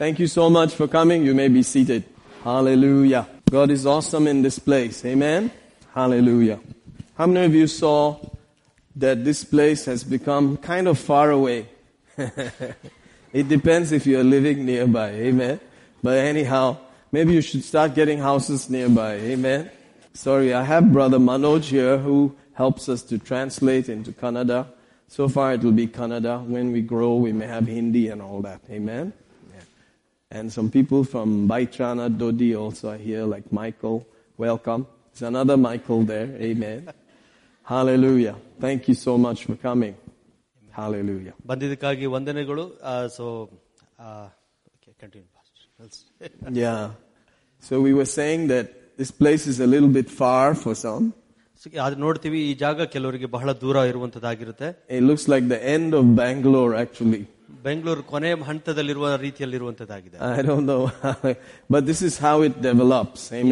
Thank you so much for coming. You may be seated. Hallelujah. God is awesome in this place. Amen. Hallelujah. How many of you saw that this place has become kind of far away? it depends if you're living nearby. Amen. But anyhow, maybe you should start getting houses nearby. Amen. Sorry, I have brother Manoj here who helps us to translate into Kannada. So far it will be Kannada. When we grow, we may have Hindi and all that. Amen. Yeah. And some people from Baichana, Dodi also are here, like Michael. Welcome. There's another Michael there. Amen. Hallelujah. Thank you so much for coming. Hallelujah. ಬಂದಿದ್ದಕ್ಕಾಗಿ ವಂದನೆಗಳು so continue Yeah. So we were saying that this place is a little bit far for some. ಅದು ನೋಡ್ತೀವಿ ಈ ಜಾಗ ಕೆಲವರಿಗೆ ಬಹಳ ದೂರ ಇರುವಂತದ್ದಾಗಿರುತ್ತೆ It looks like the end of Bangalore actually. I don't know, but this is how it develops. How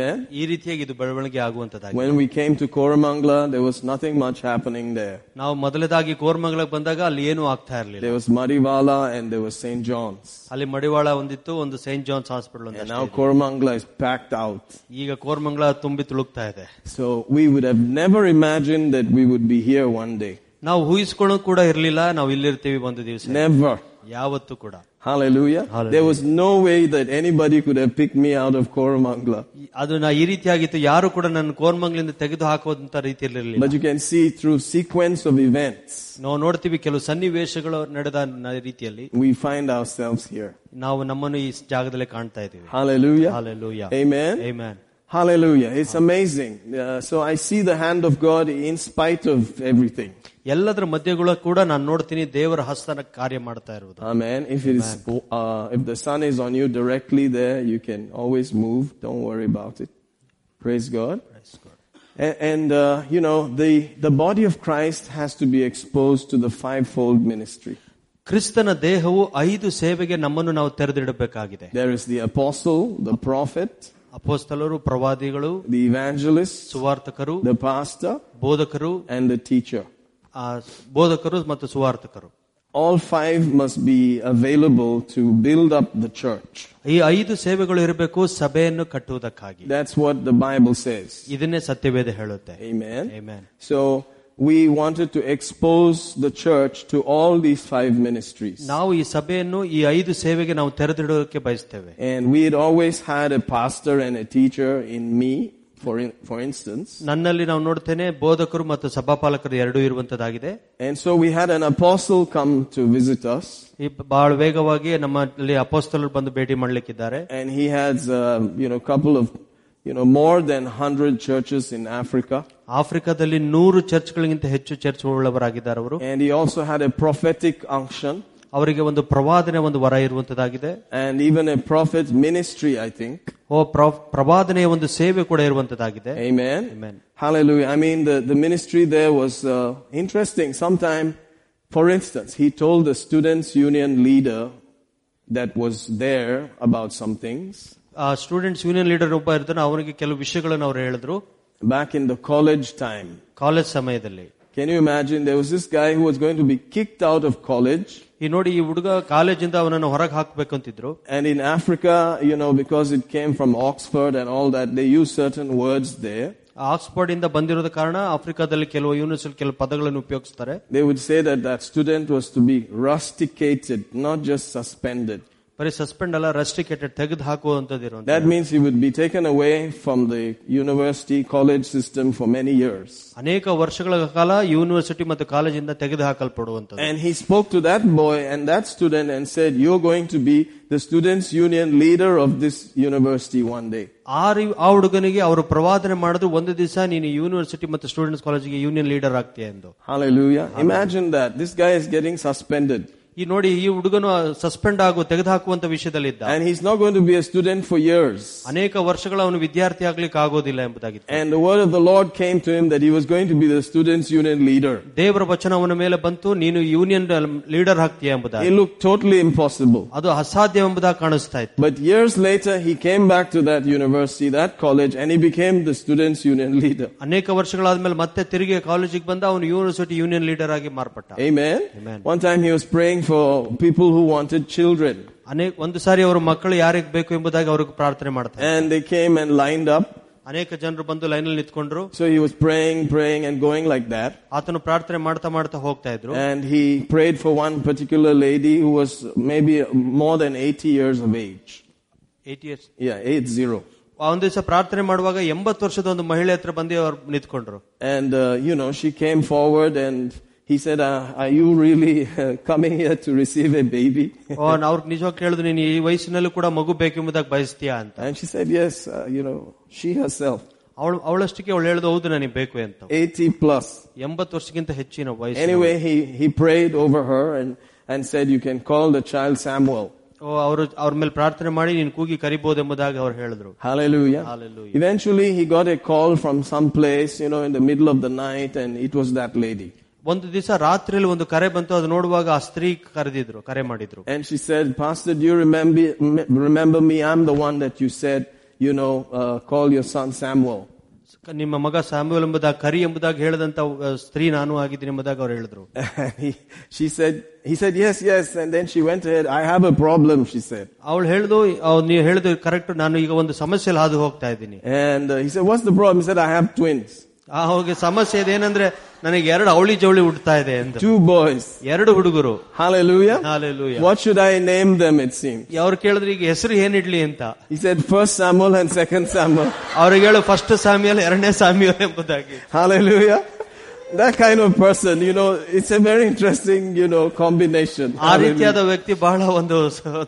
when we came to Kormangla, there was nothing much happening there. ನಾವು ಮೊದಲದಾಗಿ ಕೋರಮಂಗಲಕ್ಕೆ ಬಂದಾಗ ಅಲ್ಲಿ ಏನು ಆಗ್ತಾ ಇರಲಿಲ್ಲ. There was Madiwala and there was saint johns. ಅಲ್ಲಿ ಮಡಿವಾಳ ಒಂದಿತ್ತು ಒಂದು saint johns hospital now Kormangla is packed out. ಈಗ ಕೋರಮಂಗಲ ತುಂಬಿ ತುಳುಕ್ತಾ so we would have never imagined that we would be here one day. ನಾವು ಊಹಿಸಿಕೊಳ್ಳೋ ಕೂಡ ಇರಲಿಲ್ಲ ನಾವು ಇಲ್ಲಿರ್ತೀವಿ ಒಂದು ದಿವಸ. ನೆವರ್ ಯಾವತ್ತೂ ಕೂಡ Hallelujah. Hallelujah. There was no way that anybody could have picked me out of Koramangala. ಈ- ಅದು ನಾ ಈ ರೀತಿಯಾಗಿತ್ತು ಯಾರು ಕೂಡ ನನ್ನ ಕೋರ್ಮಂಗ್ಲಿಂದ ತೆಗೆದು ಹಾಕುವಂತ ರೀತಿಯಲ್ಲಿರಲಿಲ್ಲ But you can see through sequence of events, ನಾವು ನೋಡ್ತೀವಿ ಕೆಲವು ಸನ್ನಿವೇಶಗಳು ನಡೆದ ನ- ರೀತಿಯಲ್ಲಿ we find ourselves here. ನಾವು ನಮ್ಮನ್ನು ಈ ಜಾಗದಲ್ಲಿ ಕಾಣ್ತಾ ಇದ್ದೀವಿ Hallelujah. Hallelujah. Amen. Amen. Hallelujah. It's amazing. Uh, so I see the hand of God in spite of everything. ಎಲ್ಲದರ ಮಧ್ಯಗಳು ಕೂಡ ನಾನು ನೋಡ್ತೀನಿ ದೇವರ ಹಸ್ತನ ಕಾರ್ಯ ಮಾಡ್ತಾ ಇರುವುದು Amen. If it is, uh, if the sun is on you directly there, you can always move. Don't worry about it. Praise God. And, and uh, you know, the, the body of Christ has to be exposed to the fivefold ministry. ಕ್ರಿಸ್ತನ ದೇಹವು ಐದು ಸೇವೆಗೆ ನಮ್ಮನ್ನು ನಾವು ತೆರೆದಿಡಬೇಕಾಗಿದೆ There is the apostle, the prophet, ಅಪೋಸ್ತಲರು ಪ್ರವಾದಿಗಳು the evangelist, ಸುವಾರ್ತಕರು the pastor, ಬೋಧಕರು and the teacher. ಆ, ಬೋಧಕರು ಮತ್ತು ಸುವಾರ್ತಕರು All five must be available to build up the church. ಈ ಐದು ಸೇವೆಗಳು ಇರಬೇಕು ಸಭೆಯನ್ನು ಕಟ್ಟುವುದಕ್ಕಾಗಿ That's what the Bible says. ಇದನ್ನೇ ಸತ್ಯವೇದ ಹೇಳುತ್ತೆ Amen. Amen. So we wanted to expose the church to all these five ministries. ನಾವು ಈ ಸಭೆಯನ್ನು ಈ ಐದು ಸೇವೆಗೆ ನಾವು ತೆರೆದಿಡೋಕೆ ಬಯಸ್ತೇವೆ And we had always had a pastor and a teacher in me, for, in, for instance. ನನ್ನಲ್ಲಿ ನಾವು ನೋಡ್ತೇನೆ ಬೋಧಕರು ಮತ್ತು ಸಭಾಪಾಲಕರು ಎರಡೂ ಇರುವಂತದ್ದಾಗಿದೆ And so we had an apostle come to visit us. ಈ ಬಹಳ ವೇಗವಾಗಿ ನಮ್ಮಲ್ಲಿ ಅಪೋಸ್ತಲರು ಬಂದು ಭೇಟಿ ಮಾಡ್ಲಿಕ್ಕಿದ್ದಾರೆ And he has, um, you know, couple of, you know, more than 100 churches in Africa. ಆಫ್ರಿಕಾದಲ್ಲಿ ನೂರು ಚರ್ಚ್ಗಳಿಗಿಂತ ಹೆಚ್ಚು ಚರ್ಚ್ ಉಳ್ಳವರಾಗಿದ್ದಾರೆ ಅವರು And he also had a prophetic unction ಅವರಿಗೆ ಒಂದು ಪ್ರವಾದನೆ ಒಂದು ವರ ಇರುವಂತದ್ದಾಗಿದೆ and even a prophet ministry, I think. ಓ ಪ್ರ- ಪ್ರವಾದನೆಯ ಒಂದು ಸೇವೆ ಕೂಡ ಇರುವಂತದ್ದಾಗಿದೆ Amen. Amen. Hallelujah. I mean, the, the ministry there was uh, interesting. Sometime, for instance, he told the students' union leader that was there about some things ಆ students union leader ಒಬ್ಬ ಇರ್ತಾನೆ ಅವನಿಗೆ ಕೆಲವು ವಿಷಯಗಳನ್ನು ಅವ್ರು ಹೇಳಿದ್ರು back in the college time. College ಸಮಯದಲ್ಲಿ Can you imagine? There was this guy who was going to be kicked out of college. ಈ ನೋಡಿ ಈ ಹುಡುಗ ಕಾಲೇಜಿಂದ ಅವನನ್ನು ಹೊರಗೆ ಹಾಕ್ಬೇಕು ಅಂತಿದ್ರು And in Africa, you know, because it came from Oxford and all that, they use certain words there. Oxford ಇಂದ ಬಂದಿರೋದ ಕಾರಣ ಆಫ್ರಿಕಾದಲ್ಲಿ ಕೆಲವು ಯೂನಿವರ್ಸಿಟಿ ಕೆಲವು ಪದಗಳನ್ನು ಉಪಯೋಗಿಸ್ತಾರೆ They would say that that student was to be rusticated, not just suspended. ಬರೀ suspend ಅಲ್ಲ ರಸ್ಟಿಕೇಟೆಡ್ ತೆಗೆದು ಹಾಕುವಂತದ್ದು ಇರುವಂತ That means he would be taken away from the university college system for many years. ಅನೇಕ ವರ್ಷಗಳ ಕಾಲ ಯೂನಿವರ್ಸಿಟಿ ಮತ್ತು ಕಾಲೇಜಿಂದ ತೆಗೆದು ಹಾಕಲ್ಪಡುವಂತದ್ದು And he spoke to that boy and that student and said, You're going to be the students' union leader of this university one day. ಆ ರಿ- ಆ ಹುಡುಗನಿಗೆ ಅವರು ಪ್ರವಾದನೆ ಮಾಡಿದ್ರು ಒಂದು ದಿವಸ ನೀನು ಯೂನಿವರ್ಸಿಟಿ ಮತ್ತು ಸ್ಟೂಡೆಂಟ್ಸ್ ಕಾಲೇಜಿಗೆ ಯೂನಿಯನ್ ಲೀಡರ್ ಆಗ್ತೀಯ ಎಂದು Hallelujah. Imagine that. This guy is getting suspended. ಈ ನೋಡಿ ಈ ಹುಡುಗನು ಸಸ್ಪೆಂಡ್ ಆಗು ತೆಗೆದುಹಾಕುವಂತ ವಿಷಯದಲ್ಲಿದ್ದ And he's not going to be a student for years. ಅನೇಕ ವರ್ಷಗಳ ಅವನು ವಿದ್ಯಾರ್ಥಿ ಆಗ್ಲಿಕ್ಕೆ ಆಗೋದಿಲ್ಲ ಎಂಬುದಾಗಿತ್ತು And the word of the Lord came to him that he was going to be the students' union leader. ದೇವರ ವಚನ ಅವನ ಮೇಲೆ ಬಂತು ನೀನು ಯೂನಿಯನ್ ಲೀಡರ್ ಆಗ್ತೀಯ It ಎಂಬುದಾಗಿ looked totally impossible. ಅದು ಅಸಾಧ್ಯ ಎಂಬುದಾಗಿ ಕಾಣಿಸ್ತಾ ಇತ್ತು But years later, he came back to that university, that college, and he became the students' union leader. ಅನೇಕ ವರ್ಷಗಳಾದ್ಮೇಲೆ ಮತ್ತೆ ತಿರುಗಿ ಕಾಲೇಜಿಗೆ ಬಂದ ಅವನು ಯೂನಿವರ್ಸಿಟಿ ಯೂನಿಯನ್ ಲೀಡರ್ ಆಗಿ ಮಾರ್ಪಟ್ಟ Amen. Amen. One time he was praying for people who wanted children. ಅನೇಕ ಒಂದು ಸಾರಿ ಅವರು ಮಕ್ಕಳು ಯಾರಿಗೆ ಬೇಕು ಎಂಬುದಾಗಿ ಅವ್ರಿಗೆ ಪ್ರಾರ್ಥನೆ ಮಾಡ್ತಾರೆ And they came and lined up. ಅನೇಕ ಜನರು ಬಂದು ಲೈನಲ್ಲಿ ನಿಂತ್ಕೊಂಡ್ರು So he was praying, praying and going like that. ಆತನು ಪ್ರಾರ್ಥನೆ ಮಾಡ್ತಾ ಮಾಡ್ತಾ ಹೋಗ್ತಾ ಇದ್ರು And he prayed for one particular lady who was maybe more than 80 years of age. Eighty years Yeah, 80. ಒಂದ್ ದಿವಸ ಪ್ರಾರ್ಥನೆ ಮಾಡುವಾಗ ಎಂಬತ್ತು ವರ್ಷದ ಒಂದು ಮಹಿಳೆ ಹತ್ರ ಬಂದು ಅವ್ರು ನಿಂತ್ಕೊಂಡ್ರು And, uh, you know, she came forward and he said, uh, are you really uh, coming here to receive a baby? ಅವ್ರಿಗೆ ನಿಜವಾಗಿ ಕೇಳಿದ್ರು ನೀನು ಈ ವಯಸ್ಸಿನಲ್ಲೂ ಕೂಡ ಮಗು ಬೇಕೆಂಬುದಾಗಿ ಬಯಸ್ತೀಯಾ ಅಂತ and she said, yes, uh, you know, she herself, ಅವಳು ಅವಳಷ್ಟಕ್ಕೆ ಅವಳು ಹೇಳಿದ ಹೌದು ನನಗೆ ಬೇಕು ಅಂತ 80 plus. ಎಂಬತ್ತು ವರ್ಷಕ್ಕಿಂತ ಹೆಚ್ಚಿನ ವಯಸ್ಸು Anyway, he, he prayed over her and, and said, you can call the child Samuel. ಅವರು ಅವ್ರ ಮೇಲೆ ಪ್ರಾರ್ಥನೆ ಮಾಡಿ ನೀನು ಕೂಗಿ ಕರಿಬಹುದೆಂಬುದಾಗಿ ಅವ್ರು ಹೇಳಿದ್ರು Hallelujah. Hallelujah. Eventually, he got a call from some place, you know, in the middle of the night, and it was that lady. ಒಂದು ದಿವಸ ರಾತ್ರಿಯಲ್ಲಿ ಒಂದು ಕರೆ ಬಂತು ಅದು ನೋಡುವಾಗ ಆ ಸ್ತ್ರೀ ಕರೆದಿದ್ರು ಕರೆ ಮಾಡಿದ್ರು And she said, Pastor, do you remember, remember me? I'm the one that you said, you know, uh, call your son Samuel. ನಿಮ್ಮ ಮಗ ಸ್ಯಾಮ್ಯುಯಲ್ ಎಂಬುದಾಗಿ ಕರಿ ಎಂಬುದಾಗಿ ಹೇಳದಂತ ಅಹ್, ಸ್ತ್ರೀ ನಾನು ಆಗಿದ್ದೀನಿ ಎಂಬುದಾಗಿ ಅವ್ರು ಹೇಳಿದ್ರು And he, she said, he said, yes, yes. And then she went ahead, I have a problem, she said. ಅವಳು ಹೇಳ್ದು ಅಹ್, ನೀವು ಹೇಳಿದ್ರು ಕರೆಕ್ಟ್ ನಾನು ಈಗ ಒಂದು ಸಮಸ್ಯೆಯಲ್ಲಿ ಹಾದು ಹೋಗ್ತಾ ಇದ್ದೀನಿ And uh, he said, what's the problem? He said, I have twins, ಆ ಹೋಗಿ ಸಮಸ್ಯೆ ಇದೇನಂದ್ರೆ ನನಗೆ ಎರಡು ಅವಳಿ ಜವಳಿ ಹುಡ್ತಾ ಇದೆ ಅಂತ two boys. ಎರಡು ಹುಡುಗರು Hallelujah. Hallelujah. What should I name them, it seems? ಅವ್ರು ಕೇಳಿದ್ರೆ ಈಗ ಹೆಸರು ಏನಿಡ್ಲಿ ಅಂತ He said, first Samuel and second Samuel. ಅವ್ರಿಗೆ ಹೇಳು ಫಸ್ಟ್ ಸಾಮಿಯಲ್ ಎರಡನೇ ಸಾಮಿಯಲ್ ಎಂಬುದಾಗಿ Hallelujah. That kind of person, you know, it's a very interesting, you know, combination. ಆ Hallelujah. ರೀತಿಯಾದ ವ್ಯಕ್ತಿ ಬಹಳ ಒಂದು ಸ-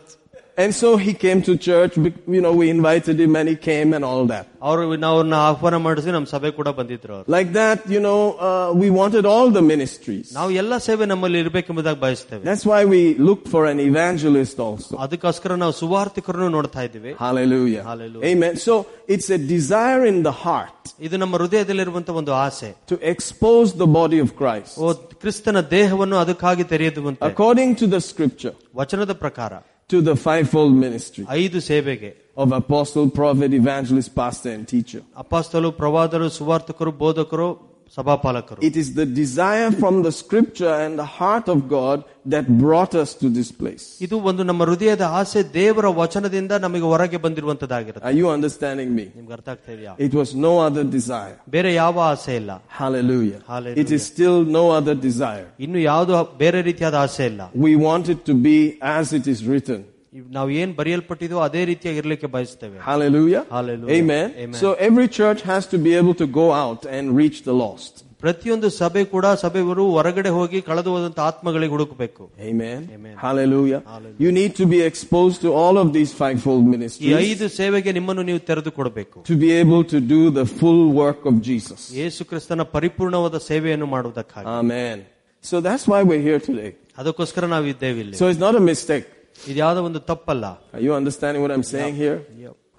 And so he came to church, bec- you know, we invited him and he came and all that. ಅವರು ನಾವು ಅವ್ರನ್ನ ಆಹ್ವಾನ ಮಾಡಿಸಿ ನಮ್ಮ ಸಭೆ ಕೂಡ ಬಂದಿದ್ರು ಅವರು Like that, you know, uh, we wanted all the ministries. ನಾವು ಎಲ್ಲ ಸೇವೆ ನಮ್ಮಲ್ಲಿ ಇರ್ಬೇಕೆಂಬುದಾಗಿ ಬಯಸ್ತೇವೆ That's why we looked for an evangelist also. ಅದಕ್ಕೋಸ್ಕರ ನಾವು ಸುವಾರ್ಥಿಕರನ್ನು ನೋಡ್ತಾ ಇದ್ದೀವಿ Hallelujah. Hallelujah. Amen. So it's a desire in the heart ಇದು ನಮ್ಮ ಹೃದಯದಲ್ಲಿರುವಂತ ಒಂದು ಆಸೆ to expose the body of Christ ಓ ಕ್ರಿಸ್ತನ ದೇಹವನ್ನು ಅದಕ್ಕಾಗಿ ತೆರೆಯುವಂತೆ according to the scripture ವಚನದ ಪ್ರಕಾರ to the fivefold ministry ಐದು ಸೇವೆಗೆ of apostle, prophet, evangelist, pastor, and teacher. ಅಪಾಸ್ತಲು ಪ್ರವಾದರು ಸುವಾರ್ಥಕರು ಬೋಧಕರು ಸಭಾಪಾಲಕರು It is the desire from the scripture and the heart of God that brought us to this place. ಇದು ಒಂದು ನಮ್ಮ ಹೃದಯದ ಆಸೆ ದೇವರ ವಚನದಿಂದ ನಮಗೆ ಹೊರಗೆ ಬಂದಿರುವಂತದ್ದಾಗಿರುತ್ತೆ Are you understanding me? ನಿಮ್ಗೆ ಅರ್ಥ ಆಗ್ತಾ ಇದೆಯಾ It was no other desire. ಬೇರೆ ಯಾವ ಆಸೆ ಇಲ್ಲ Hallelujah. Hallelujah. It is still no other desire. ಇನ್ನು ಯಾವುದು ಬೇರೆ ರೀತಿಯಾದ ಆಸೆ ಇಲ್ಲ We want it to be as it is written. ಇವ್ ನಾವು ಏನ್ ಬರೆಯಲ್ಪಟ್ಟಿದೋ ಅದೇ ರೀತಿಯಾಗಿ ಇರ್ಲಿಕ್ಕೆ ಬಯಸ್ತೇವೆ Hallelujah. Hallelujah. Amen. Amen. So every church has to be able to go out and reach the lost. ಪ್ರತಿಯೊಂದು ಸಭೆ ಕೂಡ ಸಭೆಯವರು ಹೊರಗಡೆ ಹೋಗಿ ಕಳೆದು ಹೋದಂತ ಆತ್ಮಗಳಿಗೆ ಹುಡುಕಬೇಕು Amen. Amen. Hallelujah. Hallelujah. You need to be exposed to all of these fivefold ಈ ministries ಐದು ಸೇವೆಗೆ ನಿಮ್ಮನ್ನು ನೀವು ತೆರೆದು ಕೊಡಬೇಕು to be able to do the full work of Jesus. ಯೇಸು ಕ್ರಿಸ್ತನ ಪರಿಪೂರ್ಣವಾದ ಸೇವೆಯನ್ನು ಮಾಡುವುದಕ್ಕಾಗಿ Amen. So that's why we're here today. ಅದಕ್ಕೋಸ್ಕರ ನಾವು ಇದ್ದೇವೆ ಇಲ್ಲಿ So it's not a mistake. ಇದು ಯಾವುದೋ ಒಂದು ತಪ್ಪಲ್ಲ Are you understanding what I'm saying here?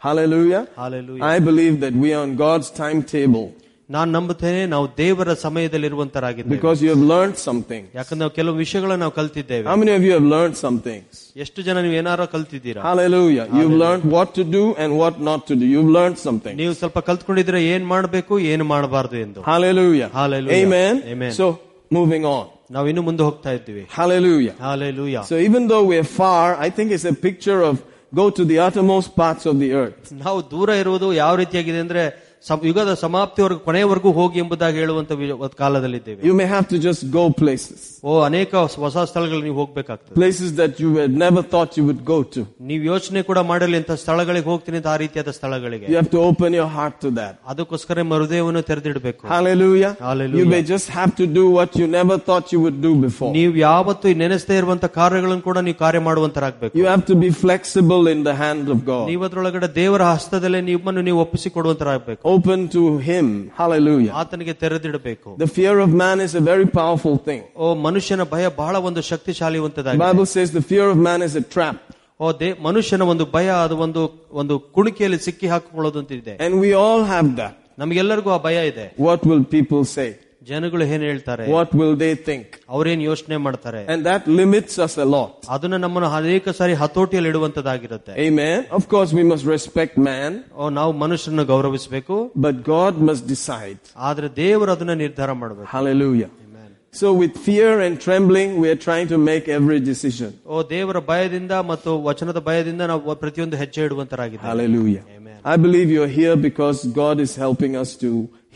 Hallelujah. Hallelujah. I believe that we are on God's timetable ನಾನು ನಂಬುತ್ತೇನೆ ನಾವು ದೇವರ ಸಮಯದಲ್ಲಿರುವಂತರಾಗಿದ್ದೇವೆ because you have learned something. ಯಾಕಂದ್ರೆ ನಾವು ಕೆಲವು ವಿಷಯಗಳನ್ನ ನಾವು ಕಲ್ತಿದ್ದೇವೆ How many of you have learned some things? ಎಷ್ಟು ಜನ ನೀವು ಏನಾರೋ ಕಲ್ತಿದ್ದೀರಾ Hallelujah. You've learned what to do and what not to do. You've learned something. ನೀವು ಸ್ವಲ್ಪ ಕಲ್ತ್ಕೊಂಡಿದ್ರೆ ಏನ್ ಮಾಡಬೇಕು ಏನು ಮಾಡಬಾರ್ದು ಎಂದು Hallelujah. Hallelujah. Amen. Amen. So moving on. ನಾವು ಇನ್ನು ಮುಂದೆ ಹೋಗ್ತಾ ಇದ್ದೀವಿ Hallelujah. Hallelujah So even though we're far, I think it's a picture of go to the uttermost parts of the earth. ನಾವು ದೂರ ಇರುವುದು ಯಾವ ರೀತಿಯಾಗಿದೆ ಅಂದ್ರೆ ಸಂ- ಯುಗದ ಸಮಾಪ್ತಿವರೆಗೂ ಕೊನೆಯವರೆಗೂ ಹೋಗಿ ಎಂಬುದಾಗಿ ಹೇಳುವಂತ ವಿ- ಒಂದು ಕಾಲದಲ್ಲಿದ್ದೇವೆ You may have to just go places. ಓ ಅನೇಕ ಹೊಸ ಸ್ಥಳಗಳಿಗೆ ನೀವು ಹೋಗ್ಬೇಕಾಗ್ತದೆ Places that you had never thought you would go to. ನೀವು ಯೋಚನೆ ಕೂಡ ಮಾಡಲಿ ಅಂತ ಸ್ಥಳಗಳಿಗೆ ಹೋಗ್ತೀನಿ ಅಂತ ಆ ರೀತಿಯಾದ ಸ್ಥಳಗಳಿಗೆ You have to open your heart to that. ಅದಕ್ಕೋಸ್ಕರ ನಿಮ್ಮ ಹೃದಯವನ್ನು ತೆರೆದಿಡಬೇಕು Hallelujah. Hallelujah. You may just have to do what you never thought you would do before. ನೀವು ಯಾವತ್ತು ಈ ನೆನೆಸದೇ ಇರುವಂತ ಕಾರ್ಯಗಳನ್ನು ಕೂಡ ನೀವು ಕಾರ್ಯ ಮಾಡುವಂತರಾಗಬೇಕು You have to be flexible in the hand of God. ನೀವು ಅದ್ರೊಳಗಡೆ ದೇವರ ಹಸ್ತದಲ್ಲೇ ನಿಮ್ಮನ್ನು ನೀವು ಒಪ್ಪಿಸಿಕೊಡುವಂತರಾಗಬೇಕು Open to Him. Hallelujah. ಆತನಿಗೆ ತೆರೆದಿಡಬೇಕು The fear of man is a very powerful thing. ಓ ಮನುಷ್ಯನ ಭಯ ಬಹಳ ಒಂದು The ಶಕ್ತಿಶಾಲಿವಂತದಾಗಿದೆ Bible says the fear of man is a trap. ಓ ದೇ ಮನುಷ್ಯನ ಒಂದು ಭಯ ಅದು ಒಂದು ಒಂದು ಕುಣಿಕೆಯಲ್ಲಿ ಸಿಕ್ಕಿ ಹಾಕಿಕೊಳ್ಳೋದು ಅಂತ ಇದೆ And we all have that. ನಮಗೆಲ್ಲರಿಗೂ ಆ ಭಯ ಇದೆ What will people say? ಜನಗಳು ಏನ್ ಹೇಳ್ತಾರೆ What will they think? ಅವ್ರೇನ್ ಯೋಚನೆ ಮಾಡ್ತಾರೆ And that limits us a lot. ಅದನ್ನ ನಮ್ಮನ್ನು ಅನೇಕ ಸಾರಿ ಹತೋಟಿಯಲ್ಲಿ ಇಡುವಂತದ್ದಾಗಿರುತ್ತೆ Amen. Of course, we must respect man, ಓ ನಾವು ಮನುಷ್ಯರನ್ನು ಗೌರವಿಸಬೇಕು but God must decide. ಆದ್ರೆ ದೇವರು ಅದನ್ನ ನಿರ್ಧಾರ ಮಾಡಬೇಕು Hallelujah. So with fear and trembling, we are trying to make every decision. ಓ ದೇವರ ಭಯದಿಂದ ಮತ್ತು ವಚನದ ಭಯದಿಂದ ನಾವು ಪ್ರತಿಯೊಂದು ಹೆಜ್ಜೆ ಇಡುವಂತರಾಗಿದ್ದೇವೆ Hallelujah. Amen. I believe you're here because God is helping us to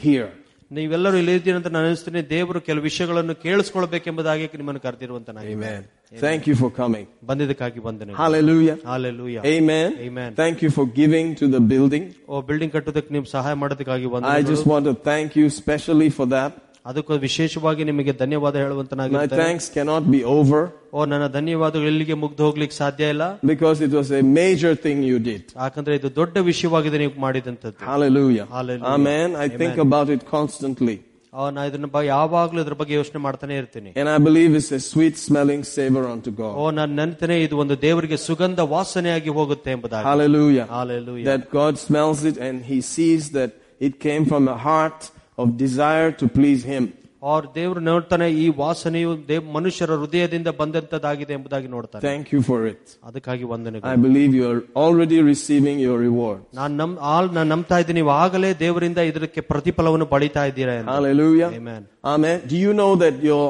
hear. ನೀವೆಲ್ಲರೂ ಇಲ್ಲಿ ಇದ್ದೀರಿ ಅಂತ ನಾನು ಅನಿಸ್ತೀನಿ ದೇವರು ಕೆಲವು ವಿಷಯಗಳನ್ನು ಕೇಳಿಸ್ಕೊಳ್ಬೇಕೆಂಬುದಾಗಿ ನಿಮ್ಮನ್ನು ಕರೆದಿರುವಂತ Amen. Thank you for coming. ಬಂದಿದ್ದಕ್ಕಾಗಿ ಬಂದನೆ Hallelujah. Hallelujah Amen. Amen. Thank you for giving to the building. O building ಕಟ್ಟೋದಕ್ಕೆ ನೀವು ಸಹಾಯ ಮಾಡೋದಕ್ಕಾಗಿ I ಬಂದ just want to thank you specially for that. ಅದಕ್ಕೂ ವಿಶೇಷವಾಗಿ ನಿಮಗೆ ಧನ್ಯವಾದ My ಹೇಳುವಂತನಾಗಿರ್ತೇನೆ thanks cannot be over ಓ ನನ್ನ ಧನ್ಯವಾದಗಳು ಎಲ್ಲಿಗೆ ಮುಗ್ದು ಹೋಗ್ಲಿಕ್ಕೆ ಸಾಧ್ಯ ಇಲ್ಲ because it was a major thing you did. ಯಾಕಂದ್ರೆ ಇದು ದೊಡ್ಡ ವಿಷಯವಾಗಿದೆ ನೀವು ಮಾಡಿದಂತದ್ದು Hallelujah. Hallelujah. Amen. I think Amen. about it constantly. ಆ, ನಾ ಇದನ್ನ ಬ- ಯಾವಾಗ್ಲೂ ಇದ್ರ ಬಗ್ಗೆ ಯೋಚನೆ ಮಾಡ್ತಾನೆ ಇರ್ತೀನಿ And I believe it's a sweet smelling savor unto O God. ನಾನು ನೆನ್ತೇನೆ ಇದು ಒಂದು ದೇವರಿಗೆ ಸುಗಂಧ ವಾಸನೆಯಾಗಿ ಹೋಗುತ್ತೆ ಎಂಬುದಾಗಿ Hallelujah. Hallelujah. That God smells it and He sees that it came from a heart of desire to please Him. ಅವ್ರ ದೇವರು ನೋಡ್ತಾನೆ ಈ ವಾಸನೆಯು ದೇವ್ ಮನುಷ್ಯರ ಹೃದಯದಿಂದ ಬಂದಂತದಾಗಿದೆ ಎಂಬುದಾಗಿ ನೋಡ್ತಾನೆ Thank you for it. ಅದಕ್ಕಾಗಿ ವಂದನೆ I believe you are already receiving your reward. ನಾನು ನಮ್ ಆಲ್ ನಾನು ನಂಬ್ತಾ ಇದ್ದೀನಿ ನೀವು ಆಗಲೇ ದೇವರಿಂದ ಇದಕ್ಕೆ ಪ್ರತಿಫಲವನ್ನು ಪಡಿತಾ ಇದ್ದೀರಾ ಎಂದು. Hallelujah. Amen. Amen. Do you know that your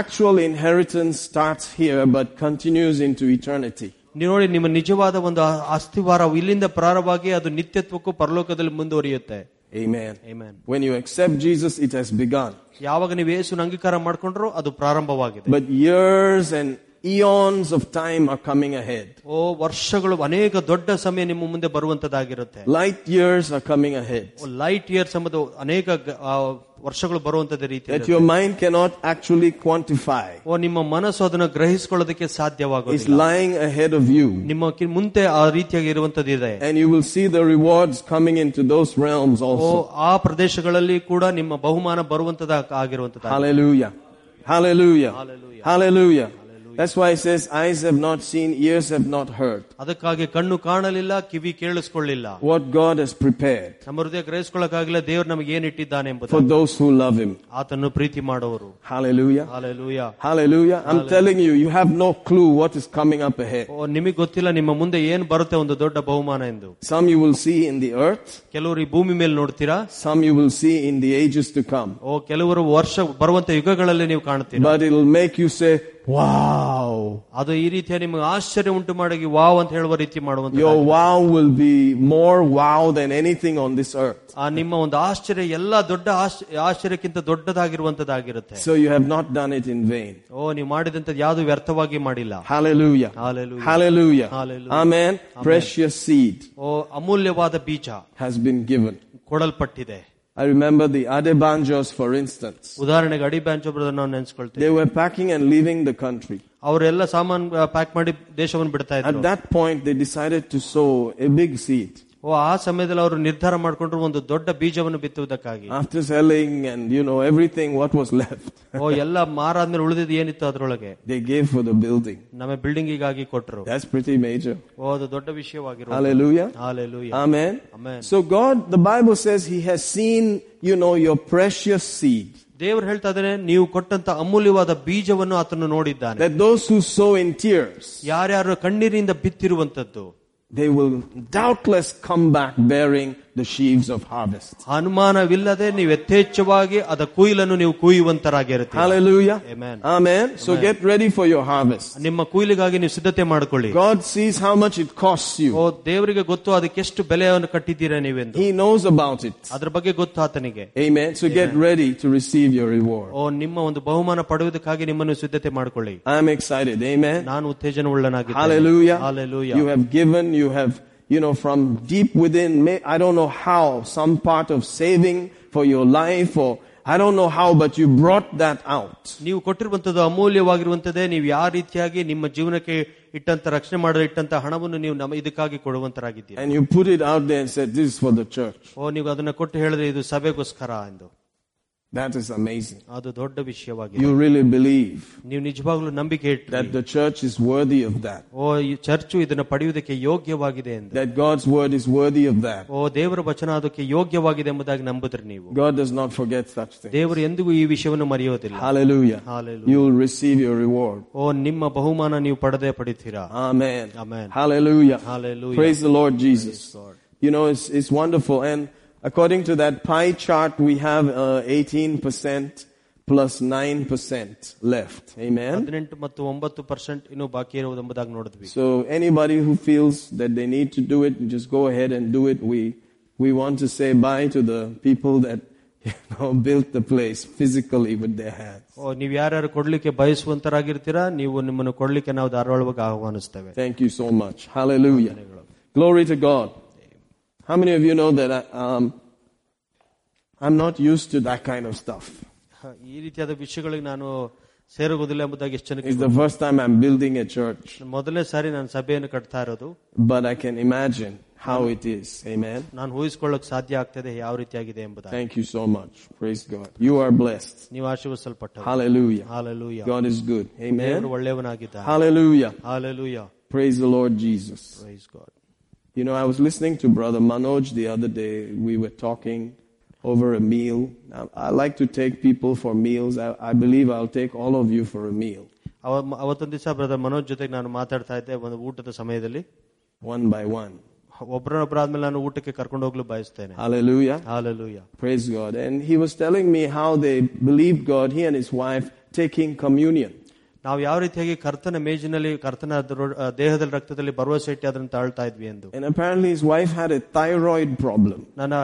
actual inheritance starts here but continues into eternity? ನೀವು ನೋಡಿ ನಿಮ್ಮ ನಿಜವಾದ ಒಂದು ಆ- ಅಸ್ಥಿವಾರ ಇಲ್ಲಿಂದ ಪ್ರಾರಂಭವಾಗಿ ಅದು ನಿತ್ಯತ್ವಕ್ಕೂ ಪರಲೋಕದಲ್ಲಿ ಮುಂದುವರಿಯುತ್ತೆ Amen. Amen. When you accept Jesus, it has begun. ಯಾವಾಗ ನೀವು ಯೇಸುನ ಅಂಗೀಕಾರ ಮಾಡ್ಕೊಂಡ್ರು ಅದು ಪ್ರಾರಂಭವಾಗಿದೆ But years and eons of time are coming ahead. ಓ ವರ್ಷಗಳು ಅನೇಕ ದೊಡ್ಡ ಸಮಯ ನಿಮ್ಮ ಮುಂದೆ ಬರುವಂತದ್ದಾಗಿರುತ್ತೆ Light years are coming ahead. Light years ಎಂಬುದು ಅನೇಕ ಗ- ಆ, ವರ್ಷಗಳು ಬರುವಂತದ ರೀತಿ That your mind cannot actually quantify. ಓ ನಿಮ್ಮ ಮನಸ್ಸು ಅದನ್ನು ಗ್ರಹಿಸಿಕೊಳ್ಳೋದಕ್ಕೆ It's ಸಾಧ್ಯವಾಗೋದಿಲ್ಲ lying ahead of you. ನಿಮ್ಮ ಕಿ- ಮುಂದೆ ಆ ರೀತಿಯಾಗಿ ಇರುವಂತದ್ದಿದೆ And you will see the rewards coming into those realms O also. ಆ ಪ್ರದೇಶಗಳಲ್ಲಿ ಕೂಡ ನಿಮ್ಮ ಬಹುಮಾನ ಬರುವಂತದ ಆಗಿರುವಂತದ Hallelujah. Hallelujah. Hallelujah. Hallelujah. That's why it says, eyes have not seen, ears have not heard. ಅದಕ್ಕಾಗಿ ಕಣ್ಣು ಕಾಣಲಿಲ್ಲ ಕಿವಿ ಕೇಳಿಸ್ಕೊಳ್ಳಿಲ್ಲ What God has prepared ನಮ್ಮ ಹೃದಯ ಗ್ರಹಿಸ್ಕೊಳ್ಳಕ್ಕಾಗಿಲ್ಲ ದೇವ್ರು ನಮಗೆ ಏನ್ ಇಟ್ಟಿದ್ದಾನೆ ಎಂಬುದು for those who love Him. ಆತನ್ನು ಪ್ರೀತಿ ಮಾಡೋರು Hallelujah. Hallelujah Hallelujah. I'm telling you, you have no clue what is coming up ahead. ಓ ನಿಮಗೆ ಗೊತ್ತಿಲ್ಲ ನಿಮ್ಮ ಮುಂದೆ ಏನ್ ಬರುತ್ತೆ ಒಂದು ದೊಡ್ಡ ಬಹುಮಾನ ಎಂದು Some you will see in the earth, ಕೆಲವರು ಈ ಭೂಮಿ ಮೇಲೆ ನೋಡ್ತೀರಾ some you will see in the ages to come. ಓ ಕೆಲವರು ವರ್ಷ ಬರುವಂತ ಯುಗಗಳಲ್ಲಿ ನೀವು ಕಾಣ್ತೀರಾ But it'll make you say, wow. ಅದು ಈ ರೀತಿಯ ನಿಮಗೆ ಆಶ್ಚರ್ಯ ಉಂಟು ಮಾಡಿ ವಾವ್ ಅಂತ ಹೇಳುವ ರೀತಿ ಮಾಡುವಂತ Your wow will be more wow than anything on this earth. ಆ ನಿಮ್ಮ ಒಂದು ಆಶ್ಚರ್ಯ ಎಲ್ಲಾ ದೊಡ್ಡ ಆಶ್ಚ- ಆಶ್ಚರ್ಯಕ್ಕಿಂತ ದೊಡ್ಡದಾಗಿರುವಂತದ್ದಾಗಿರುತ್ತೆ So you have not done it in vain. ಓ ನೀವು ಮಾಡಿದಂತದ್ದು ಯಾವುದು ವ್ಯರ್ಥವಾಗಿ ಮಾಡಿಲ್ಲ Hallelujah. Hallelujah. Hallelujah. Hallelujah. Amen. Precious seed ಓ ಅಮೂಲ್ಯವಾದ ಬೀಜ has been given. ಕೊಡಲ್ಪಟ್ಟಿದೆ I remember the Adebanjos, for instance. ಉದಾಹರಣೆಗೆ ಅಡಿ ಬ್ಯಾಂಚ್ ಒಬ್ಬರನ್ನ ನಾವು ನೆನ್ಸ್ಕೊಳ್ತೇವೆ They were packing and leaving the country. ಅವರೆಲ್ಲ ಸಾಮಾನ್ ಪ್ಯಾಕ್ ಮಾಡಿ ದೇಶವನ್ನು ಬಿಡ್ತಾ At ಇದ್ರು that point, they decided to sow a big seed. ಓ ಆ ಸಮಯದಲ್ಲಿ ಅವರು ನಿರ್ಧಾರ ಮಾಡ್ಕೊಂಡ್ರು ಒಂದು ದೊಡ್ಡ ಬೀಜವನ್ನು ಬಿತ್ತುವುದಕ್ಕಾಗಿ After selling and, you know, everything, what was left, ಓ ಎಲ್ಲ ಮಾರಾದ್ಮೇಲೆ ಉಳಿದಿದ್ದು ಏನಿತ್ತು ಅದ್ರೊಳಗೆ they gave for the building. ನಮ್ಮ ಬಿಲ್ಡಿಂಗಿಗಾಗಿ ಕೊಟ್ರು That's pretty major. ಓ ಅದು ದೊಡ್ಡ ವಿಷಯವಾಗಿರುವ Hallelujah. Hallelujah Amen. Amen. So God, the Bible says He has seen, you know, your precious seed. ದೇವರು ಹೇಳ್ತಾ ಇದ್ದಾನೆ ನೀವು ಕೊಟ್ಟಂತ ಅಮೂಲ್ಯವಾದ ಬೀಜವನ್ನು ಆತನು ನೋಡಿದ್ದಾನೆ That those who sow in tears, ಯಾರ್ಯಾರು ಕಣ್ಣೀರಿಂದ ಬಿತ್ತಿರುವಂತದ್ದು they will doubtless come back bearing the sheaves of harvest. ಅನುಮಾನವಿಲ್ಲದೆ ನೀವು ಯಥೇಚ್ಛವಾಗಿ ಅದ ಕುಯಿಲನ್ನು ನೀವು ಕುಯ್ಯುವಂತರಾಗಿರುತ್ತೆ Hallelujah. Amen. Amen. So get ready for your harvest. ನಿಮ್ಮ ಕುಯ್ಲಿಗಾಗಿ ನೀವು ಸಿದ್ಧತೆ ಮಾಡಿಕೊಳ್ಳಿ God sees how much it costs O you. ದೇವರಿಗೆ ಗೊತ್ತು ಅದಕ್ಕೆ ಎಷ್ಟು ಬೆಲೆಯನ್ನು ಕಟ್ಟಿದ್ದೀರಾ ನೀವೆಂದು He knows about it. ಅದ್ರ ಬಗ್ಗೆ ಗೊತ್ತು ಆತನಿಗೆ Amen. So get ready to receive your reward. ಓ ನಿಮ್ಮ ಒಂದು ಬಹುಮಾನ ಪಡೆಯುವುದಕ್ಕಾಗಿ ನಿಮ್ಮನ್ನು ಸಿದ್ಧತೆ ಮಾಡಿಕೊಳ್ಳಿ I'm excited. Amen. ನಾನು ಉತ್ತೇಜನ ಉಳ್ಳನಾಗಿದ್ದೇನೆ Hallelujah. Hallelujah. You have given, you have, you know, from deep within, may, I don't know how, some part of saving for your life or I don't know how, but you brought that out. ನೀವು ಕೊಟ್ಟಿರುವಂತದ್ದು ಅಮೂಲ್ಯವಾಗಿರುವಂತದ್ದೇ ನೀವು ಯಾವ ರೀತಿಯಾಗಿ ನಿಮ್ಮ ಜೀವನಕ್ಕೆ ಇಟ್ಟಂತ ರಕ್ಷಣೆ ಮಾಡಲು ಇಟ್ಟಂತ ಹಣವನ್ನು ನೀವು ನಮ್ಮ ಇದಕ್ಕಾಗಿ ಕೊಡುವಂತರಾಗಿದ್ದೀರಿ And you put it out there and said, this is for the church. ಓ ನೀವು ಅದನ್ನ ಕೊಟ್ಟು ಹೇಳಿದ್ರೆ ಇದು ಸಭೆಗೋಸ್ಕರ ಎಂದು That is amazing. ಅದು ದೊಡ್ಡ ವಿಷಯವಾಗಿದೆ You really believe ನೀವು ನಿಜವಾಗ್ಲೂ ನಂಬಿಕೆ ಇಟ್ಟು that the church is worthy of that. ಓ ಈ ಚರ್ಚು ಇದನ್ನ ಪಡೆಯುವುದಕ್ಕೆ ಯೋಗ್ಯವಾಗಿದೆ ಎಂದು That God's word is worthy of that. ಓ ದೇವರ ವಚನ ಅದಕ್ಕೆ ಯೋಗ್ಯವಾಗಿದೆ ಎಂಬುದಾಗಿ ನಂಬುದ್ರಿ ನೀವು God does not forget such things. ದೇವರು ಎಂದಿಗೂ ಈ ವಿಷಯವನ್ನು ಮರೆಯೋದಿಲ್ಲ Hallelujah. Hallelujah. You will receive your reward. ಓ ನಿಮ್ಮ ಬಹುಮಾನ ನೀವು ಪಡೆದೇ ಪಡಿತೀರಾ Amen. Amen. Hallelujah. Hallelujah. Praise the Lord Jesus. Lord. You know, it's, it's wonderful. And according to that pie chart, we have uh, 18% plus 9% left. Amen. ಹದಿನೆಂಟು ಮತ್ತು ಒಂಬತ್ತು percent ಇನ್ನೂ ಬಾಕಿ ಇರುವುದು ಎಂಬುದಾಗಿ ನೋಡಿದ್ವಿ So anybody who feels that they need to do it, just go ahead and do it. We, we want to say bye to the people that, you know, built the place physically with their hands. ಓ, ನೀವು ಯಾರ್ಯಾರು ಕೊಡ್ಲಿಕ್ಕೆ ಬಯಸುವಂತರಾಗಿರ್ತೀರಾ ನೀವು ನಿಮ್ಮನ್ನು ಕೊಡ್ಲಿಕ್ಕೆ ನಾವು ಧಾರವಾಳವಾಗಿ ಆಹ್ವಾನಿಸ್ತೇವೆ Thank you so much. Hallelujah. Glory to God. How many of you know that I, um, I'm not used to that kind of stuff? ಹ, ಈ ರೀತಿಯಾದ ವಿಷಯಗಳಿಗೆ ನಾನು ಸೇರುವುದಿಲ್ಲ ಎಂಬುದಾಗಿ ಎಷ್ಟು ಜನಕ್ಕೆ It's the first time I'm building a church, ಮೊದಲನೇ ಸಾರಿ ನಾನು ಸಭೆಯನ್ನು ಕಟ್ತಾ ಇರೋದು but I can imagine how it is. Amen. ನಾನು ಊಹಿಸ್ಕೊಳ್ಳಕ್ ಸಾಧ್ಯ ಆಗ್ತದೆ ಯಾವ ರೀತಿಯಾಗಿದೆ ಎಂಬುದಾಗಿ Thank you so much. Praise God. You are blessed. ನೀವು ಆಶೀರ್ವಸಲ್ಪಟ್ಟ Hallelujah. Hallelujah God is good. Amen. ದೇವರು ಒಳ್ಳೆಯವನಾಗಿದ್ದಾನೆ Hallelujah. Hallelujah Praise the Lord Jesus. Praise God You know, I was listening to Brother Manoj the other day. We were talking over a meal. I, I like to take people for meals. I, I believe I'll take all of you for a meal, ಅವತ್ತೊಂದು ದಿವಸ brother Manoj ಜೊತೆಗೆ ನಾನು ಮಾತಾಡ್ತಾ ಇದ್ದೆ ಒಂದು ಊಟದ ಸಮಯದಲ್ಲಿ one by one. ಒಬ್ಬರೊಬ್ಬರಾದ್ಮೇಲೆ ನಾನು ಊಟಕ್ಕೆ ಕರ್ಕೊಂಡು ಹೋಗ್ಲು ಬಯಸ್ತೇನೆ Hallelujah. Hallelujah Praise God. And he was telling me how they believed God, he and his wife, taking communion. ನಾವು ಯಾವ ರೀತಿಯಾಗಿ ಕರ್ತನ ಮೇಜಿನಲ್ಲಿ ಕರ್ತನ ದ್ರ- ಆ, ದೇಹದಲ್ಲಿ ರಕ್ತದಲ್ಲಿ ಭರವಸೆ ಇಟ್ಟು ಅದನ್ನು ತಾಳ್ತಾ ಇದ್ವಿ ಎಂದು And apparently his wife had a thyroid problem. ನನ್ನ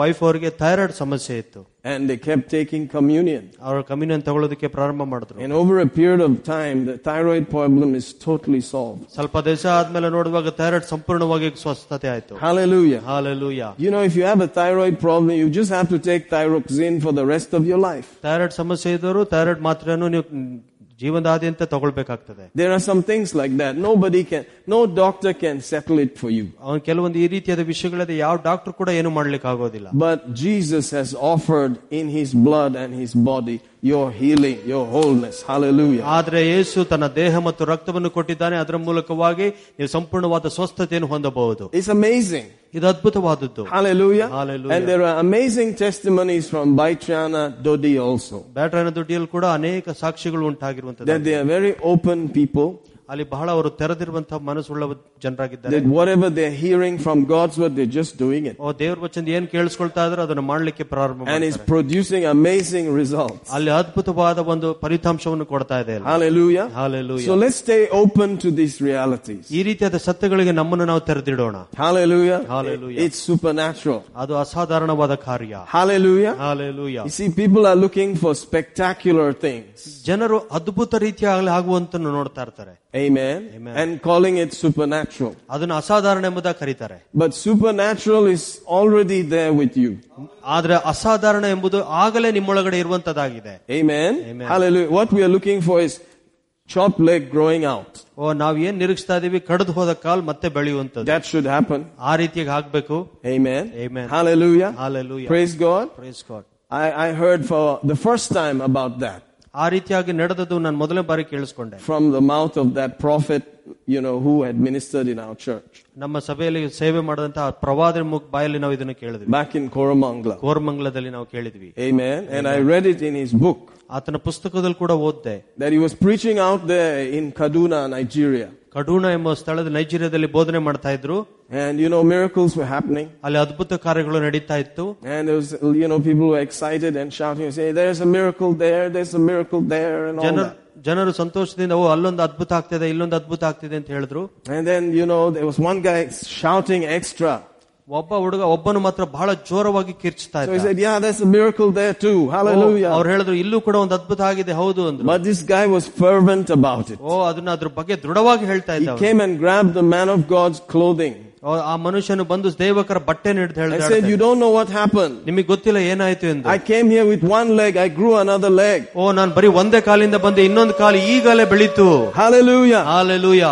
ವೈಫ್ ಅವರಿಗೆ ಥೈರಾಯ್ಡ್ ಸಮಸ್ಯೆ ಇತ್ತು And they kept taking communion. ಅವರು ಕಮ್ಯುನಿಯನ್ ತಗೊಳ್ಳೋದಕ್ಕೆ ಪ್ರಾರಂಭ ಮಾಡಿದ್ರು And over a period of time, the thyroid problem is totally solved. ಸ್ವಲ್ಪ ದಿವಸ ಆದ್ಮೇಲೆ ನೋಡುವಾಗ ಥೈರಾಯ್ಡ್ ಸಂಪೂರ್ಣವಾಗಿ ಸ್ವಸ್ಥತೆ ಆಯ್ತು Hallelujah. Hallelujah You know, if you have a thyroid problem, you just have to take thyroxine for the rest of your life. Thyroid ಸಮಸ್ಯೆ ಇದ್ದವರು thyroid ಮಾತ್ರನೂ ನೀವು ಜೀವನದಾದ್ಯಂತ ತಗೊಳ್ಬೇಕಾಗ್ತದೆ There are some things like that. Nobody can, no doctor can settle it for you. ಅವನ್ ಕೆಲವೊಂದು ಈ ರೀತಿಯಾದ ವಿಷಯಗಳಿದೆ ಯಾವ doctor ಕೂಡ ಏನು ಮಾಡ್ಲಿಕ್ಕೆ ಆಗೋದಿಲ್ಲ But Jesus has offered in his blood and his body your healing, your wholeness. Hallelujah. ಆದ್ರೆ ಯೇಸು ತನ್ನ ದೇಹ ಮತ್ತು ರಕ್ತವನ್ನು ಕೊಟ್ಟಿದ್ದಾನೆ ಅದರ ಮೂಲಕವಾಗಿ ನೀವು ಸಂಪೂರ್ಣವಾದ ಸ್ವಸ್ಥತೆಯನ್ನು ಹೊಂದಬಹುದು It's amazing. ಇದು ಅದ್ಭುತವಾದದ್ದು Hallelujah. Hallelujah. And there are amazing testimonies from Baichana Dodi also. ಬ್ಯಾಟ್ರನ ದುಡ್ಡಿಯಲ್ಲಿ ಕೂಡ ಅನೇಕ ಸಾಕ್ಷಿಗಳು ಉಂಟಾಗಿರುವಂತದ್ದು That they are very open people. ಅಲ್ಲಿ ಬಹಳ ಅವರು ತೆರೆದಿರುವಂತಹ ಮನಸ್ಸುಳ್ಳ ಜನರಾಗಿದ್ದಾರೆ That whatever they're hearing from God's word, they're just doing it. ಓ ದೇವ್ರ ವಚನ ಏನ್ ಕೇಳಿಸ್ಕೊಳ್ತಾ ಇದ್ರೆ ಅದನ್ನು ಮಾಡ್ಲಿಕ್ಕೆ ಪ್ರಾರಂಭ And it's ಮಾಡ್ತಾರೆ. producing amazing results. ಅಲ್ಲಿ ಅದ್ಭುತವಾದ ಒಂದು ಫಲಿತಾಂಶವನ್ನು ಕೊಡ್ತಾ ಇದೆ ಅಲ್ಲಿ. Hallelujah. Hallelujah. So let's stay open to these realities. ಈ ರೀತಿಯಾದ ಸತ್ಯಗಳಿಗೆ ನಮ್ಮನ್ನು ನಾವು ತೆರೆದಿಡೋಣ Hallelujah. Hallelujah. It's supernatural. ಅದು ಅಸಾಧಾರಣವಾದ ಕಾರ್ಯ Hallelujah. Hallelujah You see, people are looking for spectacular things. ಜನರು ಅದ್ಭುತ ರೀತಿಯಾಗಲಿ ಆಗುವಂತ ನೋಡ್ತಾ ಇರ್ತಾರೆ Amen. Amen. And calling it supernatural. ಅದನ್ನು ಅಸಾಧಾರಣ ಎಂಬುದಾಗಿ ಕರೀತಾರೆ But supernatural is already there with you. ಆದ್ರೆ ಅಸಾಧಾರಣ ಎಂಬುದು ಆಗಲೇ ನಿಮ್ಮೊಳಗಡೆ ಇರುವಂತದ್ದಾಗಿದೆ Amen. Amen. Hallelujah. What we are looking for is chopped leg growing out. ಓ ನಾವ್ ಏನ್ ನಿರೀಕ್ಷಿಸ್ತಾ ಇದೀವಿ ಕಡ್ದು ಹೋದ ಕಾಲ್ ಮತ್ತೆ ಬೆಳೆಯುವಂತದ್ದು That should happen. ಆ ರೀತಿಯಾಗಿ ಆಗ್ಬೇಕು Amen. Amen. Hallelujah. Hallelujah Praise God. Praise God. I, I heard for the first time about that ಆ ರೀತಿಯಾಗಿ ನಡೆದದ್ದು ನಾನು ಮೊದಲನೇ ಬಾರಿ ಕೇಳಿಸ್ಕೊಂಡೆ from the mouth of that prophet, you know, who had ministered in our church ನಮ್ಮ ಸಭೆಯಲ್ಲಿ ಸೇವೆ ಮಾಡಿದಂತಹ ಪ್ರವಾದ ಮುಖ ಬಾಯಲ್ಲಿ ನಾವು ಇದನ್ನು ಕೇಳಿದ್ವಿ back in Koramangala. ಕೋರಮಂಗಲದಲ್ಲಿ ನಾವು ಕೇಳಿದ್ವಿ Amen. And I read it in his book ಆತನ ಪುಸ್ತಕದಲ್ಲಿ ಕೂಡ ಓದ್ದೆ that he was preaching out there in Kaduna, Nigeria. ಕಡೂಣ ಎಂಬ ಸ್ಥಳದ ನೈಜೀರಿಯಾದಲ್ಲಿ ಬೋಧನೆ ಮಾಡ್ತಾ ಇದ್ರು And you know, miracles were happening. ಅಲ್ಲಿ ಅದ್ಭುತ ಕಾರ್ಯಗಳು ನಡೀತಾ ಇತ್ತು And there was, you know, people were excited and shouting and saying, there's a miracle there, there's a miracle there, and all ಜನರು that. ಜನರು ಸಂತೋಷದಿಂದ ಓ ಅಲ್ಲೊಂದು ಅದ್ಭುತ ಆಗ್ತಿದೆ ಇಲ್ಲೊಂದು ಅದ್ಭುತ ಆಗ್ತಿದೆ ಅಂತ ಹೇಳಿದ್ರು And then, you know, there was one guy shouting extra. ಒಬ್ಬ ಹುಡುಗ ಒಬ್ಬನು ಮಾತ್ರ ಬಹಳ ಜೋರವಾಗಿ ಕಿರ್ಚ್ತಾ So he ಇದ್ದ said, yeah, there's a miracle there too. Hallelujah. ಅವ್ರು ಹೇಳಿದ್ರು ಇಲ್ಲೂ ಕೂಡ ಒಂದು ಅದ್ಭುತ ಆಗಿದೆ ಹೌದು ಅಂದ್ರು But this guy was fervent about it. ಓ ಅದನ್ನ ಅದ್ರ ಬಗ್ಗೆ ದೃಢವಾಗಿ ಹೇಳ್ತಾ He ಇದ್ದ ಅವ್ನು. came and grabbed the man of God's clothing ಓ, ಆ ಮನುಷ್ಯನು ಬಂದು ದೇವಕರ ಬಟ್ಟೆ ಹಿಡಿದು and ಹೇಳ್ದ said, you don't know what happened. ನಿಮಗೆ ಗೊತ್ತಿಲ್ಲ ಏನಾಯ್ತು ಎಂದು I came here with one leg, I grew another leg. ಓ ನಾನು ಬರೀ ಒಂದೇ ಕಾಲಿಂದ ಬಂದೆ ಇನ್ನೊಂದು ಕಾಲು ಈಗಲೇ ಬೆಳೀತು Hallelujah. Hallelujah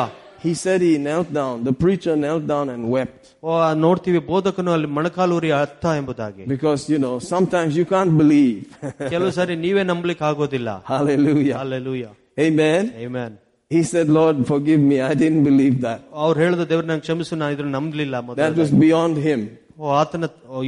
He said he knelt down. The preacher knelt down and wept. ಓ ಆ ನೋಡ್ತೀವಿ ಬೋಧಕನು ಅಲ್ಲಿ ಮೊಣಕಾಲೂರಿ ಅರ್ಥ ಎಂಬುದಾಗಿ Because, you know, sometimes you can't believe. ಕೆಲವು ಸಾರಿ ನೀವೇ ನಂಬಲಿಕ್ಕೆ ಆಗೋದಿಲ್ಲ Hallelujah. Hallelujah Amen. Amen. He said, Lord, forgive me. I didn't believe that. ಅವ್ರು ಹೇಳಿದ ದೇವ್ರ ನಂಗೆ ಕ್ಷಮಿಸು ನಾನು ಇದ್ರ ನಂಬಲಿಲ್ಲ That ಮೊದಲು was beyond him. ಓ ಆತನ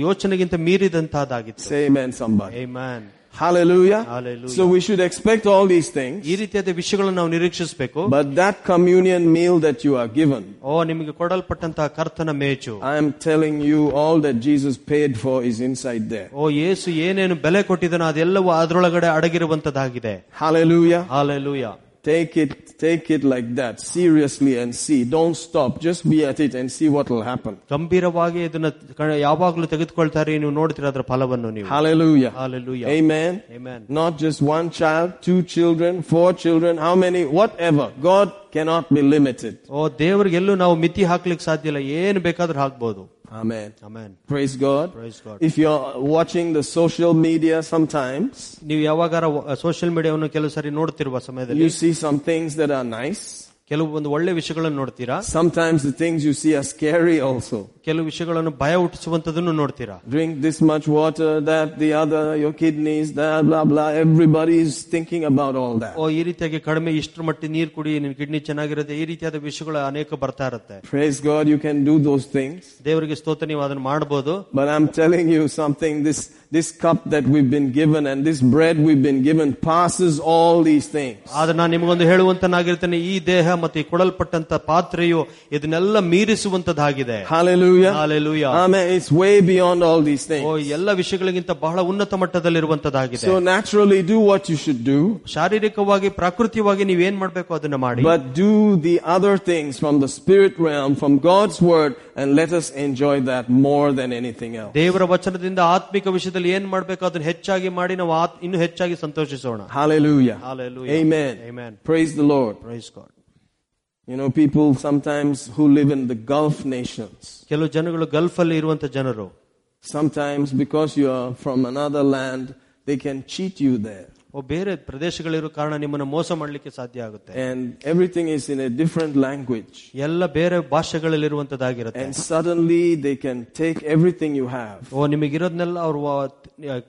ಯೋಚನೆಗಿಂತ ಮೀರಿದಂತಹದ್ದಾಗಿತ್ತು Say amen, somebody. Amen. Hallelujah. Hallelujah. So we should expect all these things. ಈ ರೀತಿಯಾದ ವಿಷಯಗಳನ್ನು ನಾವು ನಿರೀಕ್ಷಿಸಬೇಕು But that communion meal that you are given, ಓ ನಿಮಗೆ ಕೊಡಲ್ಪಟ್ಟಂತಹ ಕರ್ತನ ಮೇಚು I am telling you all that Jesus paid for is inside there. ಓ ಯೇಸು ಏನೇನು ಬೆಲೆ ಕೊಟ್ಟಿದ್ದಾನೋ ಅದೆಲ್ಲವೂ ಅದರೊಳಗಡೆ ಅಡಗಿರುವಂತದ್ದಾಗಿದೆ Hallelujah. Hallelujah Take it, take it like that, seriously and see. Don't stop. Just be at it and see what will happen. ಗಂಭೀರವಾಗಿ ಇದನ್ನ ಕ- ಯಾವಾಗ್ಲೂ ತೆಗೆದುಕೊಳ್ತಾರೆ ನೀವು ನೋಡ್ತೀರ ಅದರ ಫಲವನ್ನು ನೀವು Hallelujah. Hallelujah Amen. Amen. Not just one child, two children, four children, how many, whatever. God cannot be limited. ಓ ದೇವರಿಗೆಲ್ಲೂ ನಾವು ಮಿತಿ ಹಾಕ್ಲಿಕ್ಕೆ ಸಾಧ್ಯ ಇಲ್ಲ ಏನು ಬೇಕಾದ್ರೂ ಹಾಕ್ಬೋದು Amen. Amen Praise God. Praise God. If you're watching the social media sometimes, ನೀವು ಯಾವಾಗಾರ ಸೋಷಿಯಲ್ ಮೀಡಿಯಾವನ್ನು ಕೆಲವು ಸಾರಿ ನೋಡ್ತಿರುವ ಸಮಯದಲ್ಲಿ you see some things that are nice. ಕೆಲವು ಒಂದು ಒಳ್ಳೆ ವಿಷಯಗಳನ್ನು ನೋಡ್ತೀರಾ Sometimes the things you see are scary also. ಕೆಲವು ವಿಷಯಗಳನ್ನು ಭಯ ಹುಟ್ಟಿಸುವಂತದನ್ನು ನೋಡ್ತೀರಾ Drink this much water, that, the other, your kidneys, that, blah, blah. Everybody is thinking about all that. ಓ ಈ ರೀತಿಯಾಗಿ ಕಡಿಮೆ ಇಷ್ಟರ ಮಟ್ಟಿ ನೀರು ಕುಡಿ ನಿನ್ ಕಿಡ್ನಿ ಚೆನ್ನಾಗಿರುತ್ತೆ ಈ ರೀತಿಯಾದ ವಿಷಯಗಳು ಅನೇಕ ಬರ್ತಾ ಇರುತ್ತೆ Praise God, you can do those things. ದೇವರಿಗೆ ಸ್ತೋತ್ರ ನೀವು ಅದನ್ನ ಮಾಡಬಹುದು But I'm telling you something, this, this cup that we've been given and this bread we've been given passes all these things. ಆದ್ರೆ ನಾನು ನಿಮಗೊಂದು ಹೇಳುವಂತನಾಗಿರ್ತೇನೆ ಈ ದೇಹ ಮತ್ತೆ ಈ ಕೊಡಲ್ಪಟ್ಟಂತ ಪಾತ್ರೆಯು ಇದನ್ನೆಲ್ಲ ಮೀರಿಸುವಂತದ್ದಾಗಿದೆ Hallelujah. Hallelujah. Amen. It's way beyond all these O things. ಎಲ್ಲ ವಿಷಯಗಳಿಗಿಂತ ಬಹಳ ಉನ್ನತ ಮಟ್ಟದಲ್ಲಿರುವಂತದ್ದಾಗಿದೆ So naturally do what you should do, ಶಾರೀರಿಕವಾಗಿ ಪ್ರಾಕೃತಿಕವಾಗಿ ನೀವೇನ್ ಮಾಡ್ಬೇಕು ಅದನ್ನ ಮಾಡಿ but do the other things from the spirit realm, from God's word, and let us enjoy that more than anything else. ದೇವರ ವಚನದಿಂದ ಆತ್ಮಿಕ ವಿಷಯದಲ್ಲಿ ಏನ್ ಮಾಡ್ಬೇಕು ಅದನ್ನ ಹೆಚ್ಚಾಗಿ ಮಾಡಿ ನಾವು ಆತ್- ಇನ್ನು ಹೆಚ್ಚಾಗಿ ಸಂತೋಷಿಸೋಣ Hallelujah. Hallelujah. Amen. Amen. Praise the Lord. Praise God. You know, people sometimes who live in the Gulf nations, ಕೆಲವು ಜನಗಳು ಗಲ್ಫ್ ಅಲ್ಲಿ ಇರುವಂತ ಜನರು sometimes because you are from another land, they can cheat you there. ಓ ಬೇರೆ ಪ್ರದೇಶಗಳಿರೋ ಕಾರಣ ನಿಮ್ಮನ್ನು ಮೋಸ ಮಾಡ್ಲಿಕ್ಕೆ ಸಾಧ್ಯ ಆಗುತ್ತೆ And everything is in a different language. ಎಲ್ಲ ಬೇರೆ ಭಾಷೆಗಳಲ್ಲಿರುವಂತದ್ದಾಗಿರುತ್ತೆ And suddenly they can take everything you have. ಓ ನಿಮಗಿರೋದ್ನೆಲ್ಲ ಅವ್ರು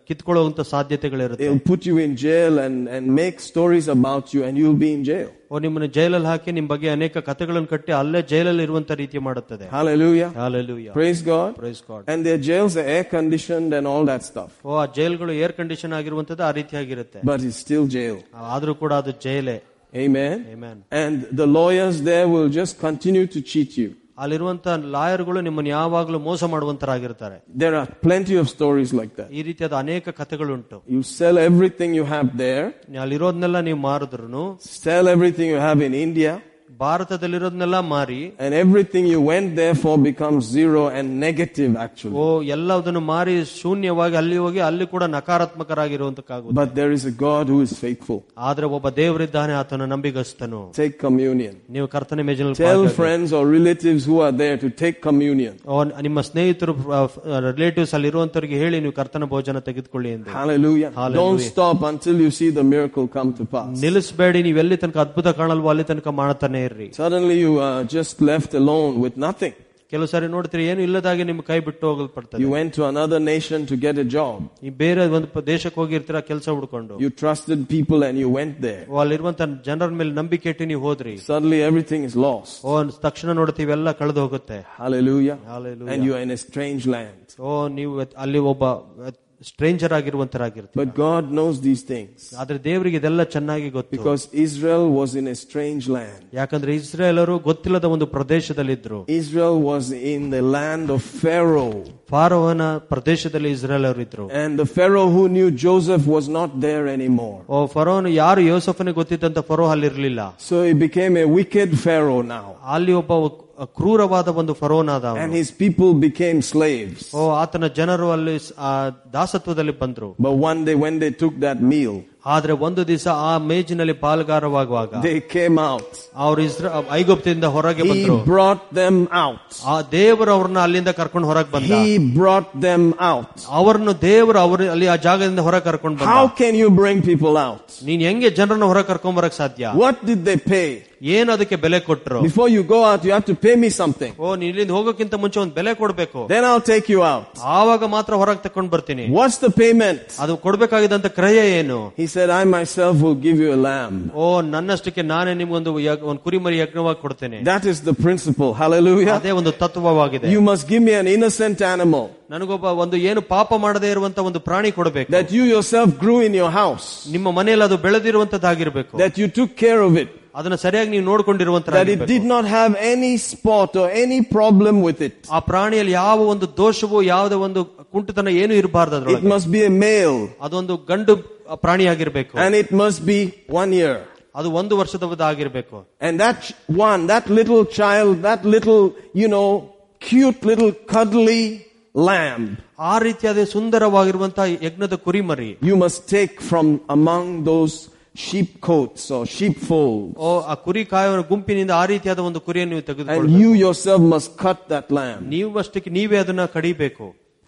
ಕಿತ್ಕೊಳ್ಳುವಂತ ಸಾಧ್ಯತೆಗಳಿರುತ್ತೆ They'll put you in jail and, and make stories about you and you'll be in jail. ಓ ನಿಮ್ಮನ್ನ ಜೈಲಲ್ಲಿ ಹಾಕಿ ನಿಮ್ ಬಗ್ಗೆ ಅನೇಕ ಕಥೆಗಳನ್ನು ಕಟ್ಟಿ ಅಲ್ಲೇ ಜೈಲಲ್ಲಿ ಇರುವಂತ ರೀತಿ ಮಾಡುತ್ತದೆ Hallelujah. Hallelujah. Praise God. Praise God. And their jails are air conditioned and all that stuff. ಓ ಆ ಜೈಲ್ಗಳು ಏರ್ ಕಂಡೀಷನ್ ಆಗಿರುವಂತದ್ದು ಆ ರೀತಿಯಾಗಿರುತ್ತೆ But it's still jail. ಆದ್ರೂ ಕೂಡ ಅದು ಜೈಲೇ Amen. Amen. And the lawyers there will just continue to cheat you. ಅಲ್ಲಿರುವಂತಹ ಲಾಯರ್ಗಳು ನಿಮ್ಮನ್ನು ಯಾವಾಗಲೂ ಮೋಸ ಮಾಡುವಂತರಾಗಿರ್ತಾರೆ. There are plenty of stories like that ಈ ರೀತಿಯಾದ ಅನೇಕ ಕಥೆಗಳುಂಟು. You sell everything you have there ಅಲ್ಲಿರೋದನ್ನೆಲ್ಲ ನೀವು ಮಾರಿದ್ರು sell everything you have in India ಭಾರತದಲ್ಲಿರೋದ್ನೆಲ್ಲ ಮಾರಿ and everything you went there for becomes zero and negative actually. ಓ ಎಲ್ಲದನ್ನು ಮಾರಿ ಶೂನ್ಯವಾಗಿ ಅಲ್ಲಿ ಹೋಗಿ ಅಲ್ಲಿ ಕೂಡ ನಕಾರಾತ್ಮಕರಾಗಿರುವಂತಕ್ಕಾಗುತ್ತೆ But there is a God who is faithful. ಆದ್ರೆ ಒಬ್ಬ ದೇವರಿದ್ದಾನೆ ಆತನ ನಂಬಿಗಸ್ತನು Take communion. ನೀವು ಕರ್ತನ ಮೇಜಿನಲ್ಲಿ Tell ಪಾಲ್ಗೊಳ್ಳಿ. friends or relatives who are there to take communion. ಓ, ನಿಮ್ಮ ಸ್ನೇಹಿತರು ರಿಲೇಟಿವ್ಸ್ ಅಲ್ಲಿ ಇರುವಂತವರಿಗೆ ಹೇಳಿ ನೀವು ಕರ್ತನ ಭೋಜನ ತೆಗೆದುಕೊಳ್ಳಿ ಎಂದು Hallelujah. Hallelujah. Don't stop until you see the miracle come to pass. ನಿಲ್ಲಿಸಬೇಡಿ ನೀವು ಎಲ್ಲಿ ತನಕ ಅದ್ಭುತ ಕಾಣಲ್ವೋ ಅಲ್ಲಿ ತನಕ ಮಾಡ್ತಾನೆ ಇರ್ರಿ Suddenly you are just left alone with nothing. ಕೆಲವು ಸಾರಿ ನೋಡ್ತೀರಿ ಏನು ಇಲ್ಲದಾಗೆ ನಿಮ್ಮ ಕೈ ಬಿಟ್ಟು ಹೋಗಲ್ಪಡ್ತದೆ You went to another nation to get a job. ಈ ಬೇರೆ ಒಂದು ಪ- ದೇಶಕ್ಕೆ ಹೋಗಿರ್ತೀರ ಕೆಲಸ ಹುಡ್ಕೊಂಡು You trusted people and you went there. ಓ, ಅಲ್ಲಿರುವಂತ ಜನರ ಮೇಲೆ ನಂಬಿಕೆ ಇಟ್ಟು ನೀವು ಹೋದ್ರಿ Suddenly everything is lost. ಓ ತಕ್ಷಣ ನೋಡ್ತೀವಿ ಎಲ್ಲ ಕಳೆದು ಹೋಗುತ್ತೆ Hallelujah. Hallelujah. And you are in a strange land. ಓ ನೀವು ಅಲ್ಲಿ ಒಬ್ಬ stranger ಆಗಿರುವಂತರಾಗಿರ್ತೀವಿ But God knows these things ಆದ್ರೆ ದೇವರಿಗೆ ಇದೆಲ್ಲ ಚೆನ್ನಾಗಿ ಗೊತ್ತು because Israel was in a strange land. ಯಾಕಂದ್ರೆ ಇಸ್ರೇಲರು ಗೊತ್ತಿಲ್ಲದ ಒಂದು ಪ್ರದೇಶದಲ್ಲಿದ್ರು Israel was in the land of Pharaoh. ಫಾರೋಹನ ಪ್ರದೇಶದಲ್ಲಿ ಇಸ್ರೇಲರು ಇದ್ರು And the Pharaoh who knew Joseph was not there anymore. ಓ ಫರೋನ್ ಯಾರು ಯೋಸಫನಿಗೆ ಗೊತ್ತಿದ್ದಂತ furrow ಅಲ್ಲಿರ್ಲಿಲ್ಲ So he became a wicked Pharaoh now. ಅಲ್ಲಿ ಒಬ್ಬ ಕ್ರೂರವಾದ ಒಂದು ಫರೋನಾದ ಅವನು. And his people became slaves. ಓ ಆತನ ಜನರು ಅಲ್ಲಿ ಸ್- ಆ ದಾಸತ್ವದಲ್ಲಿ ಬಂದ್ರು But one day when they took that meal, ಆದ್ರೆ ಒಂದು ದಿವಸ ಆ ಮೇಜಿನಲ್ಲಿ ಪಾಲ್ಗಾರವಾಗುವಾಗ they came out. ಅವ್ರು ಇಸ್ರ ಐಗುಪ್ತದಿಂದ ಹೊರಗೆ He ಬಂದ್ರು brought them out. ಆ ದೇವರು ಅವ್ರನ್ನ ಅಲ್ಲಿಂದ ಕರ್ಕೊಂಡು ಹೊರಗೆ ಬಂದ He brought them out. ಅವರನ್ನು ದೇವರು ಅವ್ರ ಅಲ್ಲಿ ಆ ಜಾಗದಿಂದ ಹೊರ ಕರ್ಕೊಂಡು ಬಂದ How can you bring people out? ನೀನ್ ಹೆಂಗೆ ಜನರನ್ನ ಹೊರ ಕರ್ಕೊಂಡ್ ಬರಕ್ ಸಾಧ್ಯ What did they pay? ಏನ್ ಅದಕ್ಕೆ ಬೆಲೆ ಕೊಟ್ರು Before you go out, you have to pay me something. ಓ ನೀನ್ ಇಲ್ಲಿಂದ ಹೋಗೋಕ್ಕಿಂತ ಮುಂಚೆ ಒಂದು ಬೆಲೆ ಕೊಡ್ಬೇಕು Then I'll take you out. ಆವಾಗ ಮಾತ್ರ ಹೊರಗೆ ತಕೊಂಡ್ ಬರ್ತೀನಿ What's the payment? ಅದು ಕೊಡ್ಬೇಕಾಗಿದ್ದಂತ ಕ್ರಯ ಏನು He said, I myself will give you a lamb. ಓ ನನ್ನಷ್ಟಕ್ಕೆ ನಾನೇ ನಿಮ್ಗೊಂದು ಯಗ್- ಒಂದು ಕುರಿಮರಿ ಯಜ್ಞವಾಗಿ ಕೊಡ್ತೇನೆ That is the principle. Hallelujah. ಅದೇ ಒಂದು ತತ್ವವಾಗಿದೆ You must give me an innocent animal ನನಗೊಬ್ಬ ಒಂದು ಏನು ಪಾಪ ಮಾಡದೇ ಇರುವಂತ ಒಂದು ಪ್ರಾಣಿ ಕೊಡಬೇಕು that you yourself grew in your house, ನಿಮ್ಮ ಮನೆಯಲ್ಲಿ ಅದು ಬೆಳೆದಿರುವಂತದ್ದಾಗಿರ್ಬೇಕು that you took care of it, ಅದನ್ನ ಸರಿಯಾಗಿ ನೀವು ನೋಡ್ಕೊಂಡಿರುವಂತ that it did not have any spot or any problem with it. ಆ ಪ್ರಾಣಿಯಲ್ಲಿ ಯಾವ ಒಂದು ದೋಷವೂ ಯಾವುದೇ ಒಂದು ಕುಂಟುತನ ಏನು ಇರಬಾರ್ದು It ಅದ್ರೊಳಗೆ must be a male ಅದೊಂದು ಗಂಡು ಪ್ರಾಣಿಯಾಗಿರ್ಬೇಕು and it must be one year. ಅದು ಒಂದು ವರ್ಷದ ಆಗಿರ್ಬೇಕು And that ch- one, that little child, that little, you know, cute little cuddly lamb, ಆ ರೀತಿಯಾದ ಸುಂದರವಾಗಿರುವಂತಹ ಯಜ್ಞದ ಕುರಿಮರಿ you must take from among those sheep coats or sheepfolds. ಓ ಆ ಕುರಿ ಕಾಯುವ ಗುಂಪಿನಿಂದ ಆ ರೀತಿಯಾದ ಒಂದು ಕುರಿಯನ್ನು ನೀವು And ತೆಗೆದುಕೊಳ್ಳಿ you yourself must cut that lamb. ನೀವು ಅಷ್ಟಕ್ಕೆ ನೀವೇ ಅದನ್ನ ಕಡಿಬೇಕು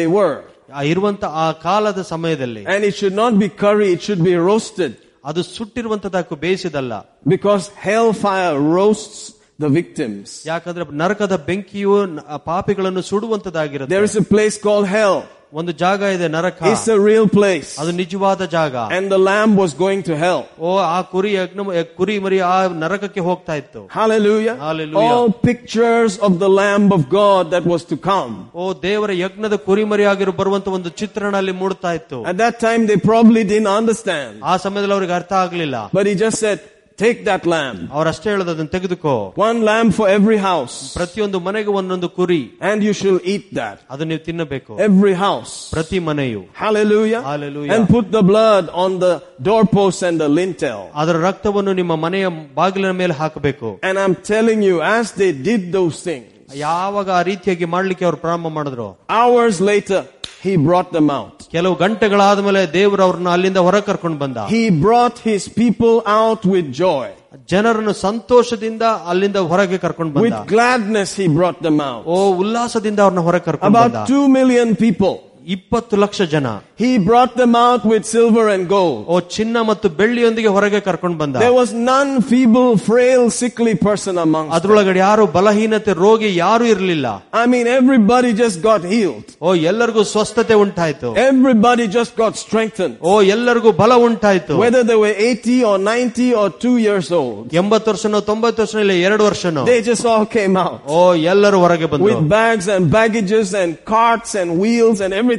they were. ಆ ಇರುವಂತ ಆ ಕಾಲದ ಸಮಯದಲ್ಲಿ And it should not be curry, it should be roasted. ಅದು ಸುಟ್ಟಿರುವಂತದಕ್ಕೂ ಬೇಯಿಸಿದಲ್ಲ Because hellfire roasts the victims. ಯಾಕಂದ್ರೆ ನರಕದ ಬೆಂಕಿಯು ನ- ಆ ಪಾಪಿಗಳನ್ನು ಸುಡುವಂತದಾಗಿರುತ್ತೆ There is a place called hell. ಒಂದು ಜಾಗ ಇದೆ ನರಕ It's a real place. ಅದು ನಿಜವಾದ ಜಾಗ And the lamb was going to hell. ಓ ಆ ಕುರಿ ಯಜ್ಞ ಕುರಿ ಮರಿ ಆ ನರಕಕ್ಕೆ ಹೋಗ್ತಾ ಇತ್ತು Hallelujah. Hallelujah. All pictures of the lamb of God that was to come. ಓ ದೇವರ ಯಜ್ಞದ ಕುರಿಮರಿ ಆಗಿರೋ ಬರುವಂತ ಒಂದು ಚಿತ್ರಣ ಅಲ್ಲಿ ಮೂಡ್ತಾ ಇತ್ತು At that time they probably didn't understand. ಆ ಸಮಯದಲ್ಲಿ ಅವ್ರಿಗೆ ಅರ್ಥ ಆಗ್ಲಿಲ್ಲ But he just said, take that lamb. ಅವ್ರಷ್ಟೇ ಹೇಳೋದು ಅದನ್ನ ತೆಗೆದುಕೋ One lamb for every house. ಪ್ರತಿಯೊಂದು ಮನೆಗೆ ಒಂದೊಂದು ಕುರಿ And you shall eat that. ಅದು ನೀವು ತಿನ್ನಬೇಕು Every house. ಪ್ರತಿ ಮನೆಯು Hallelujah. Hallelujah. And put the blood on the doorpost and the lintel. ಅದರ ರಕ್ತವನ್ನು ನಿಮ್ಮ ಮನೆಯ ಬಾಗಿಲಿನ ಮೇಲೆ ಹಾಕಬೇಕು And I'm telling you, as they did those things, ಯಾವಾಗ ಆ ರೀತಿಯಾಗಿ ಮಾಡ್ಲಿಕ್ಕೆ ಅವ್ರು ಪ್ರಾರಂಭ ಮಾಡಿದ್ರು hours later, he brought them out. ಕೆಲವು ಗಂಟೆಗಳಾದ ಮೇಲೆ ದೇವರು ಅವ್ರನ್ನ ಅಲ್ಲಿಂದ ಹೊರ ಕರ್ಕೊಂಡು ಬಂದ He brought his people out with joy. ಜನರನ್ನು ಸಂತೋಷದಿಂದ ಅಲ್ಲಿಂದ ಹೊರಗೆ ಕರ್ಕೊಂಡು ಬಂದ With gladness, he brought them out. ಓ ಉಲ್ಲಾಸದಿಂದ ಅವ್ರನ್ನ ಹೊರಗೆ ಕರ್ಕೊಂಡು ಬಂದ About two million people. ಇಪ್ಪತ್ತು ಲಕ್ಷ ಜನ He brought them out with silver and gold. ಓ ಚಿನ್ನ ಮತ್ತು ಬೆಳ್ಳಿಯೊಂದಿಗೆ ಹೊರಗೆ ಕರ್ಕೊಂಡು ಬಂದ There was none feeble, frail, sickly person amongst them. ಅದ್ರೊಳಗಡೆ ಯಾರು ಬಲಹೀನತೆ ರೋಗಿ ಯಾರು ಇರಲಿಲ್ಲ I mean, everybody just got healed. ಓ ಎಲ್ಲರಿಗೂ ಸ್ವಸ್ಥತೆ ಉಂಟಾಯ್ತು Everybody just got strengthened. ಓ ಎಲ್ಲರಿಗೂ ಬಲ ಉಂಟಾಯ್ತು Whether they were 80 or 90 or 2 years old. ಎಂಬತ್ತು ವರ್ಷನೋ ತೊಂಬತ್ತು ವರ್ಷನೋ ಇಲ್ಲ ಎರಡು ವರ್ಷನೋ They just all came out. ಓ ಎಲ್ಲರೂ ಹೊರಗೆ ಬಂದ್ರು With bags and baggages and carts and wheels and everything.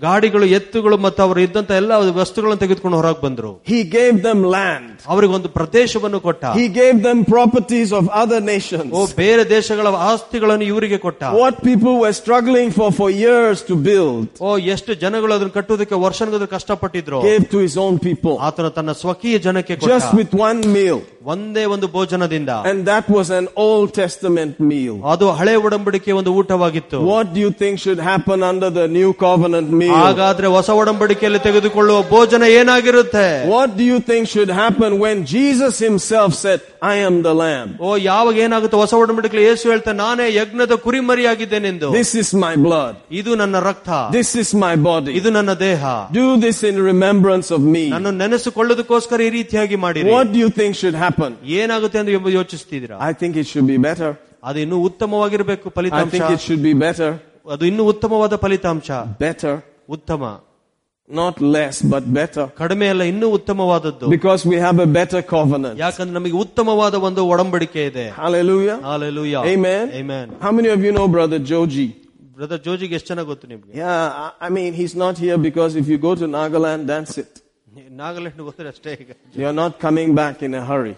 ಗಾಡಿಗಳು ಎತ್ತುಗಳು ಮತ್ತು ಅವರು ಇದ್ದಂತ ಎಲ್ಲ ವಸ್ತುಗಳನ್ನು ತೆಗೆದುಕೊಂಡು ಹೊರಗೆ ಬಂದ್ರು He gave them land. ಅವರಿಗೆ ಒಂದು ಪ್ರದೇಶವನ್ನು ಕೊಟ್ಟ He gave them properties of other O nations. ಬೇರೆ ದೇಶಗಳ ಆಸ್ತಿಗಳನ್ನು ಇವರಿಗೆ ಕೊಟ್ಟ What people were struggling for for years to build, ಓ ಎಷ್ಟು ಜನಗಳು ಅದನ್ನ ಕಟ್ಟುವುದಕ್ಕೆ ವರ್ಷಗಳ ಕಷ್ಟಪಟ್ಟಿದ್ರು gave to his own people. ಆತನ ತನ್ನ ಸ್ವಕೀಯ ಜನಕ್ಕೆ Just ಕೊಟ್ಟ with one meal. ಒಂದೇ ಒಂದು ಭೋಜನದಿಂದ And that was an Old Testament meal. ಅದು ಹಳೆ ಒಡಂಬಡಿಕೆ ಒಂದು ಊಟವಾಗಿತ್ತು What do you think should happen under the new covenant meal? ಹಾಗಾದ್ರೆ ಹೊಸ ಒಡಂಬಡಿಕೆಯಲ್ಲಿ ತೆಗೆದುಕೊಳ್ಳುವ ಭೋಜನ ಏನಾಗಿರುತ್ತೆ What do you think should happen when Jesus himself said, I am the lamb? ಓ ಯಾವಾಗ ಏನಾಗುತ್ತೆ ಹೊಸ ಒಡಂಬಡಿಕೆಯಲ್ಲಿ ಯೇಸು ಹೇಳ್ತಾ ನಾನೇ ಯಜ್ಞದ ಕುರಿಮರಿಯಾಗಿದ್ದೇನೆಂದು This is my blood. ಇದು ನನ್ನ ರಕ್ತ This is my body. ಇದು ನನ್ನ ದೇಹ Do this in remembrance of me. ನನ್ನ ನೆನೆಸಿಕೊಳ್ಳೋದಕ್ಕೋಸ್ಕರ ಈ ರೀತಿಯಾಗಿ ಮಾಡಿರಿ What do you think should happen? ಏನಾಗುತ್ತೆ ಎಂದು ಎಂಬ ಯೋಚಿಸ್ತಿದ್ದೀರಾ I think it should be better. ಅದು ಇನ್ನೂ ಉತ್ತಮವಾಗಿರ್ಬೇಕು I ಫಲಿತಾಂಶ think it should be better. ಅದು ಇನ್ನೂ ಉತ್ತಮವಾದ ಫಲಿತಾಂಶ Better. ಉತ್ತಮ Not less, but better. ಕಡಿಮೆ ಅಲ್ಲ ಇನ್ನೂ ಉತ್ತಮವಾದದ್ದು Because we have a better covenant. ಯಾಕಂದ್ರೆ ನಮಗೆ ಉತ್ತಮವಾದ ಒಂದು ಒಡಂಬಡಿಕೆ ಇದೆ Hallelujah. Hallelujah. Amen. Amen. How many of you know Brother Joji? Brother ಜೋಜಿಗೆ ಎಷ್ಟು ಚೆನ್ನಾಗಿ ಗೊತ್ತು ನಿಮ್ಗೆ Yeah, I- I mean, he's not here because if you go to Nagaland, that's it. Nagaland ಗೊತ್ತಿರ ಅಷ್ಟೇ ಈಗ You're not coming back in a hurry.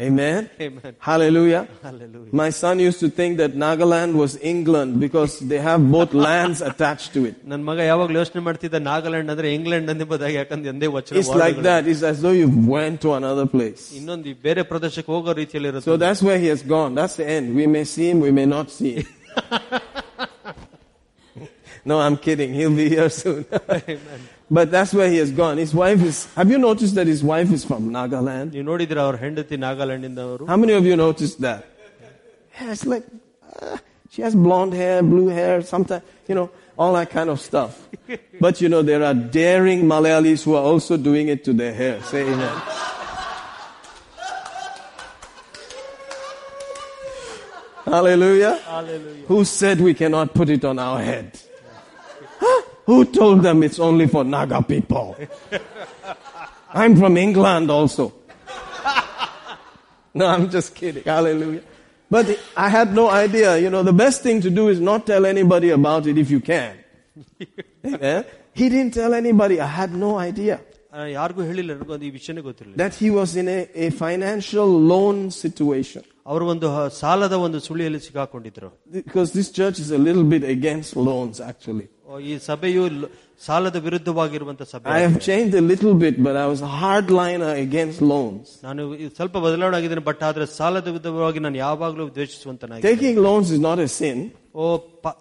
Amen. Amen. Hallelujah. Hallelujah. My son used to think that Nagaland was England because they have both lands attached to it. ನನ್ ಮಗ ಯಾವಾಗ್ಲೂ ಯೋಚನೆ ಮಾಡ್ತಿದ್ದ ನಾಗಾಲ್ಯಾಂಡ್ ಅಂದ್ರೆ England ಎಂಬುದಾಗಿ ಯಾಕಂದ್ರೆ ಒಂದೇ ವಚನ It's like that. It's as though you went to another place. ಇನ್ನೊಂದು ಈ ಬೇರೆ ಪ್ರದೇಶಕ್ಕೆ ಹೋಗೋ ರೀತಿಯಲ್ಲಿ So ಇರುತ್ತೆ that's where he has gone. That's the end. We may see him, we may not see him. No, I'm kidding. He'll be here soon. but that's where he has gone. His wife is, have you noticed that his wife is from Nagaland? ನೀವು ನೋಡಿದ್ರೆ ಅವ್ರ ಹೆಂಡತಿ ನಾಗಾಲ್ಯಾಂಡಿಂದವರು How many of you noticed that? Yeah, it's like, uh, she has blonde hair, blue hair, sometimes, you know, all that kind of stuff. but you know, there are daring Malayalis who are also doing it to their hair. Say amen. Hallelujah. Who said we cannot put it on our head? Huh? Who told them it's only for Naga people? I'm from England also. No, I'm just kidding. Hallelujah. But I had no idea. You know, the best thing to do is not tell anybody about it if you can. Amen. He didn't tell anybody. I had no idea ಆ, ಯಾರಿಗೂ ಹೇಳಿಲ್ಲ ನನಗೊಂದು ಈ ವಿಷಯನೇ ಗೊತ್ತಿರಲಿಲ್ಲ that he was in a, a financial loan situation. ಅವರು ಒಂದು ಹ- ಸಾಲದ ಒಂದು ಸುಳಿಯಲ್ಲಿ ಸಿಕ್ಕಾಕೊಂಡಿದ್ರು Because this church is a little bit against loans, actually. ಓ, ಈ ಸಭೆಯು ಲ- ಸಾಲದ ವಿರುದ್ಧವಾಗುವಂತ ಸಭೆ I have changed a little bit, but I was a hardliner against loans. ನಾನು ಇದು ಸ್ವಲ್ಪ ಬದಲಾವಣೆ ಆಗಿದ್ದೇನೆ ಬಟ್ ಆದ್ರೆ ಸಾಲದ ವಿರುದ್ಧವಾಗಿ ನಾನು ಯಾವಾಗಲೂ ದ್ವೇಷಿಸುವಂತನಾಗಿ Taking loans is not a sin, O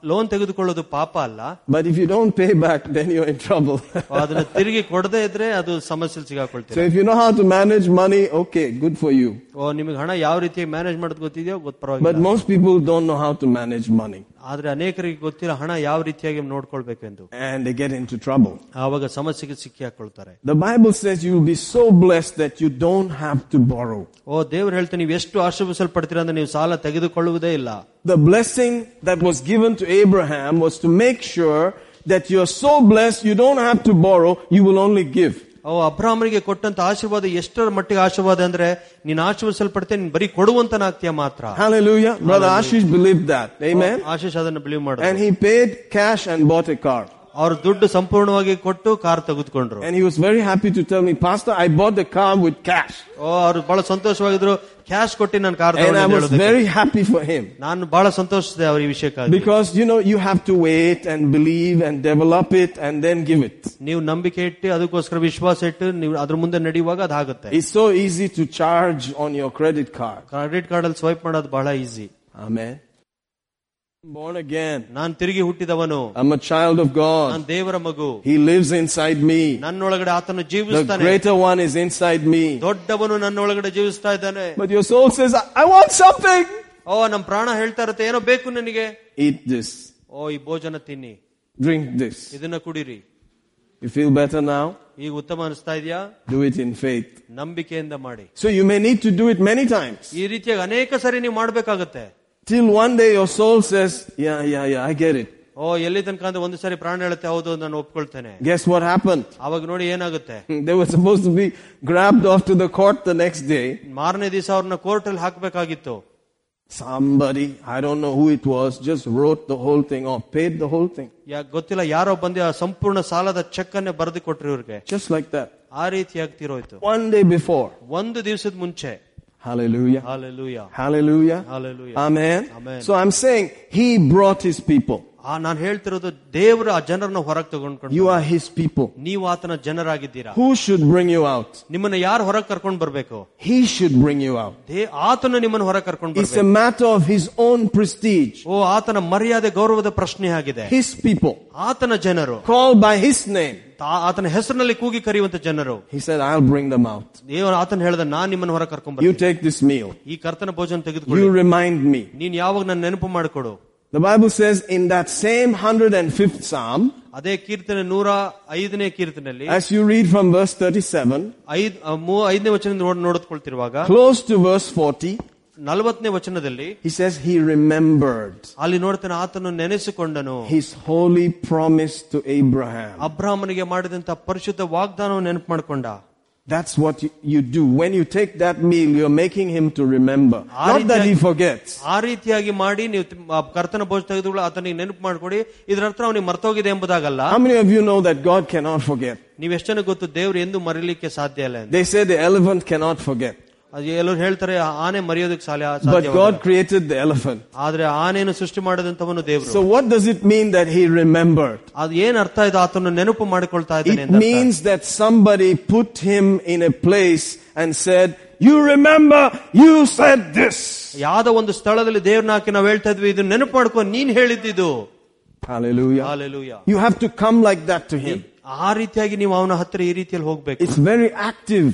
loan ತೆಗೆದುಕೊಳ್ಳೋದು ಪಾಪ ಅಲ್ಲ but if you don't pay back, then you're in trouble. ಅದನ್ನ ತಿರುಗಿ ಕೊಡದೇ ಇದ್ರೆ ಅದು ಸಮಸ್ಯೆ ಸಿಗಾಕೊಳ್ತೀವಿ so if you know how to manage money, okay, good for you. ಓ ನಿಮಗೆ ಹಣ ಯಾವ ರೀತಿ ಮ್ಯಾನೇಜ್ ಮಾಡೋದು ಗೊತ್ತಿದೆಯೋ ಗೊತ್ತು But ಪರವಾಗಿಲ್ಲ most people don't know how to manage money ಆದ್ರೆ ಅನೇಕರಿಗೆ ಗೊತ್ತಿಲ್ಲ ಹಣ ಯಾವ ರೀತಿಯಾಗಿ ನೋಡ್ಕೊಳ್ಬೇಕೆಂದು and they get into trouble. ಆವಾಗ ಸಮಸ್ಯೆಗೆ ಸಿಕ್ಕಿ ಹಾಕೊಳ್ತಾರೆ The Bible says you will be so blessed that you don't have to borrow. ಓ ದೇವ್ರು ಹೇಳ್ತಾರೆ ನೀವು ಎಷ್ಟು ಆಶೀರ್ವಿಸಲ್ಪಡ್ತೀರಾ ಅಂದ್ರೆ ನೀವು ಸಾಲ ತೆಗೆದುಕೊಳ್ಳುವುದೇ ಇಲ್ಲ The blessing that was given to Abraham was to make sure that you're so blessed you don't have to borrow, you will only give. ಅವು ಅಬ್ರಾಹ್ಮನಿಗೆ ಕೊಟ್ಟಂತ ಆಶೀರ್ವಾದ ಎಷ್ಟರ ಮಟ್ಟಿಗೆ ಆಶೀರ್ವಾದ ಅಂದ್ರೆ ನೀನು ಆಶೀರ್ವಿಸಲ್ಪಡ್ತೆ ನೀನ್ ಬರೀ ಕೊಡುವಂತನಾಗ್ತೀಯ ಮಾತ್ರ Hallelujah. Brother Ashish believed that. Amen. Ashish ಅದನ್ನ ಬಿಲೀವ್ And ಮಾಡಿದ್ರು he paid cash and bought a car. ಅವ್ರ ದುಡ್ಡು ಸಂಪೂರ್ಣವಾಗಿ ಕೊಟ್ಟು ಕಾರ್ ತೆಗೆದುಕೊಂಡ್ರು And he was very happy to tell me, Pastor, I bought the car with cash. ಓ ಅವ್ರು ಬಹಳ ಸಂತೋಷವಾಗಿದ್ರು ಕ್ಯಾಶ್ ಕೊಟ್ಟು ನಾನು car And I was very happy for him. ನಾನು ಬಹಳ ಸಂತೋಷಿಸಿದೆ ಅವ್ರ ಈ ವಿಷಯಕ್ಕಾಗಿ Because, you know, you have to wait and believe and develop it and then give it. ನೀವು ನಂಬಿಕೆ ಇಟ್ಟು ಅದಕ್ಕೋಸ್ಕರ ವಿಶ್ವಾಸ ಇಟ್ಟು ನೀವು ಅದ್ರ ಮುಂದೆ ನಡೆಯುವಾಗ ಅದಾಗುತ್ತೆ It's so easy to charge on your credit card. Credit card ಅಲ್ಲಿ ಸ್ವೈಪ್ ಮಾಡೋದು ಬಹಳ ಈಸಿ Amen. Born again. ನಾನ್ ತಿರುಗಿ ಹುಟ್ಟಿದವನು I'm a child of God. ನಾನ್ ದೇವರ ಮಗು He lives inside me. ನನ್ನೊಳಗಡೆ ಆತನು The ಜೀವಿಸ್ತಾನೆ greater one is inside me. ದೊಡ್ಡವನು ನನ್ನೊಳಗಡೆ ಜೀವಿಸ್ತಾ ಇದ್ದಾನೆ But your soul says, I I want something. ಓ ನಮ್ ಪ್ರಾಣ ಹೇಳ್ತಾ ಇರುತ್ತೆ ಏನೋ ಬೇಕು ನನಗೆ Eat this. ಓ ಈ ಭೋಜನ ತಿನ್ನಿ Drink this. ಇದನ್ನ ಕುಡೀರಿ You feel better now? ಈಗ ಉತ್ತಮ ಅನಿಸ್ತಾ ಇದೆಯಾ Do it in faith. ನಂಬಿಕೆಯಿಂದ ಮಾಡಿ So you may need to do it many times. ಈ ರೀತಿಯಾಗಿ ಅನೇಕ ಸರಿ ನೀವು ಮಾಡ್ಬೇಕಾಗತ್ತೆ Till one day your soul says, yeah, yeah, yeah, I get it. ಓ ಎಲ್ಲಿ ತನಕ ಅಂದ್ರೆ ಒಂದು ಸಾರಿ ಪ್ರಾಣ ಹೇಳುತ್ತೆ ಹೌದು ನಾನು ಒಪ್ಕೊಳ್ತೇನೆ Guess what happened? ಅವಾಗ ನೋಡಿ ಏನಾಗುತ್ತೆ They were supposed to be grabbed off to the court the next day. ಮಾರನೇ ದಿವಸ ಅವ್ರನ್ನ ಕೋರ್ಟ್ ಅಲ್ಲಿ ಹಾಕ್ಬೇಕಾಗಿತ್ತು Somebody, I don't know who it was, just wrote the whole thing or paid the whole thing. ಯಾ ಗೊತ್ತಿಲ್ಲ ಯಾರೋ ಬಂದು ಆ ಸಂಪೂರ್ಣ ಸಾಲದ ಚೆಕ್ ಅನ್ನೇ ಬರೆದು ಕೊಟ್ರಿ ಇವ್ರಿಗೆ Just like that. ಆ ರೀತಿಯಾಗಿ ತೀರೋಯ್ತು One day before. ಒಂದು ದಿವಸದ ಮುಂಚೆ Hallelujah. Hallelujah. Hallelujah. Hallelujah. Amen. Amen. So I'm saying he brought his people. ಆ ನಾನು ಹೇಳ್ತಿರೋದು ದೇವರು ಆ ಜನರನ್ನ ಹೊರಗೆ ತಗೊಂಡ್ಕೊಂಡು You are his people. ನೀವು ಆತನ ಜನರಾಗಿದ್ದೀರಾ Who should bring you out? ನಿಮ್ಮನ್ನ ಯಾರು ಹೊರಗೆ ಕರ್ಕೊಂಡು ಬರ್ಬೇಕು He should bring you out. They ಆತನು ನಿಮ್ಮನ್ನ ಹೊರಗೆ ಕರ್ಕೊಂಡು It's a ಬರ್ಬೇಕು matter of his own prestige. ಓ ಆತನ ಮರ್ಯಾದೆ ಗೌರವದ ಪ್ರಶ್ನೆ ಆಗಿದೆ His people. ಆತನ ಜನರು Called by his name. ತಾ- ಆತನ ಹೆಸರಿನಲ್ಲಿ ಕೂಗಿ ಕರೆಯುವಂತ ಜನರು He said, I'll bring them out. ದೇವರು ಆತನ ಹೇಳ್ದ ನಾನ್ ನಿಮ್ಮನ್ನ ಹೊರಗೆ ಕರ್ಕೊಂಡ್ You ಬರ್ತೀನಿ take this meal. ಈ ಕರ್ತನ ಭೋಜನ ತೆಗೆದುಕೊಳ್ಳಿ You remind me. ನೀನ್ ಯಾವಾಗ ನನ್ನ ನೆನಪು ಮಾಡಿಕೊಡು The Bible says in that same 105th Psalm, ಅದೇ ಕೀರ್ತನೆ ನೂರ ಐದನೇ ಕೀರ್ತನೆಯಲ್ಲಿ as you read from verse 37, ಐದ್ ಆ, ಮೂ- ಐದನೇ ವಚನ ನೋಡ್ ನೋಡಿಕೊಳ್ತಿರುವಾಗ close to verse 40, ನಲವತ್ತನೇ ವಚನದಲ್ಲಿ he says he remembered ಅಲ್ಲಿ ನೋಡ್ತಾನೆ ಆತನು ನೆನೆಸಿಕೊಂಡನು his holy promise to Abraham. ಅಬ್ರಾಹ್ಮನಿಗೆ ಮಾಡಿದಂತ ಪರಿಶುದ್ಧ ವಾಗ್ದಾನವನ್ನು ನೆನಪು ಮಾಡ್ಕೊಂಡ That's what you, you do. When you take that meal, you're making him to remember. Not that he forgets. ಆ ರೀತಿಯಾಗಿ ಮಾಡಿ ನೀವು ತಿ- ಆ ಕರ್ತನ ಭೋಜ ತೆಗೆದುಕೊಳ್ಳಿ ಆತನಿಗೆ ನೆನಪು ಮಾಡ್ಕೊಡಿ ಇದ್ರ ಅರ್ಥ ಅವನಿಗೆ ಮರ್ತೋಗಿದೆ ಎಂಬುದಾಗಲ್ಲ How many of you know that God cannot forget? ನೀವ್ ಎಷ್ಟು ಜನ ಗೊತ್ತು ದೇವ್ರು ಎಂದು ಮರೀಲಿಕ್ಕೆ ಸಾಧ್ಯ ಇಲ್ಲ ಎಂದು They say the elephant cannot forget. ಅದು ಎಲ್ಲರೂ ಹೇಳ್ತಾರೆ ಆ ಆನೆ ಮರೆಯೋದಕ್ಕೆ ಸಾಧ್ಯ But ಸಾಧ್ಯವಿಲ್ಲ. God created the elephant. ಆದ್ರೆ ಆನೆಯನ್ನು ಸೃಷ್ಟಿ ಮಾಡಿದಂತವನು ದೇವರು So what does it mean that he remembered? ಅದು ಏನ್ ಅರ್ಥ ಇದೆ ಆತನು ನೆನಪು ಮಾಡಿಕೊಳ್ತಾ ಇದ್ದಾನೆ It ಅಂತ ಅರ್ಥ. means that somebody put him in a place and said, you remember, you said this. ಯಾವ್ದೋ ಒಂದು ಸ್ಥಳದಲ್ಲಿ ದೇವ್ರನ್ನ ಹಾಕಿ ನಾವು ಹೇಳ್ತಾ ಇದ್ವಿ ಇದು ನೆನಪು ಮಾಡ್ಕೊ ನೀನ್ ಹೇಳಿದ್ದಿದು Hallelujah. Hallelujah. You have to come like that to Him. ಆ ರೀತಿಯಾಗಿ ನೀವು ಅವನ ಹತ್ರ ಈ ರೀತಿಯಲ್ಲಿ ಹೋಗ್ಬೇಕು It's very active.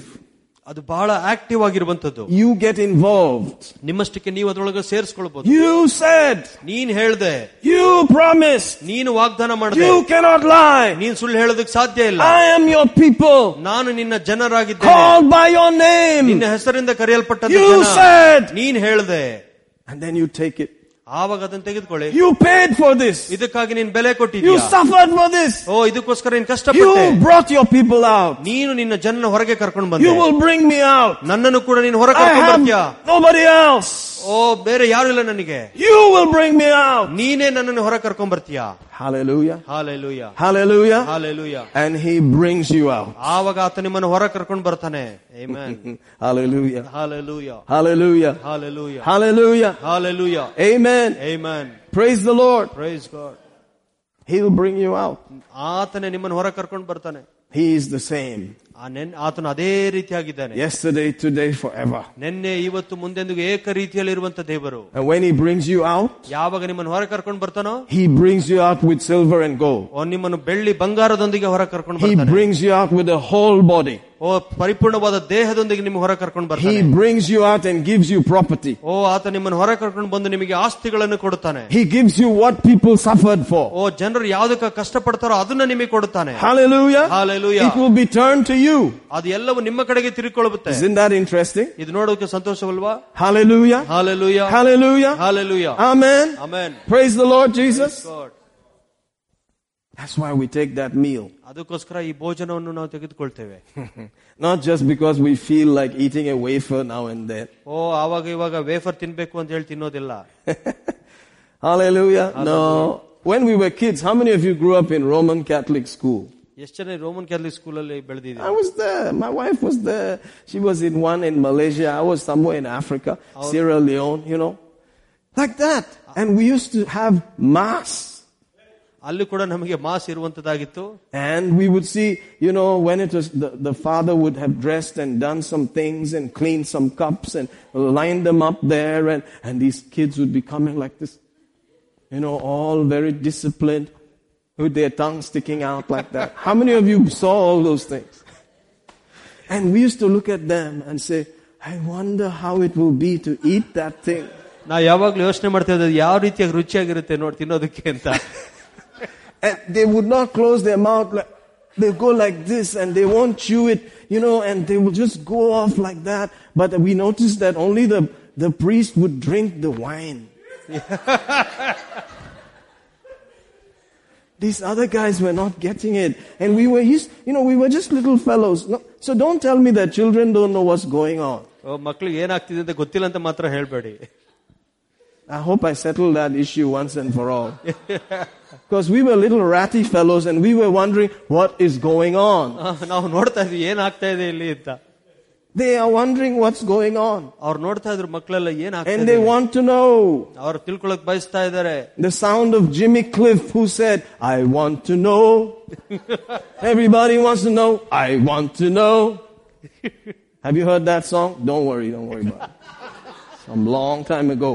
ಅದು ಬಹಳ ಆಕ್ಟಿವ್ ಆಗಿರುವಂತದ್ದು You get involved. ನಿಮ್ಮಷ್ಟಕ್ಕೆ ನೀವು ಅದರೊಳಗೆ ಸೇರಿಸ್ಕೊಳ್ಬಹುದು You said, ನೀನ್ ಹೇಳ್ದೆ you promised, ನೀನು ವಾಗ್ದಾನ ಮಾಡಿದೆ you cannot lie. ನೀನ್ ಸುಳ್ಳು ಹೇಳೋದಕ್ಕೆ ಸಾಧ್ಯ ಇಲ್ಲ I am your people, ನಾನು ನಿನ್ನ ಜನರಾಗಿದ್ದೇನೆ called by your name. ನಿನ್ನ ಹೆಸರಿಂದ ಕರೆಯಲ್ಪಟ್ಟ You said, ನೀನ್ ಹೇಳ್ದೆ and then you take it. ಆವಾಗ ಅದನ್ನ ತೆಗೆದುಕೊಳ್ಳಿ You paid for this. ಇದಕ್ಕಾಗಿ ನೀನ್ ಬೆಲೆ You ಕೊಟ್ಟಿದ್ಯಾ suffered for this. ಓ ಇದಕ್ಕೋಸ್ಕರ ನೀನ್ ಕಷ್ಟಪಟ್ಟೆ You brought your people out. ನೀನು ನಿನ್ನ ಜನ ಹೊರಗೆ ಕರ್ಕೊಂಡು You ಬಂದೆ will bring me out. ನನ್ನನ್ನು ಕೂಡ ನೀನು ಹೊರ I ಕರ್ಕೊಂಡು ಬರ್ತೀಯಾ have nobody else. ಓ ಬೇರೆ ಯಾರು ಇಲ್ಲ ನನಗೆ You will bring me out. ನೀನೇ ನನ್ನನ್ನು ಹೊರ ಕರ್ಕೊಂಡ್ ಬರ್ತೀಯಾ Hallelujah. Hallelujah Hallelujah. Hallelujah And he brings you out. ಆವಾಗ ಆತ ನಿಮ್ಮನ್ನು ಹೊರ ಕರ್ಕೊಂಡು ಬರ್ತಾನೆ Amen. Hallelujah. Hallelujah. Hallelujah. Hallelujah. Hallelujah. Hallelujah. Amen. Amen. Praise the Lord. Praise God. He will bring you out. ಆತನೇ ನಿಮ್ಮನ್ನು ಹೊರ ಕರ್ಕೊಂಡು ಬರ್ತಾನೆ He is the same. ಆ ನೆನ್ ಆತನು ಅದೇ ರೀತಿಯಾಗಿದ್ದಾನೆ Yesterday, today, forever. ನಿನ್ನೆ ಇವತ್ತು ಮುಂದೆಂದಿಗೂ ಏಕ ರೀತಿಯಲ್ಲಿ ಇರುವಂತ ದೇವರು And when he brings you out, ಯಾವಾಗ ನಿಮ್ಮನ್ನು ಹೊರ ಕರ್ಕೊಂಡು ಬರ್ತಾನೋ he brings you out with silver and gold. ಓ ನಿಮ್ಮನ್ನು ಬೆಳ್ಳಿ ಬಂಗಾರದೊಂದಿಗೆ ಹೊರ ಕರ್ಕೊಂಡು He ಬರ್ತಾನೆ brings you out with a whole body. ಓ ಪರಿಪೂರ್ಣವಾದ ದೇಹದೊಂದಿಗೆ ನಿಮ್ಮ ಹೊರ ಕರ್ಕೊಂಡು ಬರ್ತಾನೆ He brings you out and gives you property. ಓ ಆತ ನಿಮ್ಮನ್ನು ಹೊರ ಕರ್ಕೊಂಡು ಬಂದು ನಿಮಗೆ ಆಸ್ತಿಗಳನ್ನು ಕೊಡುತ್ತಾನೆ He gives you what people suffered for. ಓ ಜನರು ಯಾವ್ದಕ್ಕ ಕಷ್ಟಪಡ್ತಾರೋ ಅದನ್ನ ನಿಮಗೆ ಕೊಡುತ್ತಾನೆ Hallelujah. Hallelujah. It will be turned to you. ಅದು ಎಲ್ಲವೂ ನಿಮ್ಮ ಕಡೆಗೆ ತಿರುಗಿಕೊಳ್ಳುತ್ತೆ Isn't that interesting? ಇದು ನೋಡೋಕೆ ಸಂತೋಷವಲ್ವಾ Hallelujah. Hallelujah Hallelujah. Hallelujah Amen. Amen Praise the Lord Jesus. That's why we take that meal. ಅದಕ್ಕೋಸ್ಕರ ಈ ಭೋಜನವನ್ನು ನಾವು ತೆಗೆದುಕೊಳ್ತೇವೆ Not just because we feel like eating a wafer now and then. ಓ ಆವಾಗ ಇವಾಗ wafer ತಿನ್ಬೇಕು ಅಂತ ಹೇಳಿ ತಿನ್ನೋದಿಲ್ಲ Hallelujah. No. When we were kids, how many of you grew up in Roman Catholic school? ಎಷ್ಟು ಜನ ರೋಮನ್ ಕ್ಯಾಥಲಿಕ್ ಸ್ಕೂಲಲ್ಲಿ I ಬೆಳೆದಿದೆ was there. My wife was there. She was in one in Malaysia. I was somewhere in Africa, Sierra Leone, you know. Like that. And we used to have mass. ಅಲ್ಲಿ ಕೂಡ ನಮಗೆ mass ಇರುವಂತದ್ದಾಗಿತ್ತು And we would see, you know, when it was, the, the father would have dressed and done some things and cleaned some cups and lined them up there and, and these kids would be coming like this. You know, all very disciplined with their tongue sticking out like that. How many of you saw all those things? And we used to look at them and say, I wonder how it will be to eat that thing. ನಾವು ಯಾವಾಗ್ಲೂ ಯೋಚನೆ ಮಾಡ್ತಾ ಇದ್ದದ್ದು ಯಾವ ರೀತಿಯಾಗಿ ರುಚಿಯಾಗಿರುತ್ತೆ ನೋಡಿ ತಿನ್ನೋದಕ್ಕೆ ಅಂತ And they would not close their mouth like, they go like this and they won't chew it, you know, and they will just go off like that. But we noticed that only the, the priest would drink the wine. These other guys were not getting it. And we were, used, you know, we were just little fellows. No, so don't tell me that children don't know what's going on. ಓ, ಮಕ್ಳಿಗೆ ಏನಾಗ್ತಿದೆ ಅಂತ ಗೊತ್ತಿಲ್ಲ ಅಂತ ಮಾತ್ರ ಹೇಳ್ಬೇಡಿ I hope I settled that issue once and for all. Because we were little ratty fellows and we were wondering what is going on. ಆ, ನಾವು ನೋಡ್ತಾ ಇದ್ವಿ ಏನಾಗ್ತಾ ಇದೆ ಇಲ್ಲಿ ಅಂತ They are wondering what's going on. ಅವ್ರು ನೋಡ್ತಾ ಇದ್ರು ಮಕ್ಕಳೆಲ್ಲ ಏನ್ ಆಗ್ತಾ And ಇದೆ they want to know ಅವ್ರು ತಿಳ್ಕೊಳಕ್ ಬಯಸ್ತಾ ಇದ್ದಾರೆ the sound of Jimmy Cliff who said, I want to know. Everybody wants to know. I want to know. Have you heard that song? Don't worry, don't worry about it. Some long time ago.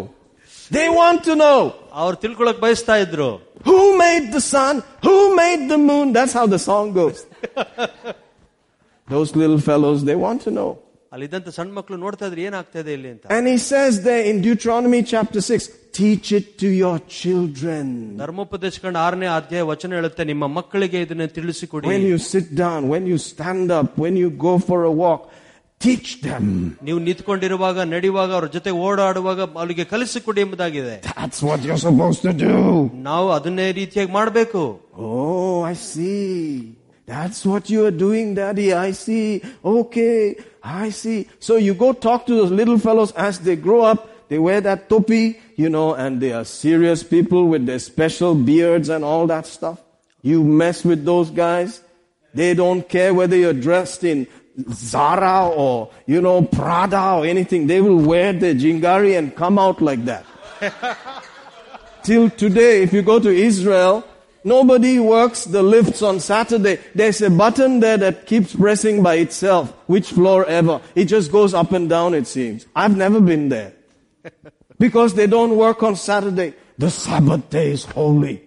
They want to know ಅವ್ರು ತಿಳ್ಕೊಳಕ್ ಬಯಸ್ತಾ ಇದ್ರು who made the sun, who made the moon. That's how the song goes. Those little fellows, they want to know. ಅಲ್ಲಿದ್ದಂತ ಸಣ್ಣ ಮಕ್ಕಳು ನೋಡ್ತಾ ಇದ್ರು ಏನಾಗ್ತಾ ಇದೆ ಇಲ್ಲಿ ಅಂತ And he says there in Deuteronomy chapter 6, teach it to your children. ಧರ್ಮೋಪದೇಶ ಕಂಡ ಆರನೇ ಅಧ್ಯಾಯ ವಚನ ಹೇಳುತ್ತೆ ನಿಮ್ಮ ಮಕ್ಕಳಿಗೆ ಇದನ್ನ ತಿಳಿಸಿಕೊಡಿ When you sit down, when you stand up, when you go for a walk, teach them. ನೀವು ನಿಂತ್ಕೊಂಡಿರುವಾಗ ನಡೆಯುವಾಗ ಅವ್ರ ಜೊತೆ ಓಡಾಡುವಾಗ ಅವರಿಗೆ ಕಲಿಸಿಕೊಡಿ ಎಂಬುದಾಗಿದೆ That's what you're supposed to do. ನಾವು ಅದನ್ನೇ ರೀತಿಯಾಗಿ ಮಾಡಬೇಕು Oh, I see. That's what you are doing, Daddy. I see. Okay, I see. So you go talk to those little fellows as they grow up. They wear that topi, you know, and they are serious people with their special beards and all that stuff. You mess with those guys. They don't care whether you're dressed in Zara or, you know, Prada or anything. They will wear their jingari and come out like that. Till today, if you go to Israel, nobody works the lifts on Saturday. There's a button there that keeps pressing by itself, which floor ever. It just goes up and down, it seems. I've never been there. Because they don't work on Saturday. The Sabbath day is holy.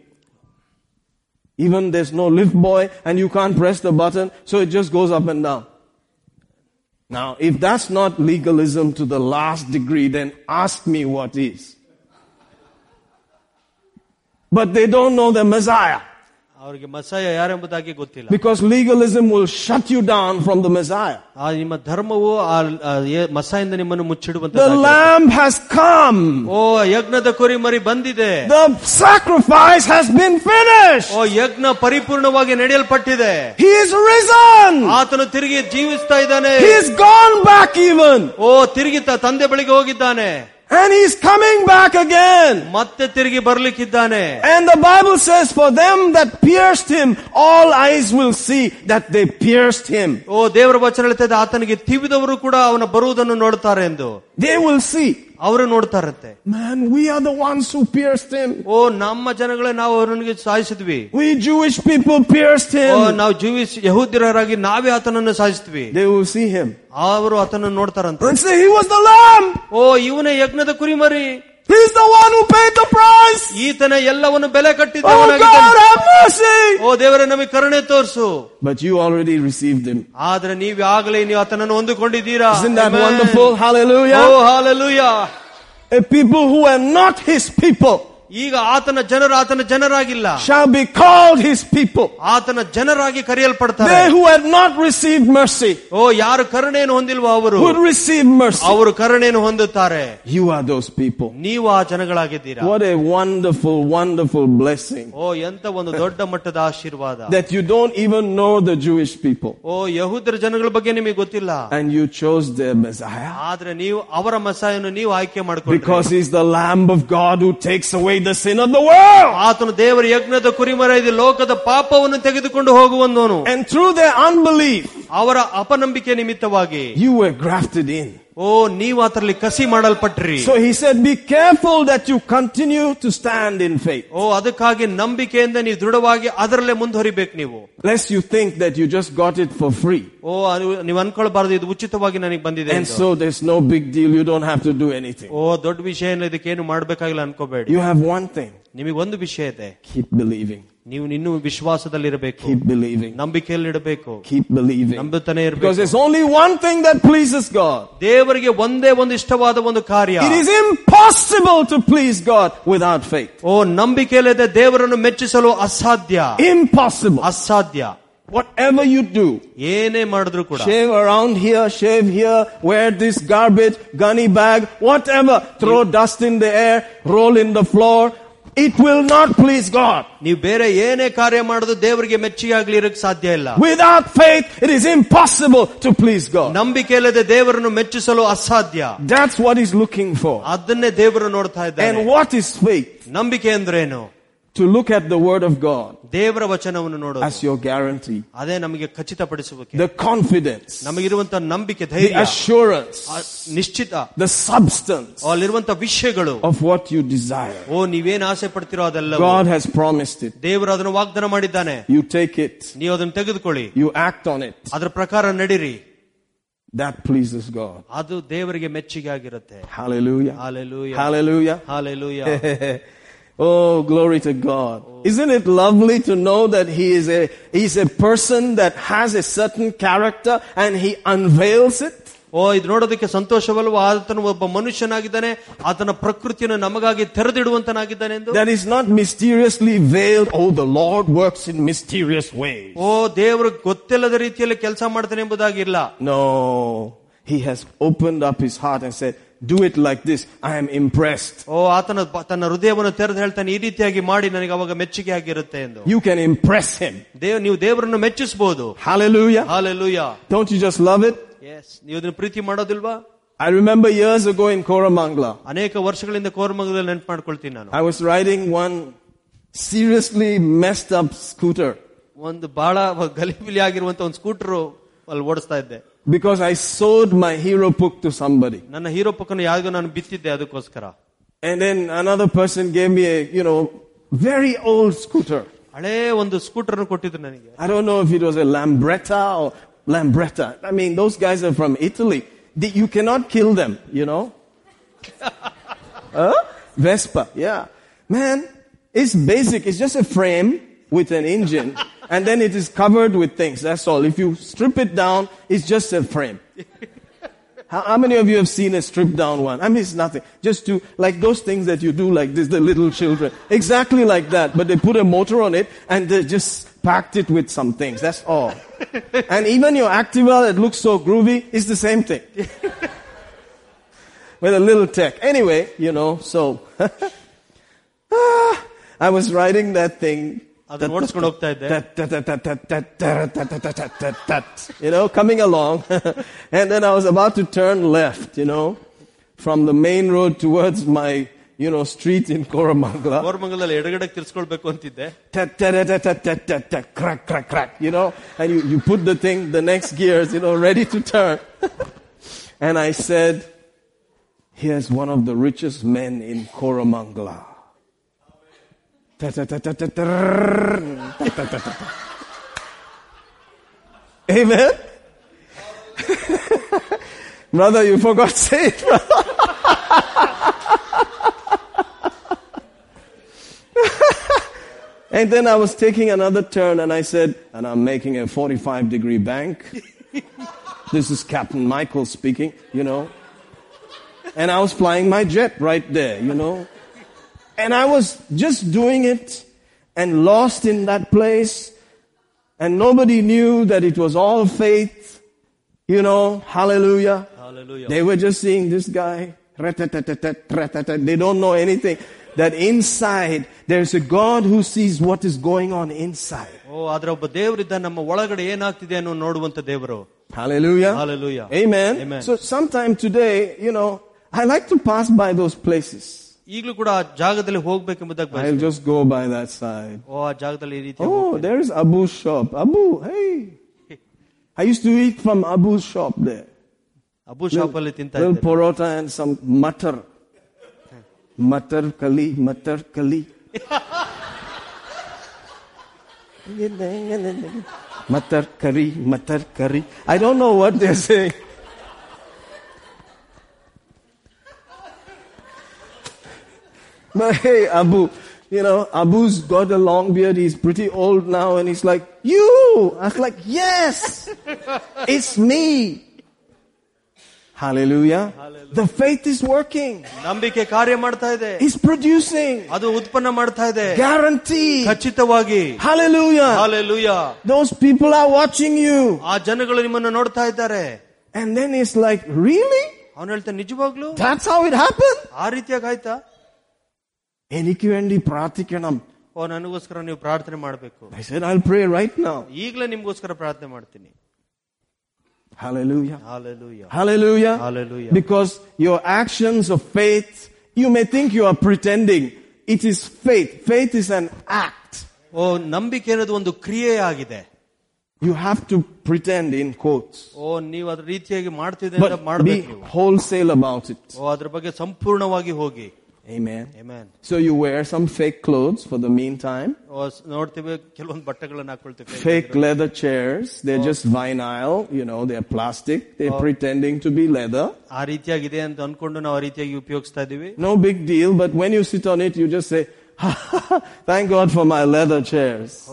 Even there's no lift boy and you can't press the button, so it just goes up and down. Now, if that's not legalism to the last degree, then ask me what is But they don't know the Messiah. ಅವರಿಗೆ ಮಸಾಯ ಯಾರೆಂಬುದಾಗಿ ಗೊತ್ತಿಲ್ಲ Because legalism will shut you down from the Messiah. ಆ ನಿಮ್ಮ ಧರ್ಮವು ಆ ಆ ಏ- ಮಸಾಯಿಂದ ನಿಮ್ಮನ್ನು The ಮುಚ್ಚಿಡುವಂತ Lamb has come. ಓ ಯಜ್ಞದ ಕುರಿ ಮರಿ ಬಂದಿದೆ The sacrifice has been finished. ಓ ಯಜ್ಞ ಪರಿಪೂರ್ಣವಾಗಿ ನಡೆಯಲ್ಪಟ್ಟಿದೆ He is risen. ಆತನು ತಿರುಗಿ ಜೀವಿಸ್ತಾ ಇದ್ದಾನೆ He is gone back even. ಓ ತಿರುಗಿ ತ- ತಂದೆ ಬಳಿಗೆ ಹೋಗಿದ್ದಾನೆ And he's coming back again. ಮತ್ತೆ ತಿರುಗಿ ಬರ್ಲಿಕ್ಕಿದ್ದಾನೆ And the Bible says, for them that pierced him, all eyes will see that they pierced him. ಓ ದೇವರ ವಚನ ಹೇಳ್ತದೆ ಆತನಿಗೆ ತಿವಿದವರು ಕೂಡ ಅವನ ಬರುವುದನ್ನು ನೋಡ್ತಾರೆ ಎಂದು They will see. ಅವರು ನೋಡ್ತಾರಂತೆ Man, we are the ones who pierced him. ಓ ನಮ್ಮ ಜನಗಳೇ ನಾವು ಅವನಿಗೆ ಸಾಯಿಸಿದ್ವಿ We Jewish people pierced O him. ನಾವು ಜೀವಿಸ್ ಯಹೂದ್ಯರಾಗಿ ನಾವೇ ಆತನನ್ನು ಸಾಯಿಸಿದ್ವಿ They will see him. ಅವರು ಆತನನ್ನು ನೋಡ್ತಾರಂತೆ And say, he was the lamb. ಓ ಇವನೇ ಯಜ್ಞದ ಕುರಿಮರಿ He's the one who paid the price. ಈತನ ಎಲ್ಲವನ್ನು ಬೆಲೆ Oh ಕಟ್ಟಿದ್ದವನಾಗಿದ್ದಾನೆ God, have mercy. ಓ ದೇವರೇ ನಮಗೆ ಕರುಣೆ ತೋರಿಸು But you already received him. ಆದ್ರೆ ನೀವು ಆಗಲೇ ನೀವು ಆತನನ್ನು ಹೊಂದಿಕೊಂಡಿದ್ದೀರಾ Isn't that Amen. wonderful? O Hallelujah. Hallelujah A people who are not his people ಈಗ ಆತನ ಜನರು ಆತನ ಜನರಾಗಿಲ್ಲ shall be called his people. ಆತನ ಜನರಾಗಿ ಕರೆಯಲ್ಪಡ್ತಾರೆ They who had not received mercy ಓ ಯಾರು ಕರುಣೆಯನ್ನು ಹೊಂದಿಲ್ವೋ ಅವರು would receive mercy. ಅವರು ಕರುಣೆಯನ್ನು ಹೊಂದುತ್ತಾರೆ You are those people. ನೀವು ಆ ಜನಗಳಾಗಿದ್ದೀರಾ What a wonderful, wonderful blessing ಓ ಎಂತ ಒಂದು ದೊಡ್ಡ ಮಟ್ಟದ ಆಶೀರ್ವಾದ that you don't even know the Jewish people ಓ ಯಹೂದರ ಜನಗಳ ಬಗ್ಗೆ ನಿಮಗೆ ಗೊತ್ತಿಲ್ಲ and you chose their Messiah ಆದ್ರೆ ನೀವು ಅವರ ಮಸಾಯನ್ನು ನೀವು ಆಯ್ಕೆ ಮಾಡ್ಕೊಂಡ್ರಿ because he's the Lamb of God who takes away the sin of the world. ಆತನು ದೇವರ ಯಜ್ಞದ ಕುರಿಮರ ಇದು ಲೋಕದ ಪಾಪವನ್ನು ತೆಗೆದುಕೊಂಡು ಹೋಗುವಂದವನು And through their unbelief, ಅವರ ಅಪನಂಬಿಕೆ ನಿಮಿತ್ತವಾಗಿ you were grafted in. ಓ ನೀವು ಆತರಲ್ಲಿ ಕಸಿ ಮಾಡಲ್ಪಟ್ರಿ So he said, be careful that you continue to stand in faith. ಓ ಅದಕ್ಕಾಗಿ ನಂಬಿಕೆಯಿಂದ ನೀವು ದೃಢವಾಗಿ ಅದರಲ್ಲೇ ಮುಂದುವರಿಬೇಕು ನೀವು Lest you think that you just got it for free. ಓ ಅದು ನೀವು ಅನ್ಕೊಳ್ಬಾರದು ಇದು ಉಚಿತವಾಗಿ ನನಗೆ ಬಂದಿದೆ And ಎಂದು. so there's no big deal. You don't have to do anything. ಓ ದೊಡ್ಡ ವಿಷಯ ಇಲ್ಲ ಇದಕ್ಕೇನು ಮಾಡ್ಬೇಕಾಗಿಲ್ಲ ಅನ್ಕೋಬೇಡಿ You have one thing. ನಿಮಗೆ ಒಂದು ವಿಷಯ ಇದೆ Keep believing. ನೀವು ಇನ್ನೂ ವಿಶ್ವಾಸದಲ್ಲಿರಬೇಕು Keep believing. ನಂಬಿಕೆಯಲ್ಲಿಡಬೇಕು Keep believing. ನಂಬುತ್ತಾನೆ Because ಇರಬೇಕು there's only one thing that pleases God. ದೇವರಿಗೆ ಒಂದೇ ಒಂದು ಇಷ್ಟವಾದ ಒಂದು ಕಾರ್ಯ It is impossible to please God without faith. ಓ ನಂಬಿಕೆಯಿಲ್ಲದೆ ದೇವರನ್ನು ಮೆಚ್ಚಿಸಲು ಅಸಾಧ್ಯ Impossible. ಅಸಾಧ್ಯ Whatever you do, ಏನೇ ಮಾಡಿದ್ರು ಕೂಡ shave around here, shave here, wear this garbage, gunny bag, whatever, throw dust in the air, roll in the floor, it will not please God. ನೀವು ಬೇರೆ ಏನೇ ಕಾರ್ಯ ಮಾಡೋದು ದೇವರಿಗೆ ಮೆಚ್ಚುಗೆ ಆಗ್ಲಿ ಇರಕ್ ಸಾಧ್ಯ ಇಲ್ಲ Without faith, it is impossible to please God. ನಂಬಿಕೆ ಇಲ್ಲದೆ ದೇವರನ್ನು ಮೆಚ್ಚಿಸಲು ಅಸಾಧ್ಯ That's what he's looking for. ಅದನ್ನೇ ದೇವರು ನೋಡ್ತಾ ಇದ್ದಾನೆ And what is faith? ನಂಬಿಕೆ ಅಂದ್ರೇನು To look at the word of God ದೇವರ ವಚನವನ್ನು ನೋಡೋದು as your guarantee. ಅದೇ ನಮಗೆ ಖಚಿತಪಡಿಸುವಿಕೆ The confidence, ನಮಗಿರುವಂತ ನಂಬಿಕೆ the ಧೈರ್ಯ assurance, ಆ ನಿಶ್ಚಿತ the substance ಅಲ್ಲಿರುವಂತ ವಿಷಯಗಳು of what you desire. ಓ ನೀವೇನ್ ಆಸೆ ಪಡ್ತಿರೋ ಅದೆಲ್ಲ God has promised it. ದೇವರು ಅದನ್ನು ವಾಗ್ದಾನ ಮಾಡಿದ್ದಾನೆ You take it, ನೀವು ಅದನ್ನು ತೆಗೆದುಕೊಳ್ಳಿ you act on it. ಅದರ ಪ್ರಕಾರ ನಡೀರಿ That pleases God. ಅದು ದೇವರಿಗೆ ಮೆಚ್ಚುಗೆ ಆಗಿರುತ್ತೆ Hallelujah. Hallelujah Hallelujah. Hallelujah oh, glory to God. Isn't it lovely to know that he is a, he's a person that has a certain character and he unveils it? ಓ ಇದು ನೋಡೋದಕ್ಕೆ ಸಂತೋಷವಲ್ವ ಆತನು ಒಬ್ಬ ಮನುಷ್ಯನಾಗಿದ್ದಾನೆ ಆತನ ಪ್ರಕೃತಿಯನ್ನು ನಮಗಾಗಿ ತೆರೆದಿಡುವಂತನಾಗಿದ್ದಾನೆ ಎಂದು That is not mysteriously veiled. Oh, the Lord works in mysterious ways. ಓ ದೇವರು ಗೊತ್ತಿಲ್ಲದ ರೀತಿಯಲ್ಲಿ ಕೆಲಸ ಮಾಡ್ತಾನೆ ಎಂಬುದಾಗಿಲ್ಲ No. He has opened up his heart and said, do it like this. I am impressed. ಓ ಆತನ ಬ- ತನ್ನ ಹೃದಯವನ್ನು ತೆರೆದು ಹೇಳ್ತಾನೆ ಈ ರೀತಿಯಾಗಿ ಮಾಡಿ ನನಗೆ ಅವಾಗ ಮೆಚ್ಚುಗೆ ಆಗಿರುತ್ತೆ ಎಂದು You can impress him. Dev ನೀವು ದೇವರನ್ನು ಮೆಚ್ಚಿಸಬಹುದು Hallelujah. Hallelujah Don't you just love it? S ನೀವು ಅದನ್ನ ಪ್ರೀತಿ ಮಾಡೋದಿಲ್ವಾ I remember years ago in Koramangla, ಅನೇಕ ವರ್ಷಗಳಿಂದ ಕೋರ್ಮಂಗದಲ್ಲಿ ನೆನ್ಪು ಮಾಡ್ಕೊಳ್ತೀನಿ ನಾನು I was riding one seriously messed up scooter ಒಂದು ಬಹಳ ಗಲಿಬಿಲಿ ಆಗಿರುವಂತ ಒಂದು ಸ್ಕೂಟರ್ ಅಲ್ಲಿ ಓಡಿಸ್ತಾ ಇದ್ದೆ because I sold my Hero Puch to somebody. ನನ್ನ ಹೀರೋ ಪಕ್ಕನ್ನು ಯಾರಿಗೂ ನಾನು ಬಿತ್ತಿದ್ದೆ ಅದಕ್ಕೋಸ್ಕರ And then another person gave me a, you know, very old scooter. ಹಳೇ ಒಂದು ಸ್ಕೂಟರ್ ಕೊಟ್ಟಿದ್ರು ನನಗೆ I don't know if it was a Lambretta or Lambretta. I mean, those guys are from Italy. You cannot kill them, you know. Vespa, yeah. Man, it's basic. It's just a frame with an engine and then it is covered with things. That's all. If you strip it down, it's just a frame. How, how many of you have seen a stripped down one? I mean, it's nothing. Just to, like those things that you do like this, the little children. Exactly like that. But they put a motor on it and they just packed it with some things. That's all. and even your Activa that looks so groovy is the same thing. with a little tech. Anyway, you know, so. Ah, I was riding that thing. ಅದನ್ನ ಓಡಿಸ್ಕೊಂಡು ಹೋಗ್ತಾ ಇದ್ದೆ you know, coming along. and then I was about to turn left, you know, from the main road towards my, you know, street in Koramangala. ಕೋರಮಂಗಲದಲ್ಲಿ ಎಡಗಡೆ ತಿರ್ಸ್ಕೊಳ್ಬೇಕು ಅಂತಿದ್ದೆ Tat, tat, tat, tat, tat, tat, tat, crack, crack, crack, you know, and you, you put the thing, the next gears, you know, ready to turn. and I said, here's one of the richest men in Koramangala. Amen? Brother, you forgot it. And then I was taking another turn and I said, and I'm making a 45 degree bank. this is Captain Michael speaking, you know. And I was flying my jet right there, you know. And I was just doing it and lost in that place. And nobody knew that it was all faith, you know. Hallelujah. Hallelujah. They were just seeing this guy. rat-tat-tat-tat, rat-tat-tat. They don't know anything. That inside, there's a God who sees what is going on inside. ಓ ಆದ್ರೆ ಒಬ್ಬ ದೇವರಿದ್ದ ನಮ್ಮ ಒಳಗಡೆ ಏನಾಗ್ತಿದೆ ಅನ್ನೋ ನೋಡುವಂತ ದೇವರು Hallelujah. Hallelujah. Amen. Amen. So sometime today, you know, I like to pass by those places. ಈಗಲೂ ಕೂಡ ಆ ಜಾಗದಲ್ಲಿ ಹೋಗ್ಬೇಕೆಂಬುದಾಗಿ ಬಯಸ್ತೀನಿ. I'll just go by that side. ಓ ಆ ಜಾಗದಲ್ಲಿ ಈ ರೀತಿ Oh, there's Abu's shop. Abu, hey. I used to eat from Abu's shop there. Abu shop ಅಲ್ಲಿ ತಿಂತ Little ಇದ್ದೆ porota and some mutter. Mutter kali, mutter kali. Mutter curry, mutter curry. I don't know what they're But hey, Abu, you know, Abu's got a long beard. He's pretty old now, and he's like, "You." I was like, "Yes, it's me." Hallelujah. The faith is working. ನಂಬಿಕೆ ಕಾರ್ಯ ಮಾಡ್ತಾ ಇದೆ It's producing. ಅದು ಉತ್ಪನ್ನ ಮಾಡ್ತಾ ಇದೆ Guarantee. ಖಚಿತವಾಗಿ Hallelujah. Hallelujah Those people are watching you. ಆ ಜನಗಳು ನಿಮ್ಮನ್ನು ನೋಡ್ತಾ ಇದ್ದಾರೆ And then it's like, really? ಅವನು ಹೇಳ್ತಾನೆ ನಿಜವಾಗ್ಲು That's how it happened? ಆ ರೀತಿಯಾಗಿ ಆಯ್ತಾ എനിക്ക് വേണ്ടി പ്രാർത്ഥിക്കണം. ಓ ನನಗೋಸ್ಕರ ನೀವು ಪ್ರಾರ್ಥನೆ ಮಾಡ್ಬೇಕು I said, I'll pray right now. ಈಗಲೇ ನಿಮ್ಗೋಸ್ಕರ ಪ್ರಾರ್ಥನೆ ಮಾಡ್ತೀನಿ Hallelujah. Hallelujah Hallelujah. Hallelujah. Because your actions of faith, you may think you are pretending. It is faith. Faith is an act. ಓ ನಂಬಿಕೆ ಅನ್ನೋದು ಒಂದು ಕ್ರಿಯೆ ಆಗಿದೆ You have to pretend in quotes. ಓ ನೀವು ಅದ್ರ ರೀತಿಯಾಗಿ ಮಾಡ್ತಿದೆ ಅಂತ But be ಮಾಡ್ಬೇಕು ನೀವು wholesale about it. ಓ ಅದ್ರ ಬಗ್ಗೆ ಸಂಪೂರ್ಣವಾಗಿ ಹೋಗಿ Amen. Amen. So you wear some fake clothes for the meantime. Fake leather chairs. They're just vinyl, you know, they're plastic. They're pretending to be leather. No big deal, but when you sit on it, you just say, Thank God for my leather chairs.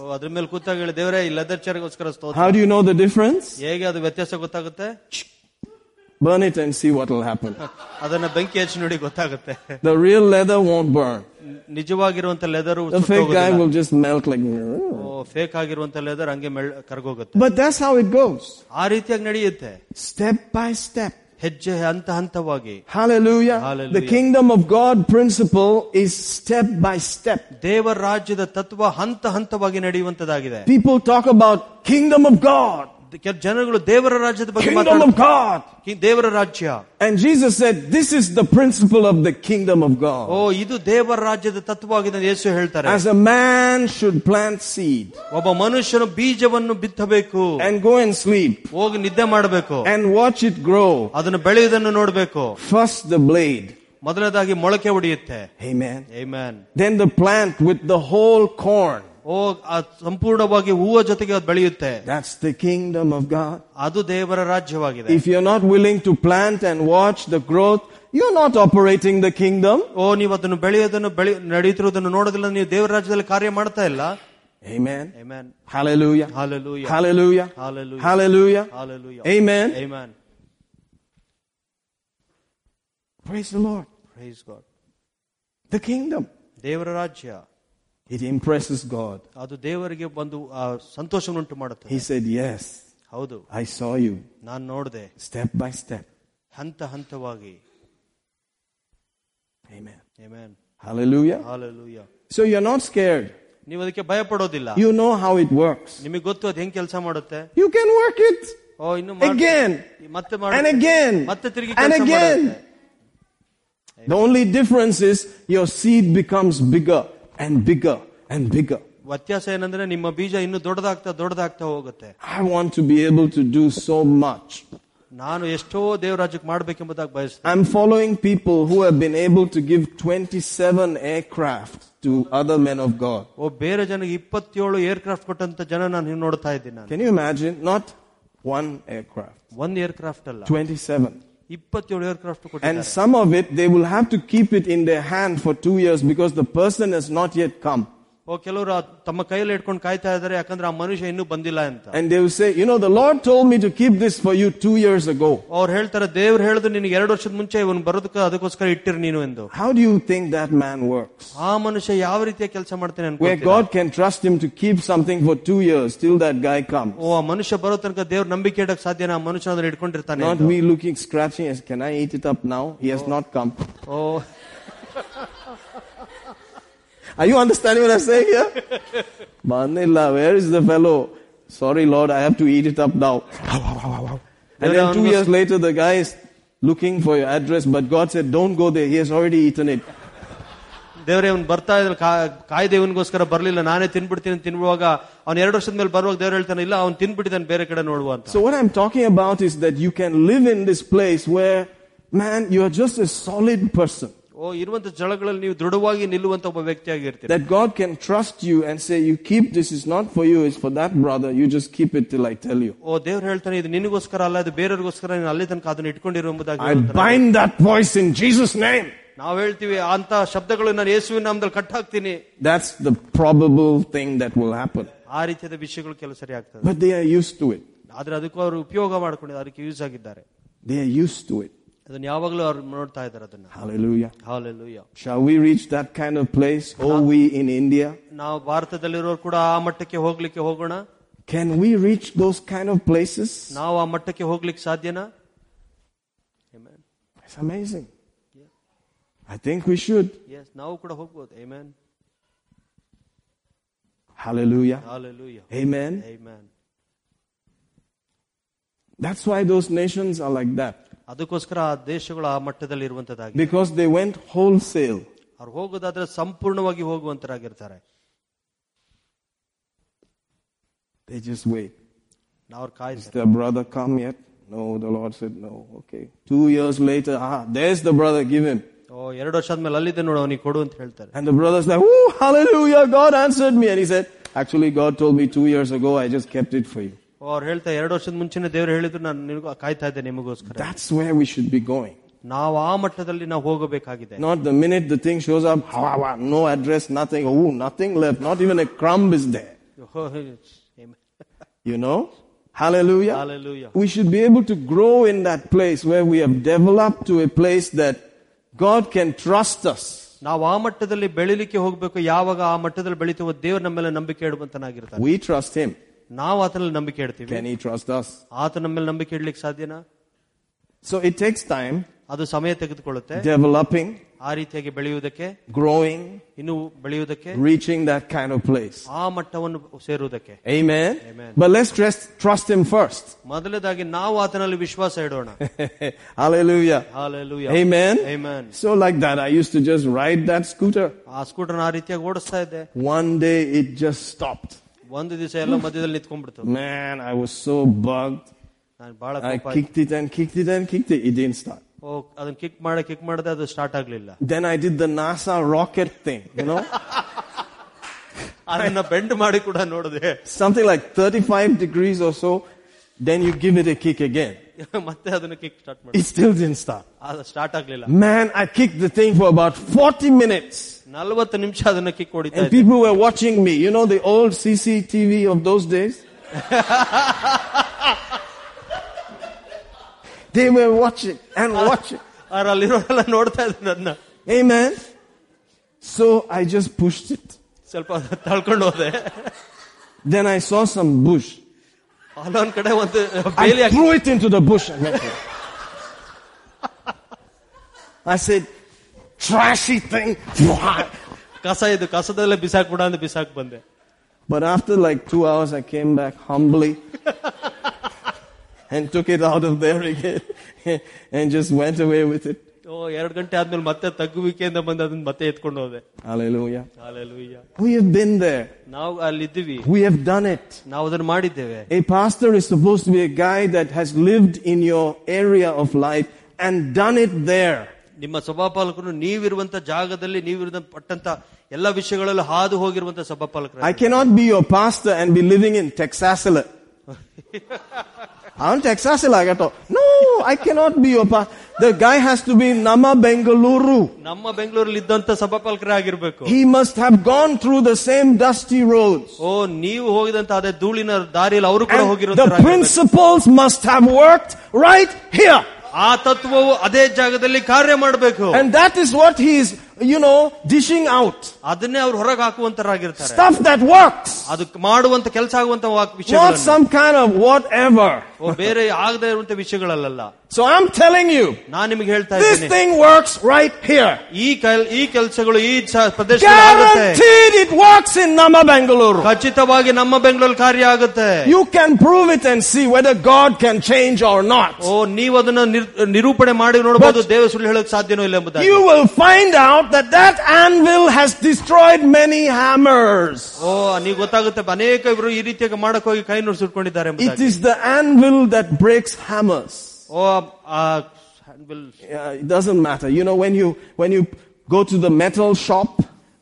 How do you know the difference? Burn it and see what will happen. ಅದನ್ನ ಬೆಂಕಿ ಹಚ್ಚಿ ನೋಡಿ ಗೊತ್ತಾಗುತ್ತೆ The real leather won't burn. ನಿಜವಾಗಿರುವಂತ leather The fake guy will just melt like. Fake ಆಗಿರುವಂತ leather ಹಂಗೆ ಮೆಳ್ ಕರ್ಗೋಗುತ್ತೆ But that's how it goes. ಆ ರೀತಿಯಾಗಿ ನಡೆಯುತ್ತೆ Step by step. ಹೆಜ್ಜೆ ಹಂತ ಹಂತವಾಗಿ Hallelujah. Hallelujah. The kingdom of God principle is step by step. ದೇವರ ರಾಜ್ಯದ ತತ್ವ ಹಂತ ಹಂತವಾಗಿ ನಡೆಯುವಂತದಾಗಿದೆ People talk about kingdom of God. ಕೆಲ ಜನಗಳು ದೇವರ ರಾಜ್ಯದ ಬಗ್ಗೆ Kingdom ಮಾತಾಡ of God. ದೇವರ ರಾಜ್ಯ And Jesus said, this is the principle of the kingdom of O God. ಇದು ದೇವರ ರಾಜ್ಯದ ತತ್ವವಾಗಿದೆ ಅಂತ ಯೇಸು ಹೇಳ್ತಾರೆ As a man should plant seed ಒಬ್ಬ ಮನುಷ್ಯನು ಬೀಜವನ್ನು ಬಿತ್ತಬೇಕು and go and sleep ಹೋಗಿ ನಿದ್ದೆ ಮಾಡಬೇಕು and watch it grow. ಅದನ್ನು ಬೆಳೆಯುವುದನ್ನು ನೋಡಬೇಕು First the blade. ಮೊದಲನೇದಾಗಿ ಮೊಳಕೆ ಹೊಡೆಯುತ್ತೆ Amen. Amen. Then the plant with the whole corn. ಓ ಆ ಸಂಪೂರ್ಣವಾಗಿ ಹೂವ ಜೊತೆಗೆ ಅದು ಬೆಳೆಯುತ್ತೆ That's the kingdom of God. ಅದು ದೇವರ ರಾಜ್ಯವಾಗಿದೆ If you're not willing to plant and watch the growth, you're not operating the kingdom. ಓ ನೀವು ಅದನ್ನು ಬೆಳೆಯೋದನ್ನು ಬೆಳೆ ನಡೆಯುತ್ತಿರುವುದನ್ನು ನೋಡೋದಿಲ್ಲ ನೀವು ದೇವರ ರಾಜ್ಯದಲ್ಲಿ ಕಾರ್ಯ ಮಾಡ್ತಾ ಇಲ್ಲ Amen. Amen. Hallelujah. Hallelujah. Hallelujah. Hallelujah. Hallelujah. Hallelujah. Amen. Amen. Praise the Lord. Praise God. The kingdom. ದೇವರ ರಾಜ್ಯ It impresses God. ಅದು ದೇವರಿಗೆ ಒಂದು ಆ, ಸಂತೋಷವನ್ನುಂಟು ಮಾಡುತ್ತದೆ He said, Yes, ಹೌದು I saw you ನಾನು ನೋಡಿದೆ step by step. ಹಂತ ಹಂತವಾಗಿ Amen. Amen. Hallelujah. Hallelujah. So you're not scared. ನೀವು ಅದಕ್ಕೆ ಭಯ ಪಡೋದಿಲ್ಲ You know how it works. ನಿಮಗೆ ಗೊತ್ತು ಅದು ಹೆಂಗ್ ಕೆಲಸ ಮಾಡುತ್ತೆ You can work it ಓ ಇನ್ನು ಮಾಡ್- again ಮತ್ತೆ and ಮಾಡುತ್ತೆ. again ಮತ್ತೆ ತಿರುಗಿ and ಕೆಲಸ again. ಮಾಡುತ್ತೆ. The only difference is your seed becomes bigger and bigger and bigger. ವ್ಯತ್ಯಾಸ ಏನಂದ್ರೆ ನಿಮ್ಮ ಬೀಜ ಇನ್ನು ದೊಡ್ಡದಾಗ್ತಾ ದೊಡ್ಡದಾಗ್ತಾ ಹೋಗುತ್ತೆ I want to be able to do so much. ನಾನು ಎಷ್ಟೋ ದೇವರಾಜ್ಯಕ್ಕೆ ಮಾಡ್ಬೇಕೆಂಬುದಾಗಿ ಬಯಸ್ತೇನೆ I'm following people who have been able to give 27 aircraft to other men of God. ಓ ಬೇರೆ ಜನಗೆ ಇಪ್ಪತ್ತೇಳು ಏರ್ಕ್ರಾಫ್ಟ್ ಕೊಟ್ಟಂತ ಜನ ನಾನು ಹಿಂಗ್ ನೋಡ್ತಾ ಇದ್ದೀನಿ ನಾನು Can you imagine? Not one aircraft, ಒಂದ್ ಏರ್ಕ್ರಾಫ್ಟ್ ಅಲ್ಲ 27. ಇಪ್ಪತ್ತೇಳು ಏರ್ಕ್ರಾಫ್ಟ್ And ಕೊಟ್ಟಿದ್ದಾರೆ some of it, they will have to keep it in their hand for two years because the person has not yet come. ಓ ಕೆಲವರು ಆ ತಮ್ಮ ಕೈಯಲ್ಲಿ ಇಟ್ಕೊಂಡು ಕಾಯ್ತಾ ಇದ್ದಾರೆ ಯಾಕಂದ್ರೆ ಆ ಮನುಷ್ಯ ಇನ್ನೂ ಬಂದಿಲ್ಲ ಅಂತ And they will say, you know, the Lord told me to keep this for you two years ago. ಅವ್ರು ಹೇಳ್ತಾರೆ ದೇವ್ರು ಹೇಳಿದ್ರು ನಿನಗೆ ಎರಡು ವರ್ಷದ ಮುಂಚೆ ಇವನು ಬರೋದಕ್ಕೆ ಅದಕ್ಕೋಸ್ಕರ ಇಟ್ಟಿರು ನೀನು ಎಂದು How do you think that man works? ಆ ಮನುಷ್ಯ ಯಾವ ರೀತಿಯ ಕೆಲಸ ಮಾಡ್ತಾನೆ Where ಅನ್ಕೊಳ್ತೀರಾ? God can trust him to keep something for two years till that guy comes. ಓ ಆ ಮನುಷ್ಯ ಬರೋ ತನಕ ದೇವ್ರ ನಂಬಿಕೆ ಇಡಕ್ ಸಾಧ್ಯನ ಆ ಮನುಷ್ಯ ಅದ್ರ ಇಟ್ಕೊಂಡಿರ್ತಾನೆ Not ಎಂದು. me looking, scratching, as can I eat it up now? He has not come. O Are you understanding what I'm saying here? Manila, where is the fellow? Sorry, Lord, I have to eat it up now. And then two years later, the guy is looking for your address, but God said, don't go there. He has already eaten it. ದೇವ್ರೆ ಅವ್ನು ಬರ್ತಾ ಇದ್ರೆ ಕಾಯ್ದೆ ಇವನಿಗೋಸ್ಕರ ಬರ್ಲಿಲ್ಲ ನಾನೇ ತಿನ್ಬಿಡ್ತೀನಿ ತಿನ್ನುವಾಗ ಅವ್ನು ಎರಡು ವರ್ಷದ ಮೇಲೆ ಬರುವಾಗ ದೇವ್ರು ಹೇಳ್ತಾನೆ ಇಲ್ಲ ಅವ್ನು ತಿನ್ಬಿಟ್ಟಿದ್ದಾನೆ ಬೇರೆ ಕಡೆ ನೋಡುವ ಅಂತ So what I'm talking about is that you can live in this place where, man, you are just a solid person. ಓ ಇರುವಂತ ಜಳಗಳಲ್ಲಿ ನೀವು ದೃಢವಾಗಿ ನಿಲ್ಲುವಂತ ಒಬ್ಬ ವ್ಯಕ್ತಿಯಾಗಿರ್ತೀರಿ That God can trust you and say, you keep this is not for you, it's for that brother. You just keep it till I tell you. ಓ ದೇವ್ರು ಹೇಳ್ತಾನೆ ಇದು ನಿನಗೋಸ್ಕರ ಅಲ್ಲ ಇದು ಬೇರೆಯವ್ರಿಗೋಸ್ಕರ ನೀನು ಅಲ್ಲಿ ತನಕ ಅದನ್ನ ಇಟ್ಕೊಂಡಿರು ಎಂಬುದಾಗಿ I ಹೇಳ್ತಾನೆ. bind that voice in Jesus' name. ನಾವ್ ಹೇಳ್ತೀವಿ ಅಂತ ಶಬ್ದಗಳು ನಾನು ಯೇಸುವಿನ ನಾಮದಲ್ಲಿ ಕಟ್ ಹಾಕ್ತೀನಿ That's the probable thing that will happen. ಆ ರೀತಿಯಾದ ವಿಷಯಗಳು ಕೆಲವು ಸರಿ ಆಗ್ತದೆ But they are used to it. ಆದ್ರೆ ಅದಕ್ಕೂ ಅವರು ಉಪಯೋಗ ಮಾಡ್ಕೊಂಡಿದ್ದಾರೆ ಅದಕ್ಕೆ ಯೂಸ್ ಆಗಿದ್ದಾರೆ They are used to it. ಅದನ್ನ ಯಾವಾಗಲೂ ಅವ್ರು ನೋಡ್ತಾ ಇದ್ದಾರೆ ಅದನ್ನ Hallelujah. Hallelujah Shall we reach that kind of place? Oh, we in India? ನಾವು ಭಾರತದಲ್ಲಿರೋರು ಕೂಡ ಆ ಮಟ್ಟಕ್ಕೆ ಹೋಗ್ಲಿಕ್ಕೆ ಹೋಗೋಣ Can we reach those kind of places? ನಾವು ಆ ಮಟ್ಟಕ್ಕೆ ಹೋಗ್ಲಿಕ್ಕೆ ಸಾಧ್ಯನಾ Amen. It's amazing. I think we should. Yes, ನಾವು ಕೂಡ ಹೋಗ್ಬೋದು Amen. Hallelujah. Hallelujah. Amen. Amen. That's why those nations are like that. ಅದಕ್ಕೋಸ್ಕರ ಆ ದೇಶಗಳು ಆ ಮಟ್ಟದಲ್ಲಿ ಇರುವಂತದ್ದಾಗಿ Because they went wholesale. ಅವ್ರು ಹೋಗೋದಾದ್ರೆ ಸಂಪೂರ್ಣವಾಗಿ ಹೋಗುವಂತರಾಗಿರ್ತಾರೆ They just wait. ನಾವು ಅವ್ರು Is ಕಾಯ್ತಾರೆ the brother come yet? No, the Lord said no. Okay. Two years later, ah, there's the brother, give him. ಓ ಎರಡು ವರ್ಷ ಆದ್ಮೇಲೆ ಅಲ್ಲಿದ್ದೆ ನೋಡು ಅವನಿಗೆ ಕೊಡು ಅಂತ ಹೇಳ್ತಾರೆ And the brother's like, oh, hallelujah, God answered me. And he said, actually, God told me two years ago, I just kept it for you. ಓ, ಅವ್ರು ಹೇಳ್ತಾ ಎರಡು ವರ್ಷದ ಮುಂಚೆನೆ ದೇವ್ರು ಹೇಳಿದ್ರು ನಾನು ನಿನಗೂ ಕಾಯ್ತಾ ಇದ್ದೆ ನಿಮಗೋಸ್ಕರ That's where we should be going. ನಾವು ಆ ಮಟ್ಟದಲ್ಲಿ ನಾವು ಹೋಗಬೇಕಾಗಿದೆ Not the minute the thing shows up, ha, ha, no address, nothing, oh, nothing left, not even a crumb is there. You know? Hallelujah. Hallelujah. We should be able to grow in that place where we have developed to a place that God can trust us. ನಾವು ಆ ಮಟ್ಟದಲ್ಲಿ ಬೆಳಿಲಿಕ್ಕೆ ಹೋಗ್ಬೇಕು ಯಾವಾಗ ಆ ಮಟ್ಟದಲ್ಲಿ ಬೆಳಿತೀವೋ ದೇವ್ರ ನಮ್ಮ ಮೇಲೆ ನಂಬಿಕೆ ಇಡುವಂತನಾಗಿರ್ತಾನೆ We trust Him. ನಾವು ಆತನಲ್ಲಿ ನಂಬಿಕೆ ಇಡ್ತೀವಿ Can He trust us? ಆತ ನಮ್ಮ ಮೇಲೆ ನಂಬಿಕೆ ಇಡ್ಲಿಕ್ಕೆ ಸಾಧ್ಯನಾ So it takes time ಅದು ಸಮಯ ತೆಗೆದುಕೊಳ್ಳುತ್ತೆ developing, ಆ ರೀತಿಯಾಗಿ ಬೆಳೆಯುವುದಕ್ಕೆ growing, ಇನ್ನು ಬೆಳೆಯುವುದಕ್ಕೆ reaching that kind of place. ಆ ಮಟ್ಟವನ್ನು ಸೇರುವುದಕ್ಕೆ Amen. Amen. But let's trust, trust Him first. ಮೊದಲದಾಗಿ ನಾವು ಆತನಲ್ಲಿ ವಿಶ್ವಾಸ ಇಡೋಣ Hallelujah. Hallelujah. Amen. Amen. So like that, I used to just ride that scooter. ಆ ಸ್ಕೂಟರ್ ಆ ರೀತಿಯಾಗಿ ಓಡಿಸ್ತಾ ಇದ್ದೆ One day it just stopped. ಒಂದು ದಿವಸ ಎಲ್ಲ ಮಧ್ಯದಲ್ಲಿ ನಿಂತ್ಕೊಂಡ್ಬಿಡ್ತು Man, I was so bugged. ನಾನು ಬಹಳ I ಕೋಪ ಆಯ್ತು. kicked it and kicked it and kicked it. It didn't start. ಓ ಅದನ್ನ ಕಿಕ್ ಮಾಡಿ ಕಿಕ್ ಮಾಡದೆ ಅದು ಸ್ಟಾರ್ಟ್ ಆಗ್ಲಿಲ್ಲ Then I did the NASA rocket thing, you know? ಅದನ್ನ ಬೆಂಡ್ ಮಾಡಿ ಕೂಡ ನೋಡಿದೆ Something like 35 degrees or so. Then you give it a kick again. ಮತ್ತೆ ಅದನ್ನ ಕಿಕ್ ಸ್ಟಾರ್ಟ್ ಮಾಡಿ It still didn't start. ಅದು ಸ್ಟಾರ್ಟ್ ಆಗ್ಲಿಲ್ಲ Man, I kicked the thing for about 40 minutes. ನಲ್ವತ್ತು ನಿಮಿಷ ಅದನ್ನ ಕಿಕ್ ಹೊಡಿತಾ And ಇದ್ದೆ people were watching me. You know the old CCTV of those days? they were watching and watching. ಅವ್ರು ಅಲ್ಲಿರೋರೆಲ್ಲ ನೋಡ್ತಾ ಇದ್ರು ನನ್ನ Amen. So I just pushed it. ಸ್ವಲ್ಪ ತಳ್ಕೊಂಡು ಹೋದೆ Then I saw some bush. ಅಲ್ಲೊಂದ್ ಕಡೆ ಒಂದು ಬೇಲಿ I hockey threw it into the bush and went there. I said, trashy thing. ಕಸ ಇದು ಕಸದಲ್ಲೇ ಬಿಸಾಕ್ಬಿಡ ಅಂತ ಬಿಸಾಕ್ ಬಂದೆ But after like two hours, I came back humbly and took it out of there again and just went away with it. ಓ ಎರಡ್ ಗಂಟೆ ಆದ್ಮೇಲೆ ಮತ್ತೆ ತಗ್ಗುವಿಕೆಯಿಂದ ಬಂದು ಅದನ್ನ ಮತ್ತೆ ಎತ್ಕೊಂಡು ಹೋದೆ Hallelujah. Hallelujah. We have been there. ನಾವು ಅಲ್ಲಿದ್ದೀವಿ We have done it. ನಾವು ಅದನ್ನ ಮಾಡಿದ್ದೇವೆ A pastor is supposed to be a guy that has lived in your area of life and done it there. ನಿಮ್ಮ ಸಭಾಪಾಲಕರು ನೀವಿರುವಂತ ಜಾಗದಲ್ಲಿ ನೀವಿರುವಂತ ಪಟ್ಟಂತ ಎಲ್ಲ ವಿಷಯಗಳಲ್ಲೂ ಹಾದು ಹೋಗಿರುವಂತ ಸಭಾಪಾಲಕರು I cannot be your pastor and be living in Texasila. I'm Texasila. I got No, I cannot be your pastor. The guy has to be Nama Bengaluru. ನಮ್ಮ ಬೆಂಗಳೂರಲ್ಲಿ ಇದ್ದಂತ ಸಭಾಪಾಲಕರೇ ಆಗಿರ್ಬೇಕು He must have gone through the same dusty roads. ಓ ನೀವು ಹೋಗಿದಂತ ಅದೇ ಧೂಳಿನ ದಾರಿಯಲ್ಲಿ ಅವರು ಕೂಡ And the ಹೋಗಿರೋ principles must have worked right here. ಆ ತತ್ವವು ಅದೇ ಜಾಗದಲ್ಲಿ ಕಾರ್ಯ ಮಾಡಬೇಕು. And that is what he is you know, dishing out. ಅದನ್ನೇ ಅವ್ರು ಹೊರಗೆ ಹಾಕುವಂತರಾಗಿರ್ತಾರೆ Stuff that works. ಅದು ಮಾಡುವಂತ ಕೆಲಸ ಆಗುವಂತ ವಾಕ್- Not ವಿಷಯಗಳು some kind of whatever. ಓ ಬೇರೆ ಆಗದೆ ಇರುವಂತ ವಿಷಯಗಳಲ್ಲ So I'm telling you, ನಾನ್ ನಿಮ್ಗೆ ಹೇಳ್ತಾ this ಇದ್ದೀನಿ thing works right here. ಈ ಕೆಲ್ ಈ ಕೆಲಸಗಳು ಈ ಸ- ಪ್ರದೇಶದಲ್ಲಿ ಆಗುತ್ತೆ Guaranteed it works in Nama Bangalore. ಖಚಿತವಾಗಿ ನಮ್ಮ ಬೆಂಗಳೂರಲ್ಲಿ ಕಾರ್ಯ ಆಗುತ್ತೆ You can prove it and see whether God can change or not. ಓ ನೀವು ಅದನ್ನ ನಿರ್- ನಿರೂಪಣೆ ಮಾಡಿ ನೋಡಬಹುದು ದೇವ ಸುಳ್ಳು ಹೇಳಕ್ ಸಾಧ್ಯನೋ ಇಲ್ಲ ಎಂಬುದಾಗಿ You will find out that that anvil has destroyed many hammers. ಓ ನೀವು ಗೊತ್ತಾಗುತ್ತೆ ಅನೇಕ ಇವರು ಈ ರೀತಿಯಾಗಿ ಮಾಡಕ್ ಹೋಗಿ ಕೈ ನುಡಿ ಸುಟ್ಕೊಂಡಿದ್ದಾರೆ It ಎಂಬುದಾಗಿ. is the anvil that breaks hammers. ಓ ಆ handle, Yeah, it doesn't matter. You know, when you, when you go to the metal shop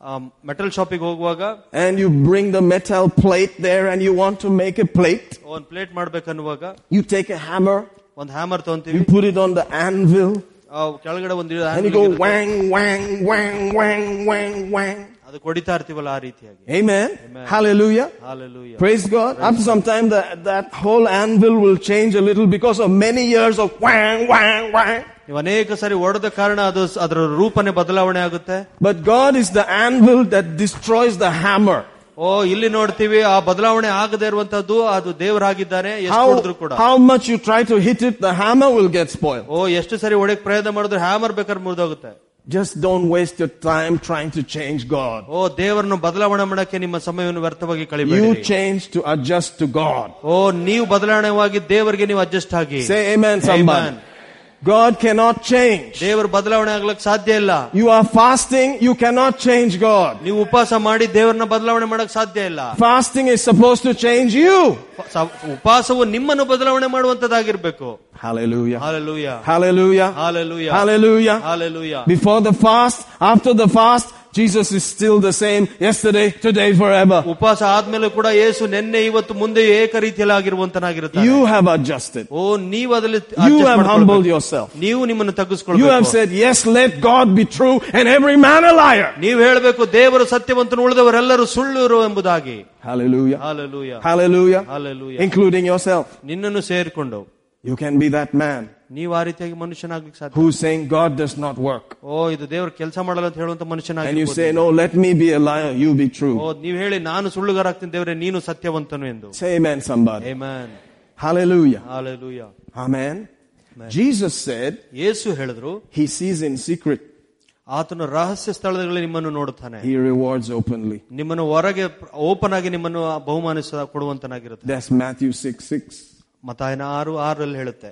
ಆ ಮೆಟಲ್ ಶಾಪಿಗೆ ಹೋಗುವಾಗ and you bring the metal plate there and you want to make a plate, ಒಂದ್ plate ಮಾಡ್ಬೇಕನ್ನುವಾಗ you take a hammer, ಒಂದ್ hammer you ತಗೊಂತೀವಿ put it on the anvil, ಆ ಕೆಳಗಡೆ ಒಂದು and you handle go ಇರುತ್ತೆ. wang, wang, wang, wang, wang, wang. ಅದು ಕೊಡಿತಾ ಇರ್ತೀವಲ್ಲ ಆ ರೀತಿಯಾಗಿ Amen. Amen. Hallelujah. Hallelujah. Praise God. After some time, that, that whole anvil will change a little because of many years of wang, wang, wang. ನೀವು ಅನೇಕ ಸಾರಿ ಹೊಡೆದ ಕಾರಣ ಅದು ಸ- ಅದರ ರೂಪನೆ ಬದಲಾವಣೆ ಆಗುತ್ತೆ But God is the anvil that destroys the hammer. ಓ ಇಲ್ಲಿ ನೋಡ್ತೀವಿ ಆ ಬದಲಾವಣೆ ಆಗದೆ ಇರುವಂತದ್ದು ಅದು ದೇವರಾಗಿದ್ದಾನೆ ಕೂಡ. How much you try to hit it hammer will get spoil ಓ ಎಷ್ಟು ಸರಿ ಹೊಡೆಯಕ್ ಪ್ರಯತ್ನ ಮಾಡಿದ್ರೆ ಹ್ಯಾಮರ್ ಬೇಕಾದ್ರೆ ಮುರಿದೋಗುತ್ತೆ. Just don't waste your time trying to change God ಓ ದೇವರನ್ನು ಬದಲಾವಣೆ ಮಾಡಕ್ಕೆ ನಿಮ್ಮ ಸಮಯವನ್ನು ವ್ಯರ್ಥವಾಗಿ ಕಳಿ you change to adjust to God ಓ ನೀವು ಬದಲಾವಣೆವಾಗಿ ದೇವರಿಗೆ ನೀವು ಅಡ್ಜಸ್ಟ್ ಆಗಿ. Say amen Amen. God cannot change. ದೇವರು ಬದಲಾವಣೆ ಆಗ್ಲಕ್ ಸಾಧ್ಯ ಇಲ್ಲ You are fasting, you cannot change God. ನೀವು ಉಪವಾಸ ಮಾಡಿ ದೇವರನ್ನ ಬದಲಾವಣೆ ಮಾಡಕ್ ಸಾಧ್ಯ ಇಲ್ಲ Fasting is supposed to change you. ಸ- ಉಪವಾಸವು ನಿಮ್ಮನ್ನು ಬದಲಾವಣೆ ಮಾಡುವಂತದ್ದಾಗಿರ್ಬೇಕು Hallelujah. Hallelujah Hallelujah. Hallelujah Hallelujah. Hallelujah Before the fast, after the fast, Jesus is still the same yesterday, today, forever. ಉಪವಾಸ ಆದ್ಮೇಲೆ ಕೂಡ ಯೇಸು ನಿನ್ನೆ ಇವತ್ತು ಮುಂದೆ ಏಕ ರೀತಿಯಲ್ಲಿ ಆಗಿರುವಂತನಾಗಿರುತ್ತೆ You have adjusted. ಓ ನೀವು ಅದರಲ್ಲಿ You adjust have ಮಾಡ್ಕೊಳ್ಬೇಕು. humbled yourself. ನೀವು ನಿಮ್ಮನ್ನು You have ತಗ್ಗಿಸ್ಕೊಳ್ಬೇಕು said, yes, let God be true and every man a liar. ನೀವು ಹೇಳಬೇಕು ದೇವರು ಸತ್ಯವಂತನು ಉಳಿದವರೆಲ್ಲರೂ ಸುಳ್ಳು ಎಂಬುದಾಗಿ Hallelujah. Hallelujah Hallelujah. Hallelujah Including yourself. ನಿನ್ನನ್ನು ಸೇರಿಕೊಂಡು You can be that man ನೀವು ಆ ರೀತಿಯಾಗಿ ಮನುಷ್ಯನಾಗ್ಲಿಕ್ಕೆ ಸಾಧ್ಯ who's saying God does not work. ಓ ಇದು ದೇವರು ಕೆಲಸ ಮಾಡಲ್ಲ ಅಂತ ಹೇಳುವಂತ And you ಮನುಷ್ಯನಾಗಿ say, no, let me be a liar, you be true. ಓ ನೀವು ಹೇಳಿ ನಾನು ಸುಳ್ಳುಗಾರ ಆಗ್ತೀನಿ ದೇವರೇ ನೀನು ಸತ್ಯವಂತನು ಎಂದು Say amen, somebody. Amen. Hallelujah. Hallelujah. Amen. Jesus said ಯೇಸು ಹೇಳಿದ್ರು he sees in secret, ಆತನು ರಹಸ್ಯ ಸ್ಥಳದಲ್ಲಿ ನಿಮ್ಮನ್ನು ನೋಡುತ್ತಾನೆ he rewards openly. ನಿಮ್ಮನ್ನು ಹೊರಗೆ ಓಪನ್ ಆಗಿ ನಿಮ್ಮನ್ನು ಬಹುಮಾನಿಸ ಕೊಡುವಂತನಾಗಿರುತ್ತೆ That's Matthew 6 6. ಮತಾಯನ ಆರು ಆರಲ್ಲಿ ಹೇಳುತ್ತೆ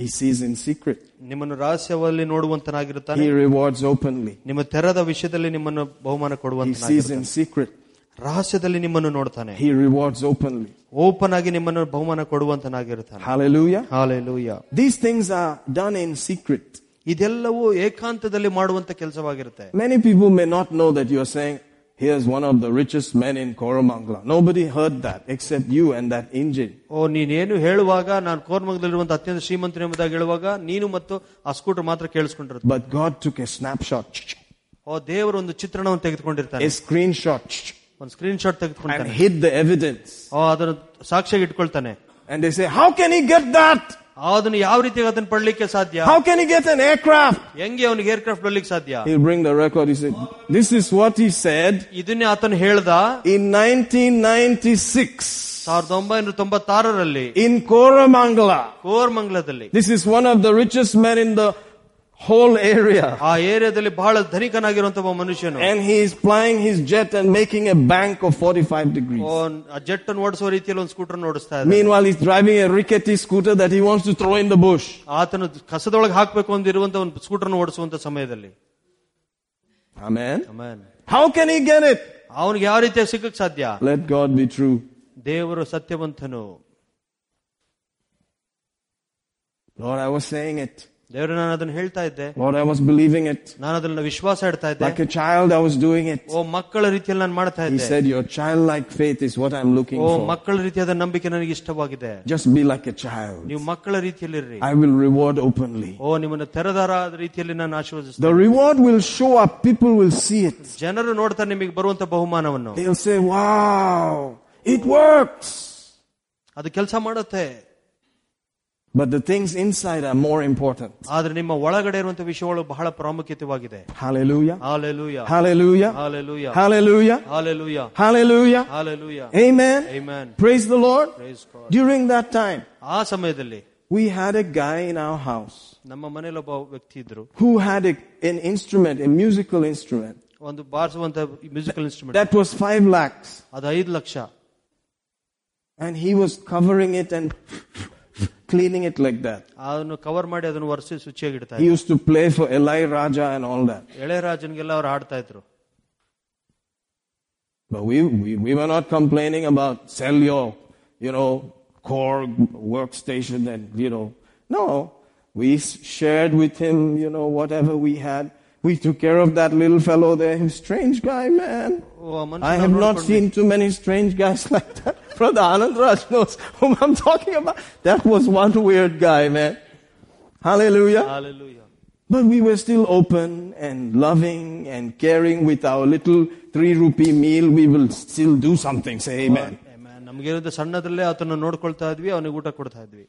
He sees in secret, ನಿಮ್ಮನ್ನು ರಹಸ್ಯದಲ್ಲಿ ನೋಡುವಂತನಾಗಿರುತ್ತಾನೆ he rewards openly. ನಿಮ್ಮ ತೆರದ ವಿಷಯದಲ್ಲಿ ನಿಮ್ಮನ್ನು ಬಹುಮಾನ He sees ಕೊಡುವಂತ in secret, ರಹಸ್ಯದಲ್ಲಿ ನಿಮ್ಮನ್ನು ನೋಡ್ತಾನೆ he rewards openly. ಓಪನ್ ಆಗಿ ನಿಮ್ಮನ್ನು ಬಹುಮಾನ ಕೊಡುವಂತನಾಗಿರುತ್ತಾನೆ Hallelujah. Hallelujah These things are done in secret. ಇದೆಲ್ಲವೂ ಏಕಾಂತದಲ್ಲಿ ಮಾಡುವಂತ ಕೆಲಸವಾಗಿರುತ್ತೆ Many people may not know that you are saying, here's one of the richest men in Koramangala. Nobody heard that except you and that engine. ಓ ನೀನೇನು ಹೇಳುವಾಗ ನಾನು ಕೋರ್ಮಂಗದಲ್ಲಿರುವಂತ ಅತ್ಯಂತ ಶ್ರೀಮಂತರು ಎಂಬುದಾಗಿ ಹೇಳುವಾಗ ನೀನು ಮತ್ತು ಆ ಸ್ಕೂಟರ್ ಮಾತ್ರ ಕೇಳಿಸ್ಕೊಂಡಿರುತ್ತೆ But God took a snapshot. ಓ ಓ ದೇವರು ಒಂದು ಚಿತ್ರಣವನ್ನು ತೆಗೆದುಕೊಂಡಿರ್ತಾನೆ a screenshot, ಒಂದು screen shot and ತೆಗೆದುಕೊಂತಾನೆ hid the evidence. ಓ ಅದನ್ನು ಸಾಕ್ಷಿಯಾಗಿ ಇಟ್ಕೊಳ್ತಾನೆ And they say, how can he get that? ಅದನ್ನು ಯಾವ ರೀತಿಯಾಗಿ ಅದನ್ನ ಪಡ್ಲಿಕ್ಕೆ ಸಾಧ್ಯ How can he get an aircraft? ಹೆಂಗೆ ಅವನಿಗೆ ಏರ್ಕ್ರಾಫ್ಟ್ ಬರ್ಲಿಕ್ಕೆ ಸಾಧ್ಯ He'll bring the record. He said, this is what he said ಇದನ್ನೇ ಆತನು ಹೇಳ್ದ in 1996 ಸಾವಿರದ ಒಂಬೈನೂರ ತೊಂಬತ್ತಾರರಲ್ಲಿ in Koramangala. ಕೋರ್ಮಂಗ್ಲದಲ್ಲಿ This is one of the richest men in the whole area. ಆ ಏರಿಯಾದಲ್ಲಿ ಬಹಳ ಧನಿಕನಾಗಿರುವಂತ ಒಬ್ಬ ಮನುಷ್ಯನು And he is flying his jet and making a bank of 45 degrees. ಓ, ಆ ಜೆಟ್ ಅನ್ನು ಓಡಿಸುವ ರೀತಿಯಲ್ಲಿ ಒಂದು ಸ್ಕೂಟರ್ ಓಡಿಸ್ತಾ ಇದ್ದಾನೆ Meanwhile, he's driving a rickety scooter that he wants to throw in the bush. ಆತನು ಕಸದೊಳಗೆ ಹಾಕ್ಬೇಕು ಅಂದಿರುವಂತ ಒಂದು ಸ್ಕೂಟರ್ ಓಡಿಸುವಂತ ಸಮಯದಲ್ಲಿ Amen. Amen. How can he get it? ಅವನಿಗೆ ಯಾವ ರೀತಿಯಾಗಿ ಸಿಕ್ಕಕ್ ಸಾಧ್ಯ Let God be true. ದೇವರು ಸತ್ಯವಂತನು Lord, I was saying it. ದೇವರು ನಾನು ಅದನ್ನು ಹೇಳ್ತಾ ಇದ್ದೆ Lord, I was believing it. ನಾನು ಅದನ್ನ ವಿಶ್ವಾಸ ಇಡ್ತಾ ಇದ್ದೆ Like a child, I was doing it. ಓ ಮಕ್ಕಳ ರೀತಿಯಲ್ಲಿ ನಾನು ಮಾಡ್ತಾ He ಇದ್ದೆ said, Your childlike faith is what I'm looking O for. ಮಕ್ಕಳ ರೀತಿಯಾದ ನಂಬಿಕೆ ನನಗೆ ಇಷ್ಟವಾಗಿದೆ Just be like a child. ನೀವು ಮಕ್ಕಳ ರೀತಿಯಲ್ಲಿರ್ರಿ I will reward openly. ಓ ನಿಮ್ಮನ್ನ ತೆರೆದಾರ ರೀತಿಯಲ್ಲಿ ನಾನು ಆಶೀರ್ವದಿಸ್ತೇನೆ The reward will show up. People will see it. ಜನರು ನೋಡ್ತಾ ನಿಮಗೆ ಬರುವಂತ ಬಹುಮಾನವನ್ನು They'll say, Wow, it works. ಅದು ಕೆಲಸ ಮಾಡುತ್ತೆ But the things inside are more important. ಆದ್ರೆ ನಿಮ್ಮ ಒಳಗಡೆ ಇರುವಂತ ವಿಷಯಗಳು ಬಹಳ ಪ್ರಾಮುಖ್ಯತೆವಾಗಿದೆ Hallelujah. Hallelujah Hallelujah. Hallelujah Hallelujah. Hallelujah Hallelujah. Hallelujah Amen. Amen. Praise the Lord. Praise God. During that time, ಆ ಸಮಯದಲ್ಲಿ we had a guy in our house ನಮ್ಮ ಮನೇಲಿ ಒಬ್ಬ ವ್ಯಕ್ತಿ ಇದ್ರು who had a, an instrument, a musical instrument. ಒಂದು ಬಾರಿಸುವಂತ musical instrument That was five lakhs. ಅದು ಐದು lakh And he was covering it and cleaning it like that. ಅದನ್ನು cover ಮಾಡಿ ಅದನ್ನು ಒರೆಸಿ ಶುಚಿಯಾಗಿಡ್ತಾ He ಇದ್ರು used to play for Eli Raja and all that. ಎಳೆರಾಜನ್ಗೆಲ್ಲ ಅವ್ರು ಹಾಡ್ತಾ ಇದ್ರು But we, we, we were not complaining about sell your, you know, core workstation and, you know, no. We s- shared with him, you know, whatever we had. We took care of that little fellow there. He's a strange guy, man. ಓ, ಆ ಮನುಷ್ಯನ I have not ನೋಡ್ಕೊಂಡು- seen too many strange guys like that. Brother Anand Raj knows whom I'm talking about. That was one weird guy, man. Hallelujah. Hallelujah. But we were still open and loving and caring with our little three rupee meal. We will still do something. Say amen. Amen. ನಮ್ಗಿರೋದು ಸಣ್ಣದ್ರಲ್ಲೇ ಆತನ ನೋಡ್ಕೊಳ್ತಾ ಇದ್ವಿ ಅವನಿಗೆ ಊಟ ಕೊಡ್ತಾ ಇದ್ವಿ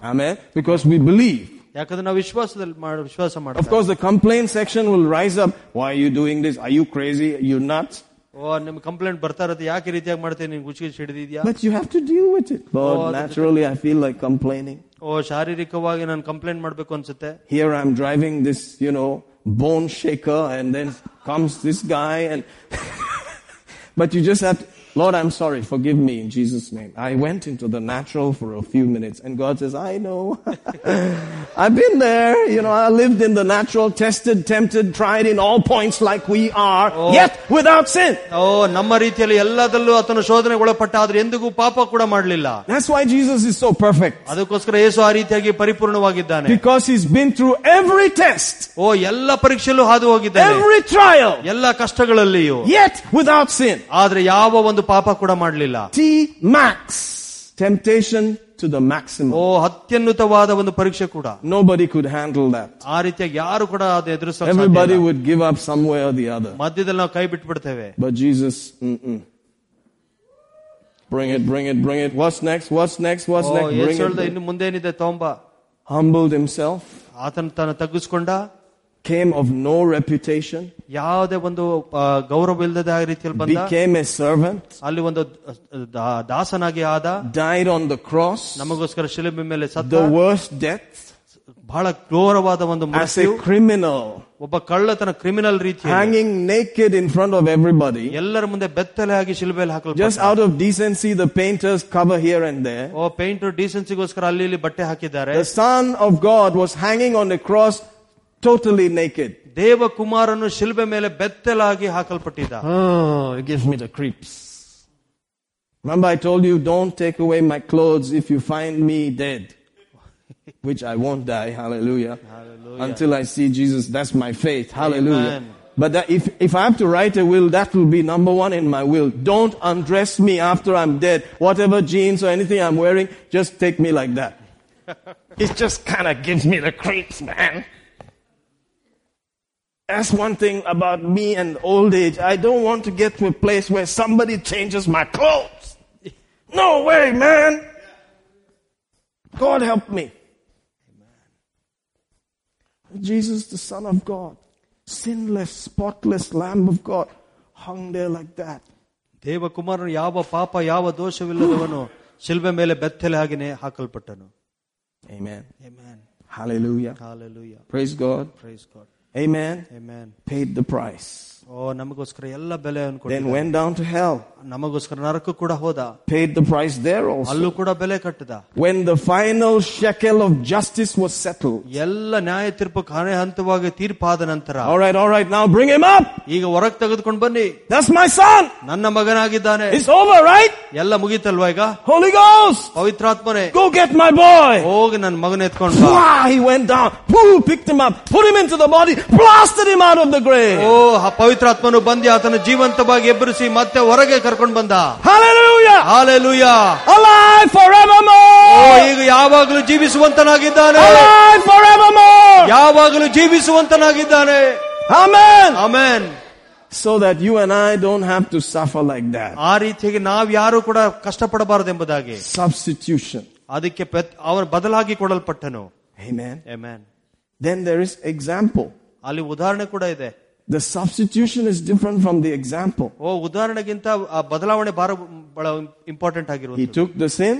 Amen. Because we believe. ಯಾಕಂದ್ರೆ ನಾವು ವಿಶ್ವಾಸದಲ್ಲಿ ಮಾಡ ವಿಶ್ವಾಸ Of ಮಾಡ್ತೀವಿ course, the complaint section will rise up. Why are you doing this? Are you crazy? Are you nuts? ಓ ನಿಮ್ ಕಂಪ್ಲೇಂಟ್ ಬರ್ತಾ ಇರತ್ತೆ ಯಾಕೆ ಈ ರೀತಿಯಾಗಿ ಮಾಡ್ತೇನೆ ನೀನ್ ಗುಚ್ಚಿಗೆ ಹಿಡಿದಿದ್ಯಾ But you have to deal with it. Lord, Oh, the- naturally I feel like complaining. ಓ ಶಾರೀರಿಕವಾಗಿ ನಾನು complaint ಮಾಡ್ಬೇಕು ಅನ್ಸುತ್ತೆ Here I'm driving this, you know, bone shaker and then comes this guy and, but you just have to, Lord, I'm sorry. Forgive me in Jesus' name. I went into the natural for a few minutes and God says, I know. I've been there. You know, I lived in the natural, tested, tempted, tried in all points like we are, yet without sin. ಓ ನಮ್ಮ ರೀತಿಯಲ್ಲಿ ಎಲ್ಲದಲ್ಲೂ ಆತನು ಶೋಧನೆಗೆ ಒಳಪಟ್ಟ ಆದ್ರೆ ಎಂದಿಗೂ ಪಾಪ ಕೂಡ ಮಾಡಲಿಲ್ಲ That's why Jesus is so perfect. ಅದಕ್ಕೋಸ್ಕರ ಯೇಸು ಆ ರೀತಿಯಾಗಿ ಪರಿಪೂರ್ಣವಾಗಿದ್ದಾನೆ Because he's been through every test, ಓ ಎಲ್ಲ ಪರೀಕ್ಷೆಲ್ಲೂ ಹಾದು ಹೋಗಿದ್ದಾನೆ every trial, ಎಲ್ಲ ಕಷ್ಟಗಳಲ್ಲಿಯೂ yet without sin. ಆದ್ರೆ ಯಾವ ಒಂದು ಪಾಪ ಕೂಡ ಮಾಡಲಿಲ್ಲ T max. Temptation to the maximum. ಓ ಅತ್ಯುನ್ನತವಾದ ಒಂದು ಪರೀಕ್ಷೆ ಕೂಡ Nobody could handle that. ಆ ರೀತಿಯಾಗಿ ಯಾರು ಕೂಡ ಅದು ಎದುರಿಸ Everybody would give up some way or the other. ಮಧ್ಯದಲ್ಲಿ ನಾವು ಕೈ ಬಿಟ್ಬಿಡ್ತೇವೆ But Jesus, mm-mm. bring it, bring it, bring it. What's next? What's next? What's O, next? Yesu Bring ಹೇಳ್ದ it. ಇನ್ನು ಮುಂದೆ ಏನಿದೆ ತಗೊಂಬ Humbled himself, ಆತನ ತಾನು ತಗ್ಗಿಸ್ಕೊಂಡ came of no reputation, ಯಾವುದೇ ಒಂದು ಆ, ಗೌರವ ಇಲ್ಲದ ರೀತಿಯಲ್ಲಿ ಬಂದ became a servant, ಅಲ್ಲಿ ಒಂದು ದಾ- ದಾಸನಾಗಿ ಆದ died on the cross, ನಮಗೋಸ್ಕರ ಶಿಲುಬೆ ಮೇಲೆ ಸತ್ತ the worst death, ಬಹಳ ಘೋರವಾದ ಒಂದು as ಮೃತ್ಯು a criminal, ಒಬ್ಬ ಕಳ್ಳತನ ಕ್ರಿಮಿನಲ್ ರೀತಿ hanging naked in front of everybody. ಎಲ್ಲರ ಮುಂದೆ ಬೆತ್ತಲೆ ಆಗಿ ಶಿಲುಬೆಯಲ್ಲಿ Just ಹಾಕಲ್ಪಟ್ಟ out of decency, the painters cover here and there. O paint ಡೀಸೆನ್ಸಿಗೋಸ್ಕರ ಅಲ್ಲಿ ಇಲ್ಲಿ ಬಟ್ಟೆ ಹಾಕಿದ್ದಾರೆ The Son of God was hanging on the cross totally naked. ದೇವಕುಮಾರನು ಶಿಲ್ಬೆ ಮೇಲೆ ಬೆತ್ತಲಾಗಿ ಹಾಕಲ್ಪಟ್ಟಿದ್ದ Oh, it gives me the creeps. Remember, I told you, don't take away my clothes if you find me dead. Which I won't die, hallelujah. Hallelujah. Until I see Jesus. That's my faith, hallelujah. Amen. But that if, if I have to write a will, that will be number one in my will. Don't undress me after I'm dead. Whatever jeans or anything I'm wearing, just take me like that. it just kind of gives me the creeps, man. That's one thing about me and old age. I don't want to get to a place where somebody changes my clothes. No way, man. God help me. Jesus, the Son of God, sinless, spotless Lamb of God, hung there like that. ದೇವಕುಮಾರನು ಯಾವ ಪಾಪ ಯಾವ ದೋಷವಿಲ್ಲದವನು ಶಿಲ್ಬೆ ಮೇಲೆ ಬೆತ್ತಲೆ ಹಾಗೆನೆ ಹಾಕಲ್ಪಟ್ಟನು Amen. Amen. Hallelujah. Hallelujah. Praise God. Praise God. Amen. Amen. Paid the price ಓ ನಮಗೋಸ್ಕರ ಎಲ್ಲ ಬೆಲೆ Then ಅನ್ಕೊಂಡು went down to hell. ನಮಗೋಸ್ಕರ ನರಕ ಕೂಡ ಹೋದ Paid the price there also. ಅಲ್ಲೂ ಕೂಡ ಬೆಲೆ ಕಟ್ಟದ When the final shekel of justice was settled. ಎಲ್ಲ ನ್ಯಾಯ ತೀರ್ಪು ಕಾಣೆ ಹಂತವಾಗಿ ತೀರ್ಪಾದ ನಂತರ All right, all right. Now bring him up. ಈಗ ಹೊರಗ್ ತೆಗೆದುಕೊಂಡು ಬನ್ನಿ That's my son. ನನ್ನ ಮಗನಾಗಿದ್ದಾನೆ It's over, right? ಎಲ್ಲ ಮುಗೀತಲ್ವಾ ಈಗ Holy Ghost. ಪವಿತ್ರಾತ್ಮನೆ Go get my boy. ಹೋಗಿ ನನ್ನ ಮಗನ ಎತ್ಕೊಂಡು ಬಾ Wow, he went down. Woo, picked him up, put him into the body, blasted him out of the grave. ಓ ಆ ಪವಿತ್ರಾತ್ಮನು ಬಂದು ಆತನ ಜೀವಂತವಾಗಿ ಎಬ್ಬರಿಸಿ ಮತ್ತೆ ಹೊರಗೆ ಕರ್ಕೊಂಡು ಬಂದ Hallelujah. ಹಾಲೆಲೂಯ Alive ಓ forevermore. ಈಗ ಯಾವಾಗಲೂ ಜೀವಿಸುವಂತನಾಗಿದ್ದಾನೆ Alive forevermore. ಯಾವಾಗಲೂ ಜೀವಿಸುವಂತನಾಗಿದ್ದಾನೆ Amen. Amen So that you and I don't have to suffer like that. ಆ ರೀತಿಯಾಗಿ ನಾವ್ ಯಾರು ಕೂಡ ಕಷ್ಟಪಡಬಾರದು ಎಂಬುದಾಗಿ Substitution. ಅದಕ್ಕೆ ಪೆತ್- ಅವನು ಬದಲಾಗಿ ಕೊಡಲ್ಪಟ್ಟನು Amen. Amen Then there is example. ಅಲ್ಲಿ ಉದಾಹರಣೆ ಕೂಡ ಇದೆ The substitution is different from the example. ಓ ಉದಾಹರಣೆಗಿಂತ ಆ ಬದಲಾವಣೆ ಬಹಳ ಬಹಳ ಇಂಪಾರ್ಟೆಂಟ್ He ಆಗಿರುವುದು took the sin,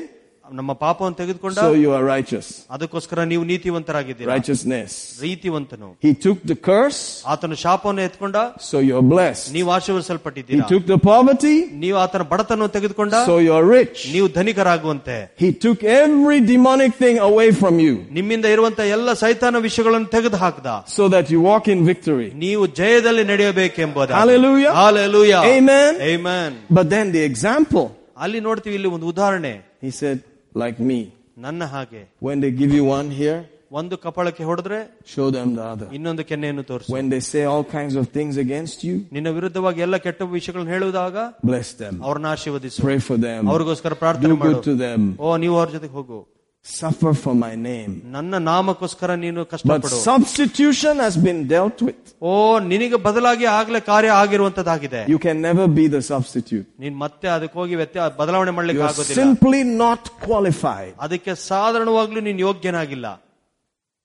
ನಮ್ಮ ಪಾಪವನ್ನು ತೆಗೆದುಕೊಂಡ so you are righteous. ಅದಕ್ಕೋಸ್ಕರ ನೀವು ನೀತಿವಂತರಾಗಿದ್ದೀರಾ Righteousness. ರೀತಿವಂತನು He took the curse, ಆತನು ಶಾಪವನ್ನು ಎತ್ಕೊಂಡ so you're blessed. ನೀವು He ಆಶೀರ್ವದಿಸಲ್ಪಟ್ಟಿದ್ದೀರಾ took the poverty, ನೀವು ಆತನ ಬಡತನ ತೆಗೆದುಕೊಂಡ so you're rich. ನೀವು ಧನಿಕರಾಗುವಂತೆ He took every demonic thing away from you, ನಿಮ್ಮಿಂದ ಇರುವಂತ ಎಲ್ಲ ಸೈತಾನ ವಿಷಯಗಳನ್ನು ತೆಗೆದು ಹಾಕ್ದ so that you walk in victory. ನೀವು ಜಯದಲ್ಲಿ ನಡೆಯಬೇಕೆಂಬುದು Hallelujah. Hallelujah. Amen. Amen. But then the example, ಅಲ್ಲಿ ನೋಡ್ತೀವಿ ಇಲ್ಲಿ ಒಂದು ಉದಾಹರಣೆ he said, like me. ನನ್ನ ಹಾಗೆ When they give you one here, ಒಂದು ಕಪಾಳಕ್ಕೆ ಹೊಡೆದ್ರೆ show them the other. ಇನ್ನೊಂದು ಕೆನ್ನೆಯನ್ನು ತೋರಿಸು When they say all kinds of things against you, ನಿನ್ನ ವಿರುದ್ಧವಾಗಿ ಎಲ್ಲ ಕೆಟ್ಟ ವಿಷಯಗಳನ್ನು ಹೇಳುವಾಗ bless them. ಅವ್ರನ್ನ ಆಶೀರ್ವದಿಸು Pray for them. ಅವ್ರಿಗೋಸ್ಕರ ಪ್ರಾರ್ಥನೆ Do ಮಾಡು good to them. ಓ ನೀವು ಅವ್ರ ಜೊತೆಗೆ ಹೋಗು Suffer for my name. ನನ್ನ ನಾಮಕ್ಕೋಸ್ಕರ ನೀನು But ಕಷ್ಟಪಡು substitution has been dealt with. ಓ ನಿನಗೆ ಬದಲಾಗಿ ಆಗ್ಲೇ ಕಾರ್ಯ ಆಗಿರುವಂತದ್ದಾಗಿದೆ You can never be the substitute. ನೀನ್ ಮತ್ತೆ ಅದಕ್ಕೆ ಹೋಗಿ ವ್ಯತ್ಯ ಬದಲಾವಣೆ ಮಾಡ್ಲಿಕ್ಕೆ You're ಆಗೋದಿಲ್ಲ simply not qualified. ಅದಕ್ಕೆ ಸಾಧಾರಣವಾಗ್ಲೂ ನೀನ್ ಯೋಗ್ಯನಾಗಿಲ್ಲ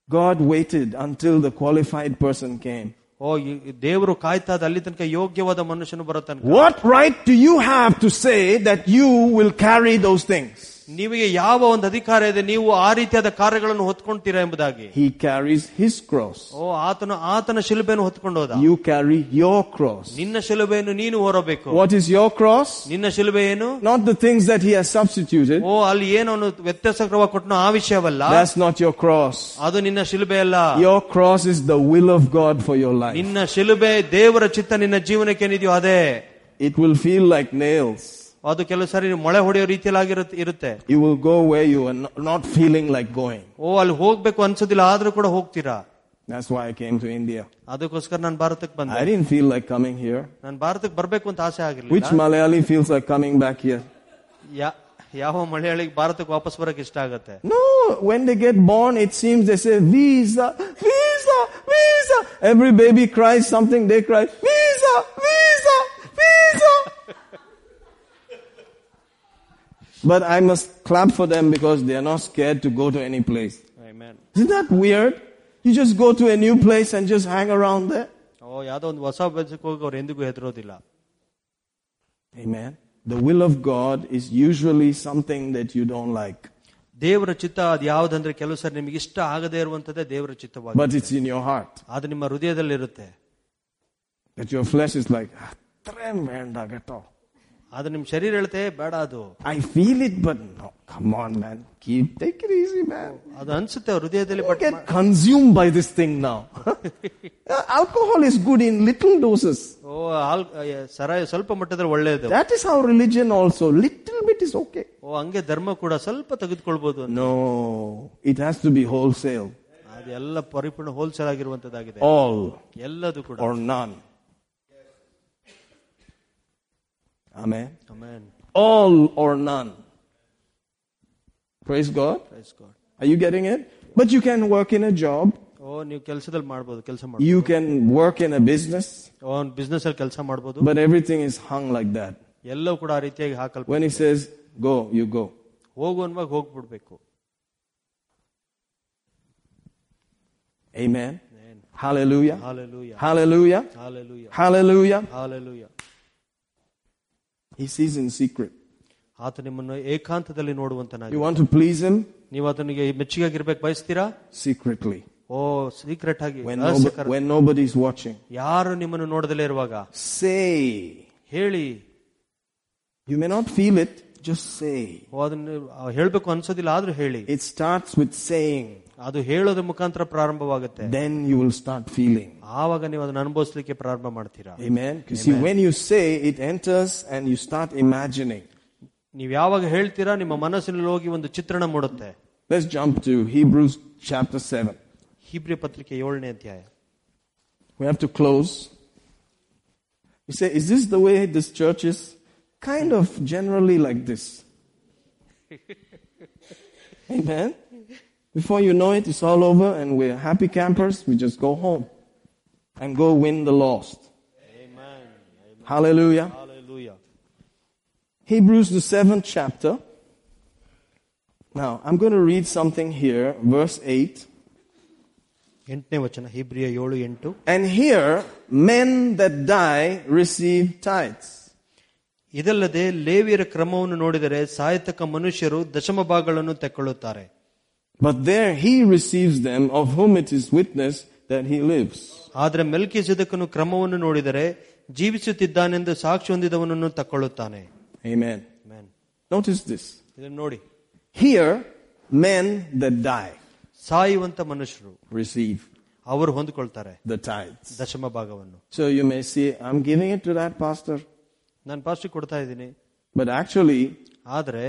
God waited until the qualified person came. ಓ ಈ- ಈ ದೇವರು ಕಾಯ್ತಾ ಇದ್ದ ಅಲ್ಲಿ ತನಕ ಯೋಗ್ಯವಾದ ಮನುಷ್ಯನು ಬರೋ ತನಕ What right do you have to say that you will carry those things? ನಿಮಗೆ ಯಾವ ಒಂದು ಅಧಿಕಾರ ಇದೆ ನೀವು ಆ ರೀತಿಯಾದ ಕಾರ್ಯಗಳನ್ನು ಹೊತ್ಕೊಂತೀರಾ ಎಂಬುದಾಗಿ He carries his cross. ಓ ಆತನು ಆತನ ಶಿಲುಬೆಯನ್ನು ಹೊತ್ಕೊಂಡು ಹೋದ You carry your cross. ನಿನ್ನ ಶಿಲುಬೆಯನ್ನು ನೀನು ಹೊರಬೇಕು What is your cross? ನಿನ್ನ ಶಿಲುಬೆ ಏನು Not the things that he has substituted. ಓ ಅಲ್ಲಿ ಏನು ಅವನು ವ್ಯತ್ಯಾಸಕ್ರಮ ಕೊಟ್ಟನೋ ಆ ವಿಷಯವಲ್ಲ That's not your cross. ಅದು ನಿನ್ನ ಶಿಲುಬೆ ಅಲ್ಲ Your cross is the will of God for your life. ನಿನ್ನ ಶಿಲುಬೆ ದೇವರ ಚಿತ್ತ ನಿನ್ನ ಜೀವನಕ್ಕೆ ಏನಿದೆಯೋ ಅದೇ It will feel like nails. ಅದು ಕೆಲವು ಸಾರಿ ಮೊಳೆ ಹೊಡೆಯೋ ರೀತಿಯಲ್ಲಿ ಆಗಿರುತ್ತೆ ಇರುತ್ತೆ You will go where you are no- not feeling like going. ಓ ಅಲ್ಲಿ ಹೋಗ್ಬೇಕು ಅನ್ಸೋದಿಲ್ಲ ಆದ್ರೂ ಕೂಡ ಹೋಗ್ತೀರಾ That's why I came to India. ಅದಕ್ಕೋಸ್ಕರ ನಾನು ಭಾರತಕ್ಕೆ ಬಂದೆ I didn't feel like coming here. ನಾನು ಭಾರತಕ್ಕೆ ಬರ್ಬೇಕು ಅಂತ ಆಸೆ Which ಆಗಿರ್ಲಿಲ್ಲ Malayali feels like coming back here? ಯಾ- ಯಾವ ಮಲಯಾಳಿಗೆ ಭಾರತಕ್ಕೆ ವಾಪಸ್ ಬರಕ್ ಇಷ್ಟ ಆಗತ್ತೆ No, when they get born, it seems they say, visa, visa, visa. Every baby cries something, they cry, visa, but I must clap for them because they are not scared to go to any place. Amen. Isn't that weird? You just go to a new place and just hang around there. ಓ ಯಾವ್ದೋ ಒಂದು ಹೊಸ ಬೆಲ್ಸಕ್ಕೆ ಹೋಗಿ ಅವ್ರು ಎಂದಿಗೂ ಹೆದರೋದಿಲ್ಲ Amen. The will of God is usually something that you don't like, ದೇವರ ಚಿತ್ತ ಅದು ಯಾವ್ದಂದ್ರೆ ಕೆಲವು ಸರಿ ನಿಮಗೆ ಇಷ್ಟ ಆಗದೇ ಇರುವಂತದ್ದೇ ದೇವರ ಚಿತ್ತವಾಗಿ but it's in your heart. ಅದು ನಿಮ್ಮ ಹೃದಯದಲ್ಲಿರುತ್ತೆ That your flesh is like, "Ah, tremenda ghetto." ಅದು ನಿಮ್ ಶರೀರ ಹೇಳ್ತೆ ಬೇಡ ಅದು I feel it, but no, come on, man. Keep, take it easy, man. ಅದು ಅನ್ಸುತ್ತೆ ಹೃದಯದಲ್ಲಿ You but get consumed by this thing now. Uh, Alcohol is good in little doses. O all ಸರಾಯ ಸ್ವಲ್ಪ ಮಟ್ಟದಲ್ಲಿ ಒಳ್ಳೆಯದು That is how religion also. Little bit is okay. ಓ ಹಂಗೆ ಧರ್ಮ ಕೂಡ ಸ್ವಲ್ಪ ತೆಗೆದುಕೊಳ್ಬಹುದು ಅಂತ. No, it has to be wholesale. ಅದೆಲ್ಲ ಪರಿಪೂರ್ಣ ಹೋಲ್ಸೇಲ್ ಆಗಿರುವಂತದ್ದಾಗಿದೆ All ಎಲ್ಲದು ಕೂಡ or none. Amen. Amen. All or none. Praise God. Praise God. Are you getting it? But you can work in a job ಓ ನೀವು ಕೆಲಸದಲ್ಲಿ ಮಾಡ್ಬೋದು ಕೆಲಸ ಮಾಡ್ಬೋದು You can work in a business, O business ಅಲ್ಲಿ ಕೆಲಸ ಮಾಡ್ಬೋದು but everything is hung like that. ಎಲ್ಲವೂ ಕೂಡ ಆ ರೀತಿಯಾಗಿ ಹಾಕಲ್ಪ When he says, go, you go. ಹೋಗು ಅನ್ನುವಾಗ ಹೋಗ್ಬಿಡ್ಬೇಕು Amen. Hallelujah. Hallelujah Hallelujah. Hallelujah Hallelujah. Hallelujah He sees in secret. ಆತ ನಿಮ್ಮನ್ನು ಏಕಾಂತದಲ್ಲಿ You ನೋಡುವಂತನಾಗಿ want to please him? ನೀವು ಅದನಿಗೆ ಮೆಚ್ಚುಗೆಯಾಗಿರ್ಬೇಕು ಬಯಸ್ತೀರಾ Secretly. ಓ ಸೀಕ್ರೆಟ್ ಆಗಿ When, ರಹಸ್ಯಕರ. nobo- when nobody's watching. ಯಾರು ನಿಮ್ಮನ್ನು ನೋಡದಲ್ಲೇ ಇರುವಾಗ Say. ಹೇಳಿ You may not feel it, just say. ಓ ಅದನ್ನು ಹೇಳ್ಬೇಕು ಅನ್ಸೋದಿಲ್ಲ ಆದ್ರೂ ಹೇಳಿ It starts with saying. ಅದು ಹೇಳೋದ್ರ ಮುಖಾಂತರ ಪ್ರಾರಂಭವಾಗುತ್ತೆ Then you will start feeling. ಆವಾಗ ನೀವು ಅದನ್ನ ಅನುಭವಿಸ್ಲಿಕ್ಕೆ ಪ್ರಾರಂಭ ಮಾಡ್ತೀರಾ Amen. You see, when you say, it enters and you start imagining. ನೀವು ಯಾವಾಗ ಹೇಳ್ತೀರಾ ನಿಮ್ಮ ಮನಸ್ಸಿನಲ್ಲಿ ಹೋಗಿ ಒಂದು ಚಿತ್ರಣ ಮೂಡುತ್ತೆ Let's jump to Hebrews chapter 7. ಹಿಬ್ರಿ ಪತ್ರಿಕೆ ಏಳನೇ ಅಧ್ಯಾಯ We have to close. You say, is this the way this church is? Kind of generally like this. Amen. Before you know it, it's all over and we're happy campers. We just go home and go win the lost. Hallelujah. Hallelujah. Hebrews, the seventh chapter. Now, I'm going to read something here, verse 8. ಎಂಟನೇ ವಚನ ಹಿಬ್ರಿಯ ಏಳು ಎಂಟು And here, men that die receive tithes. ಇದಲ್ಲದೆ ಲೇವಿಯರ ಕ್ರಮವನ್ನು ನೋಡಿದರೆ ಸಾಯತಕ್ಕ ಮನುಷ್ಯರು ದಶಮ ಭಾಗಗಳನ್ನು ತೆಕ್ಕೊಳ್ಳುತ್ತಾರೆ But there he receives them of whom it is witness that he lives. ಆದರೆ ಮೆಲ್ಕಿ ಸಿದಕನು ಕ್ರಮವನ್ನು ನೋಡಿದರೆ ಜೀವಿಸುತ್ತಿದ್ದಾನೆಂದು ಸಾಕ್ಷಿ ಹೊಂದಿದವನನ್ನು ತಕ್ಕೊಳ್ಳುತ್ತಾನೆ Amen. Amen. Notice this. ಇದನ್ನು ನೋಡಿ Here, men that die ಸಾಯುವಂತ ಮನುಷ್ಯರು receive ಅವರು ಹೊಂದಿಕೊಳ್ತಾರೆ the tithes. ದಶಮ ಭಾಗವನ್ನು So you may see, I'm giving it to that pastor. ನಾನು ಪಾಸ್ಟಿ ಕೊಡ್ತಾ ಇದ್ದೀನಿ But actually, ಆದ್ರೆ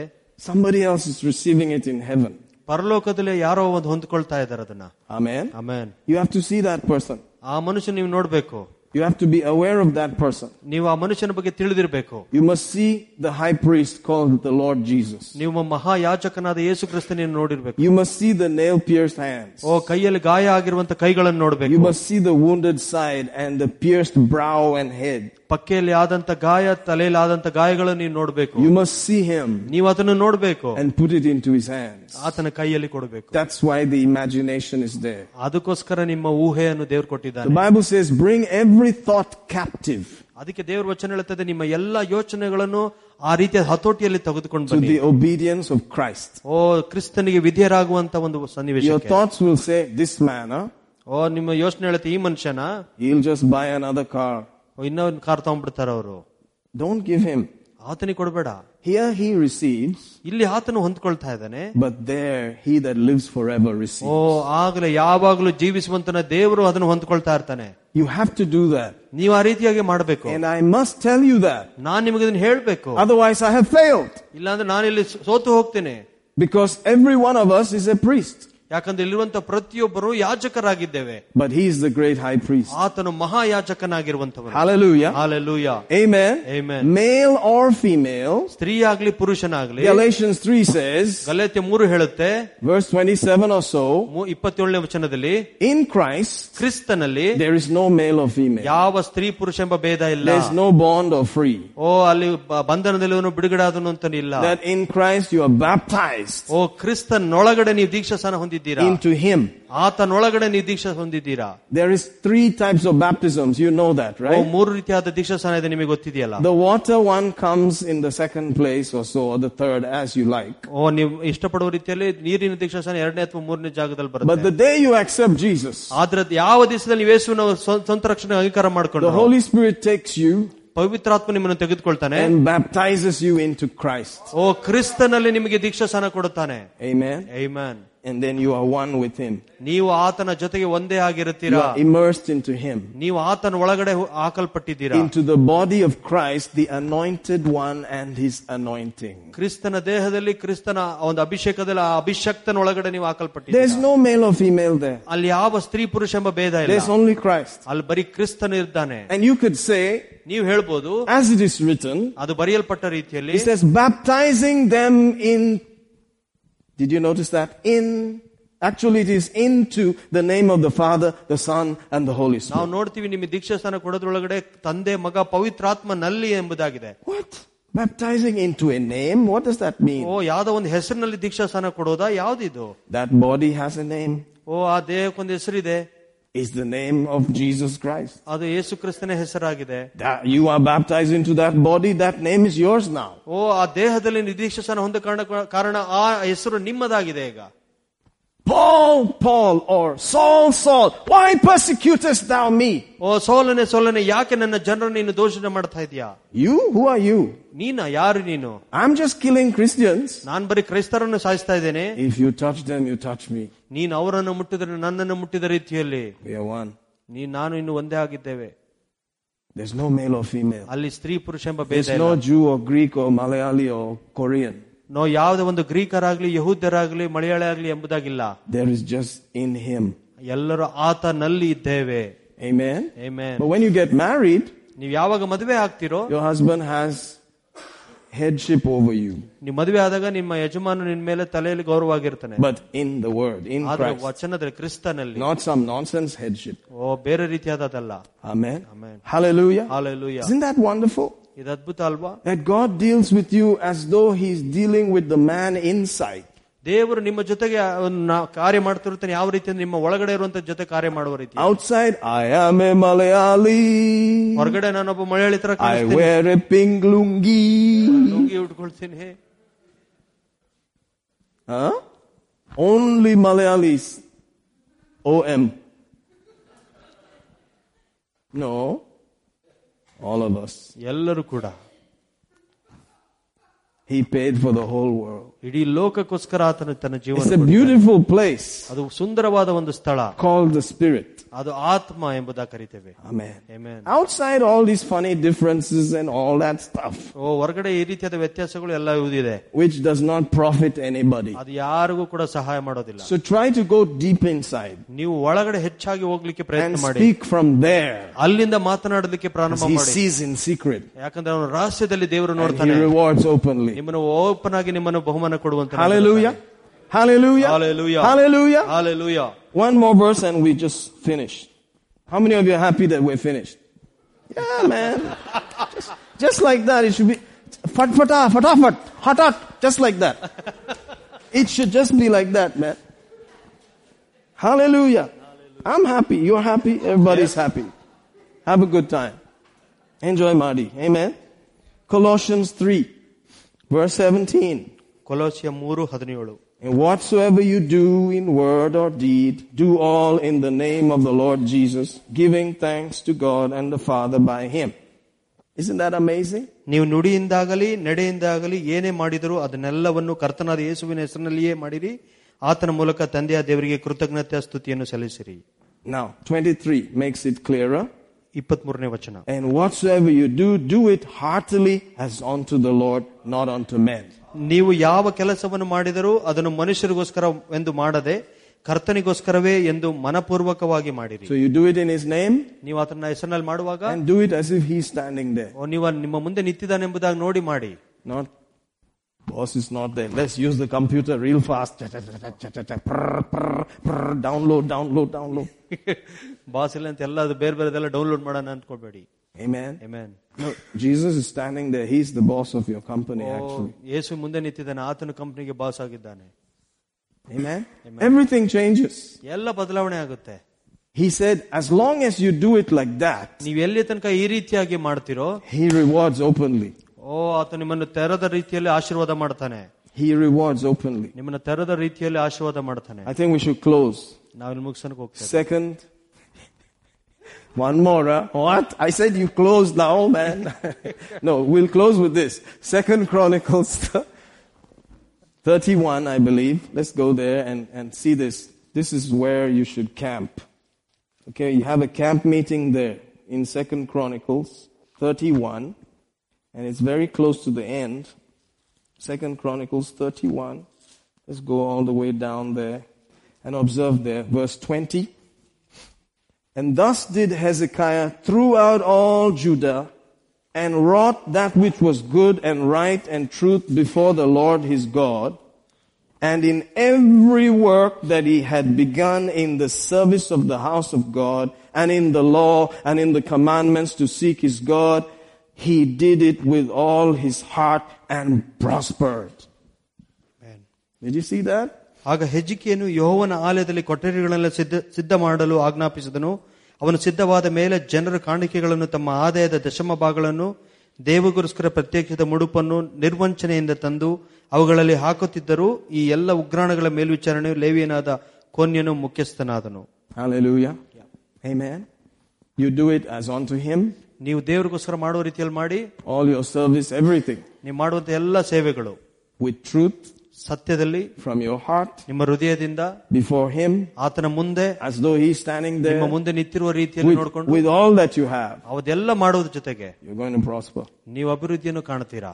somebody else is receiving it in heaven. ಪರಲೋಕದಲ್ಲಿ ಯಾರೋ ಒಂದು ಹೊಂದ್ಕೊಳ್ತಾ ಇದ್ದಾರೆ ಅದನ್ನ Amen. Amen You have to see that person. ಆ ಮನುಷ್ಯ ನೀವು ನೋಡ್ಬೇಕು You have to be aware of that person. ನೀವು ಆ ಮನುಷ್ಯನ ಬಗ್ಗೆ ತಿಳಿದಿರ್ಬೇಕು You must see the high priest called the Lord Jesus. ನೀವು ಮಹಾಯಾಚಕನಾದ ಯೇಸು ಕ್ರಿಸ್ತನ ನೋಡಿರ್ಬೇಕು You must see the nail pierced hands. ಓ ಕೈಯಲ್ಲಿ ಗಾಯ ಆಗಿರುವಂತ ಕೈಗಳನ್ನು You ನೋಡ್ಬೇಕು must see the wounded side and the pierced brow and head. ಪಕ್ಕೆಯಲ್ಲಿ ಆದಂತ ಗಾಯ ತಲೆಯಲ್ಲಿ ಆದಂತ ಗಾಯಗಳನ್ನು ನೀವು ನೋಡ್ಬೇಕು You must see him ನೀವು ಅದನ್ನು ನೋಡ್ಬೇಕು and put it into his hands. ಆತನ ಕೈಯಲ್ಲಿ ಕೊಡಬೇಕು That's why the imagination is there. ಅದಕ್ಕೋಸ್ಕರ ನಿಮ್ಮ ಊಹೆಯನ್ನು ದೇವ್ರು The ಕೊಟ್ಟಿದ್ದಾನೆ Bible says, bring every thought captive ಅದಕ್ಕೆ ದೇವ್ರ ವಚನ ಹೇಳುತ್ತದೆ ನಿಮ್ಮ ಎಲ್ಲಾ ಯೋಚನೆಗಳನ್ನು ಆ ರೀತಿಯ ಹತೋಟಿಯಲ್ಲಿ ತೆಗೆದುಕೊಂಡು to ಬನ್ನಿ the obedience of Christ. ಓ ಕ್ರಿಸ್ತನಿಗೆ ವಿಧೇಯರಾಗುವಂತ ಒಂದು Your ಸನ್ನಿವೇಶ thoughts will say, this man, huh? ಓ ನಿಮ್ಮ ಯೋಚನೆ ಹೇಳುತ್ತೆ ಈ ಮನುಷ್ಯನ he'll just buy another car. ಓ, ಇನ್ನೊಂದು ಕಾರ್ ತಗೊಂಡ್ಬಿಡ್ತಾರ ಅವರು Don't give him. ಆತನಿಗೆ ಕೊಡಬೇಡ Here he receives, ಇಲ್ಲಿ ಆತನು ಹೊಂದ್ಕೊಳ್ತಾ ಇದ್ದಾನೆ but there he that lives forever receives. ಓ ಆಗ್ಲೇ ಯಾವಾಗಲೂ ಜೀವಿಸುವಂತನ ದೇವರು ಅದನ್ನು ಹೊಂದ್ಕೊಳ್ತಾ ಇರ್ತಾನೆ You have to do that. ನೀವು ಆ ರೀತಿಯಾಗಿ ಮಾಡಬೇಕು And I must tell you that. ನಾನ್ ನಿಮಗೆ ಇದನ್ನ ಹೇಳ್ಬೇಕು Otherwise I have failed. ಇಲ್ಲಾಂದ್ರೆ ನಾನಿಲ್ಲಿ ಸೋತು ಹೋಗ್ತೇನೆ Because every one of us is a priest. ಯಾಕಂದ್ರೆ ಇಲ್ಲಿರುವಂತ ಪ್ರತಿಯೊಬ್ಬರು ಯಾಜಕರಾಗಿದ್ದೇವೆ But he is the great high priest. ಆತನು ಮಹಾಯಾಜಕನಾಗಿರುವಂತವನು Hallelujah. Hallelujah Amen. Amen. Male or female. ಸ್ತ್ರೀ ಆಗ್ಲಿ ಪುರುಷನಾಗ್ಲಿ Galatians 3 says, ಗಲಾತ್ಯ ಮೂರು ಹೇಳುತ್ತೆ verse 27 or so, ಮೂ- ಇಪ್ಪತ್ತೇಳನೇ ವಚನದಲ್ಲಿ in Christ ಕ್ರಿಸ್ತನಲ್ಲಿ there is no male or female. ಯಾವ ಸ್ತ್ರೀ ಪುರುಷ ಎಂಬ ಭೇದ ಇಲ್ಲ There is no bond or free. ಓ ಅಲ್ಲಿ ಬ- ಬಂಧನದಲ್ಲಿ ಬಿಡುಗಡೆ ಆದನು ಅಂತ ಇಲ್ಲ That in Christ you are baptized ಓ ಕ್ರಿಸ್ತನೊಳಗಡೆ ನೀವು ದೀಕ್ಷಾಸನ ಹೊಂದಿದ್ದೀರಾ into him. ಆತನೊಳಗಡೆ ನೀವು ದೀಕ್ಷಾ ಹೊಂದಿದ್ದೀರಾ There is three types of baptisms. You know that, O right? ಮೂರು ರೀತಿಯಾದ ದೀಕ್ಷಾಸನ ಇದೆ ನಿಮಗೆ ಗೊತ್ತಿದೆಯಲ್ಲ The water one comes in the second place or so, or the third, as you like. ಓ ನೀವು ಇಷ್ಟಪಡುವ ರೀತಿಯಲ್ಲಿ ನೀರಿನ ದೀಕ್ಷಾಸನ ಎರಡನೇ ಅಥವಾ ಮೂರನೇ ಜಾಗದಲ್ಲಿ But ಬರುತ್ತೆ the day you accept Jesus, ಆದ್ರೆ ಅದ್ ಯಾವ ದಿವಸದಲ್ಲಿ ನೀವು ಯೇಸುವಿನ ಸ್ವ- ಸ್ವಂತ ರಕ್ಷಣೆ ಅಂಗೀಕಾರ the ಮಾಡ್ಕೊಂಡು Holy Spirit takes you ಪವಿತ್ರಾತ್ಮ ನಿಮ್ಮನ್ನು ತೆಗೆದುಕೊಳ್ತಾನೆ and baptizes you into Christ. ಓ ಕ್ರಿಸ್ತನಲ್ಲಿ ನಿಮಗೆ ದೀಕ್ಷಾಸನ ಕೊಡುತ್ತಾನೆ Amen. Amen. And then you are one with him. ನೀವು ಆತನ ಜೊತೆಗೆ ಒಂದೇ You ಆಗಿರುತ್ತೀರಾ are immersed into him. ನೀವು ಆತನ ಒಳಗಡೆ ಹೊ- ಹಾಕಲ್ಪಟ್ಟಿದ್ದೀರಾ Into the body of Christ, the anointed one and his anointing. ಕ್ರಿಸ್ತನ ದೇಹದಲ್ಲಿ ಕ್ರಿಸ್ತನ ಒಂದು ಅಭಿಷೇಕದಲ್ಲಿ ಆ ಅಭಿಷಕ್ತನ ಒಳಗಡೆ ನೀವು There's ಹಾಕಲ್ಪಟ್ಟಿದ್ದೀರಾ no male or female there. ಅಲ್ಲಿ ಯಾವ ಸ್ತ್ರೀ ಪುರುಷ ಎಂಬ ಭೇದ There's ಇಲ್ಲ only Christ. ಅಲ್ಲಿ ಬರೀ ಕ್ರಿಸ್ತನ ಇದ್ದಾನೆ And you could say, ನೀವು ಹೇಳ್ಬೋದು as it is written, ಅದು ಬರೆಯಲ್ಪಟ್ಟ ರೀತಿಯಲ್ಲಿ It says baptizing them in, did you notice that? In Actually, it is into the name of the Father, the Son, and the Holy Spirit. ನಾವು ನೋಡ್ತೀವಿ ನಿಮಗೆ ದೀಕ್ಷಾ ಸ್ಥಾನ ಕೊಡೋದ್ರೊಳಗಡೆ ತಂದೆ ಮಗ ಪವಿತ್ರಾತ್ಮ ನಲ್ಲಿ ಎಂಬುದಾಗಿದೆ What? Baptizing into a name? What does that mean? ಓ ಯಾವ್ದೋ ಒಂದು ಹೆಸರಿನಲ್ಲಿ ದೀಕ್ಷಾ ಸ್ಥಾನ ಕೊಡೋದಾ ಯಾವ್ದಿದು That body has a name. ಓ ಆ ದೇಹಕ್ಕೊಂದು ಹೆಸರಿದೆ Is the name of Jesus Christ. ಅದು ಯೇಸು ಕ್ರಿಸ್ತನ ಹೆಸರಾಗಿದೆ That you are baptized into that body, that name is yours now. ಓ ಆ ದೇಹದಲ್ಲಿ ನೀವು ದೀಕ್ಷಾ ಸ್ಥಾನ ಹೊಂದ ಕಾರಣ ಕಾರಣ ಆ ಹೆಸರು ನಿಮ್ಮದಾಗಿದೆ ಈಗ Paul, Paul, or Saul, Saul, why persecutest thou me? ಓ ಸೋಲನೆ ಸೋಲನೆ ಯಾಕೆ ನನ್ನ ಜನರನ್ನು ನೀನು ದೋಷಣೆ ಮಾಡ್ತಾ ಇದೀಯಾ You? Who are you? ನೀನ ಯಾರು ನೀನು I'm just killing Christians. ನಾನ್ ಬರೀ ಕ್ರೈಸ್ತರನ್ನು ಸಾಯಿಸ್ತಾ ಇದ್ದೇನೆ If you touch them, you touch me. ನೀನು ಅವರನ್ನು ಮುಟ್ಟಿದರೆ ನನ್ನನ್ನು ಮುಟ್ಟಿದ ರೀತಿಯಲ್ಲಿ We are one. ನೀ ನಾನು ಇನ್ನು ಒಂದೇ ಆಗಿದ್ದೇವೆ There's no male or female. ಅಲ್ಲಿ ಸ್ತ್ರೀ ಪುರುಷ ಎಂಬ ಭೇದ There's ಇಲ್ಲ. no Jew or Greek or Malayali or Korean. No ಯಾವುದೇ ಒಂದು ಗ್ರೀಕರಾಗ್ಲಿ ಯಹೂದ್ಯರಾಗ್ಲಿ ಮಲಯಾಳಿ ಆಗ್ಲಿ ಎಂಬುದಾಗಿಲ್ಲ There is just in him. ಎಲ್ಲರೂ ಆತನಲ್ಲಿ ಇದ್ದೇವೆ Amen. Amen. But when you get married, ನೀವು ಯಾವಾಗ ಮದುವೆ ಆಗ್ತಿರೋ your husband has headship over you. ನೀವು ಮದುವೆ ಆದಾಗ ನಿಮ್ಮ ಯಜಮಾನ ನಿನ್ ಮೇಲೆ ತಲೆಯಲ್ಲಿ ಗೌರವಾಗಿರ್ತಾನೆ But in the word, in ಆದ್ರೆ Christ. ವಚನದಲ್ಲಿ ಕ್ರಿಸ್ತನಲ್ಲಿ Not some nonsense headship. ಓ ಬೇರೆ ರೀತಿಯಾದದಲ್ಲ Amen. Amen. Hallelujah. Hallelujah Isn't that wonderful? ಇದು ಅದ್ಭುತ ಅಲ್ವಾ That God deals with you as though He's dealing with the man inside. ದೇವರು ನಿಮ್ಮ ಜೊತೆಗೆ ಅವ್ನ ಕಾರ್ಯ ಮಾಡ್ತಿರ್ತಾನೆ ಯಾವ ರೀತಿ ಅಂದ್ರೆ ನಿಮ್ಮ ಒಳಗಡೆ ಇರುವಂತ ಜೊತೆ ಕಾರ್ಯ ಮಾಡುವ ರೀತಿ Outside, I am a Malayali. ಹೊರಗಡೆ ನಾನೊಬ್ಬ ಮಲಯಾಳಿ ತರ I ಕಾಣಿಸ್ತೀನಿ wear a pink lungi. Lungi ಉಟ್ಕೊಳ್ತೀನಿ Huh? Only Malayalis. OM. No. All of us. ಎಲ್ಲರೂ ಕೂಡ He paid for the whole world. ಇಡೀ ಲೋಕಕ್ಕೋಸ್ಕರ ಆತನು ತನ್ನ It's ಜೀವನ a ಕೊಟ್ಟಿದ್ದಾನೆ. beautiful place ಅದು ಸುಂದರವಾದ ಒಂದು ಸ್ಥಳ called the Spirit. ಅದು ಆತ್ಮ ಎಂಬುದಾಗಿ ಕರಿತೇವೆ Amen. Amen. Outside all these funny differences and all that stuff, ಓ ಹೊರಗಡೆ ಈ ರೀತಿಯಾದ ವ್ಯತ್ಯಾಸಗಳು ಎಲ್ಲ ಇದೆ which does not profit anybody. ಅದು ಯಾರಿಗೂ ಕೂಡ ಸಹಾಯ ಮಾಡೋದಿಲ್ಲ So try to go deep inside ನೀವು ಒಳಗಡೆ ಹೆಚ್ಚಾಗಿ ಹೋಗ್ಲಿಕ್ಕೆ and ಪ್ರಯತ್ನ ಮಾಡಿ speak from there. ಅಲ್ಲಿಂದ ಮಾತನಾಡಲಿಕ್ಕೆ ಪ್ರಾರಂಭ He ಮಾಡಿ sees in secret ಯಾಕಂದ್ರೆ ಅವನು ರಹಸ್ಯದಲ್ಲಿ ದೇವರು and he ನೋಡ್ತಾನೆ rewards openly. ನಿಮ್ಮನ್ನು ಓಪನ್ ಆಗಿ ನಿಮ್ಮನ್ನು ಬಹುಮಾನ ಕೊಡುವಂತ Hallelujah. Hallelujah. Hallelujah. Hallelujah. Hallelujah One more verse and we just finish. How many of you are happy that we're finished? Yeah, man. just, just like that. It should be fat fata, fata fat, hot hot, just like that. It should just be like that, man. Hallelujah. I'm happy. You're happy. Everybody's happy. Have a good time. Enjoy Mardi. Amen. Colossians 3, verse 17. ಕೊಲೋಸಿಯ ಮೂರು ಹದಿನೇಳು And whatsoever you do in word or deed, do all in the name of the Lord Jesus, giving thanks to God and the Father by Him. Isn't that amazing? ನೀವು ನುಡಿಯಿಂದಾಗಲಿ ನಡೆಯಿಂದಾಗಲಿ ಏನೇ ಮಾಡಿದರೂ ಅದನ್ನೆಲ್ಲವನ್ನು ಕರ್ತನಾದ ಯೇಸುವಿನ ಹೆಸರಿನಲ್ಲಿಯೇ ಮಾಡಿರಿ ಆತನ ಮೂಲಕ ತಂದೆಯ ದೇವರಿಗೆ ಕೃತಜ್ಞತೆ ಸ್ತುತಿಯನ್ನು ಸಲ್ಲಿಸಿರಿ Now, 23 makes it clearer. ಇಪ್ಪತ್ಮೂರನೇ ವಚನ. And whatsoever you do do it heartily as unto the Lord not unto man ನೀವು ಯಾವ ಕೆಲಸವನ್ನು ಮಾಡಿದರೂ ಅದನ್ನು ಮನುಷ್ಯರಿಗೋಸ್ಕರ ಎಂದು ಮಾಡದೆ ಕರ್ತನಿಗೋಸ್ಕರವೇ ಎಂದು ಮನಪೂರ್ವಕವಾಗಿ ಮಾಡಿರಿ. So you do it in his name ನೀವು ಅದನ್ನ ಹೆಸರಿನಲ್ಲಿ ಮಾಡುವಾಗ? Do it as if he standing there ನೀವು ನಿಮ್ಮ ಮುಂದೆ ನಿಂತಿದ್ದಾನೆ ಎಂಬುದಾಗಿ ನೋಡಿ ಮಾಡಿ. Not boss is not there. Let's use the computer real fast. Prrr, prrr, prrr, Download, download, download. Boss ಇಲ್ಲ ಅಂತ ಎಲ್ಲ ಅದು ಬೇರೆ ಬೇರೆದೆಲ್ಲ ಡೌನ್ಲೋಡ್ ಮಾಡೋಣ ಅನ್ಕೊಳ್ಬೇಡಿ Amen. Amen. No, Jesus is standing there. He's the boss of your company, O, actually. ಯೇಸು ಮುಂದೆ ನಿಂತಿದ್ದಾನೆ ಆತನ ಕಂಪನಿಗೆ ಬಾಸ್ ಆಗಿದ್ದಾನೆ Amen? Everything changes. ಎಲ್ಲ ಬದಲಾವಣೆ ಆಗುತ್ತೆ He said, as long as you do it like that, ನೀವು ಎಲ್ಲಿ ತನಕ ಈ ರೀತಿಯಾಗಿ ಮಾಡ್ತಿರೋ He rewards openly. ಓ ಆತ ನಿಮ್ಮನ್ನು ತೆರೆದ ರೀತಿಯಲ್ಲಿ ಆಶೀರ್ವಾದ ಮಾಡ್ತಾನೆ He rewards openly. ನಿಮ್ಮನ್ನು ತೆರೆದ ರೀತಿಯಲ್ಲಿ ಆಶೀರ್ವಾದ ಮಾಡ್ತಾನೆ I think we should close. ನಾವಿಲ್ಲಿ ಮುಗಿಸೋಕೆ ಹೋಗ್ತೇವೆ Second, one more. Huh? What? I said you close now, man. no, we'll close with this. Second Chronicles 31, I believe. Let's go there and, and see this. This is where you should camp. Okay, you have a camp meeting there in Second Chronicles 31, and it's very close to the end. Second Chronicles 31. Let's go all the way down there and observe there, verse 20. And thus did Hezekiah throughout all Judah and wrought that which was good and right and truth before the Lord his God. And in every work that he had begun in the service of the house of God and in the law and in the commandments to seek his God, he did it with all his heart and prospered. Did you see that? ಆಗ ಹೆಜ್ಜಿಕೆಯನ್ನು ಯಹೋವನ ಆಲಯದಲ್ಲಿ ಕೊಠಡಿಗಳನ್ನೆಲ್ಲ ಸಿದ್ಧ ಸಿದ್ಧ ಮಾಡಲು ಆಜ್ಞಾಪಿಸಿದನು ಅವನು ಸಿದ್ಧವಾದ ಮೇಲೆ ಜನರ ಕಾಣಿಕೆಗಳನ್ನು ತಮ್ಮ ಆದಾಯದ ದಶಮ ಭಾಗಗಳನ್ನು ದೇವಗೋಸ್ಕರ ಪ್ರತ್ಯೇಕಿಸಿದ ಮುಡುಪನ್ನು ನಿರ್ವಂಚನೆಯಿಂದ ತಂದು ಅವುಗಳಲ್ಲಿ ಹಾಕುತ್ತಿದ್ದರು ಈ ಎಲ್ಲ ಉಗ್ರಾಣಗಳ ಮೇಲ್ವಿಚಾರಣೆಯು ಲೇವಿಯನಾದ ಕೋನ್ಯನು ಮುಖ್ಯಸ್ಥನಾದನು Hallelujah. Amen. You do it as unto him, ನೀವು ದೇವರಿಗೋಸ್ಕರ ಮಾಡುವ ರೀತಿಯಲ್ಲಿ ಮಾಡಿ ಆಲ್ ಯೋರ್ ಸರ್ವಿಸ್ ಎವ್ರಿಥಿಂಗ್ ನೀವು ಮಾಡುವಂತಹ ಎಲ್ಲ ಸೇವೆಗಳು ವಿತ್ ಟ್ರೂತ್ ಸತ್ಯದಲ್ಲಿ ಫ್ರಮ್ ಯೋರ್ ಹಾರ್ಟ್ ನಿಮ್ಮ ಹೃದಯದಿಂದ ಬಿಫೋರ್ ಹಿಮ್ ಆತನ ಮುಂದೆ ಆಸ್ ಸ್ಟ್ಯಾಂಡಿಂಗ್ ನಿಮ್ಮ ಮುಂದೆ ನಿಂತಿರುವ ರೀತಿಯಲ್ಲಿ ನೋಡ್ಕೊಂಡು with all that you have ಅವದೆಲ್ಲ ಮಾಡುವುದ್ರ ಜೊತೆಗೆ ಯು ಗೋಯಿಂಗ್ ಪ್ರಾಸ್ಪರ್ ನೀವು ಅಭಿವೃದ್ಧಿಯನ್ನು ಕಾಣ್ತೀರಾ?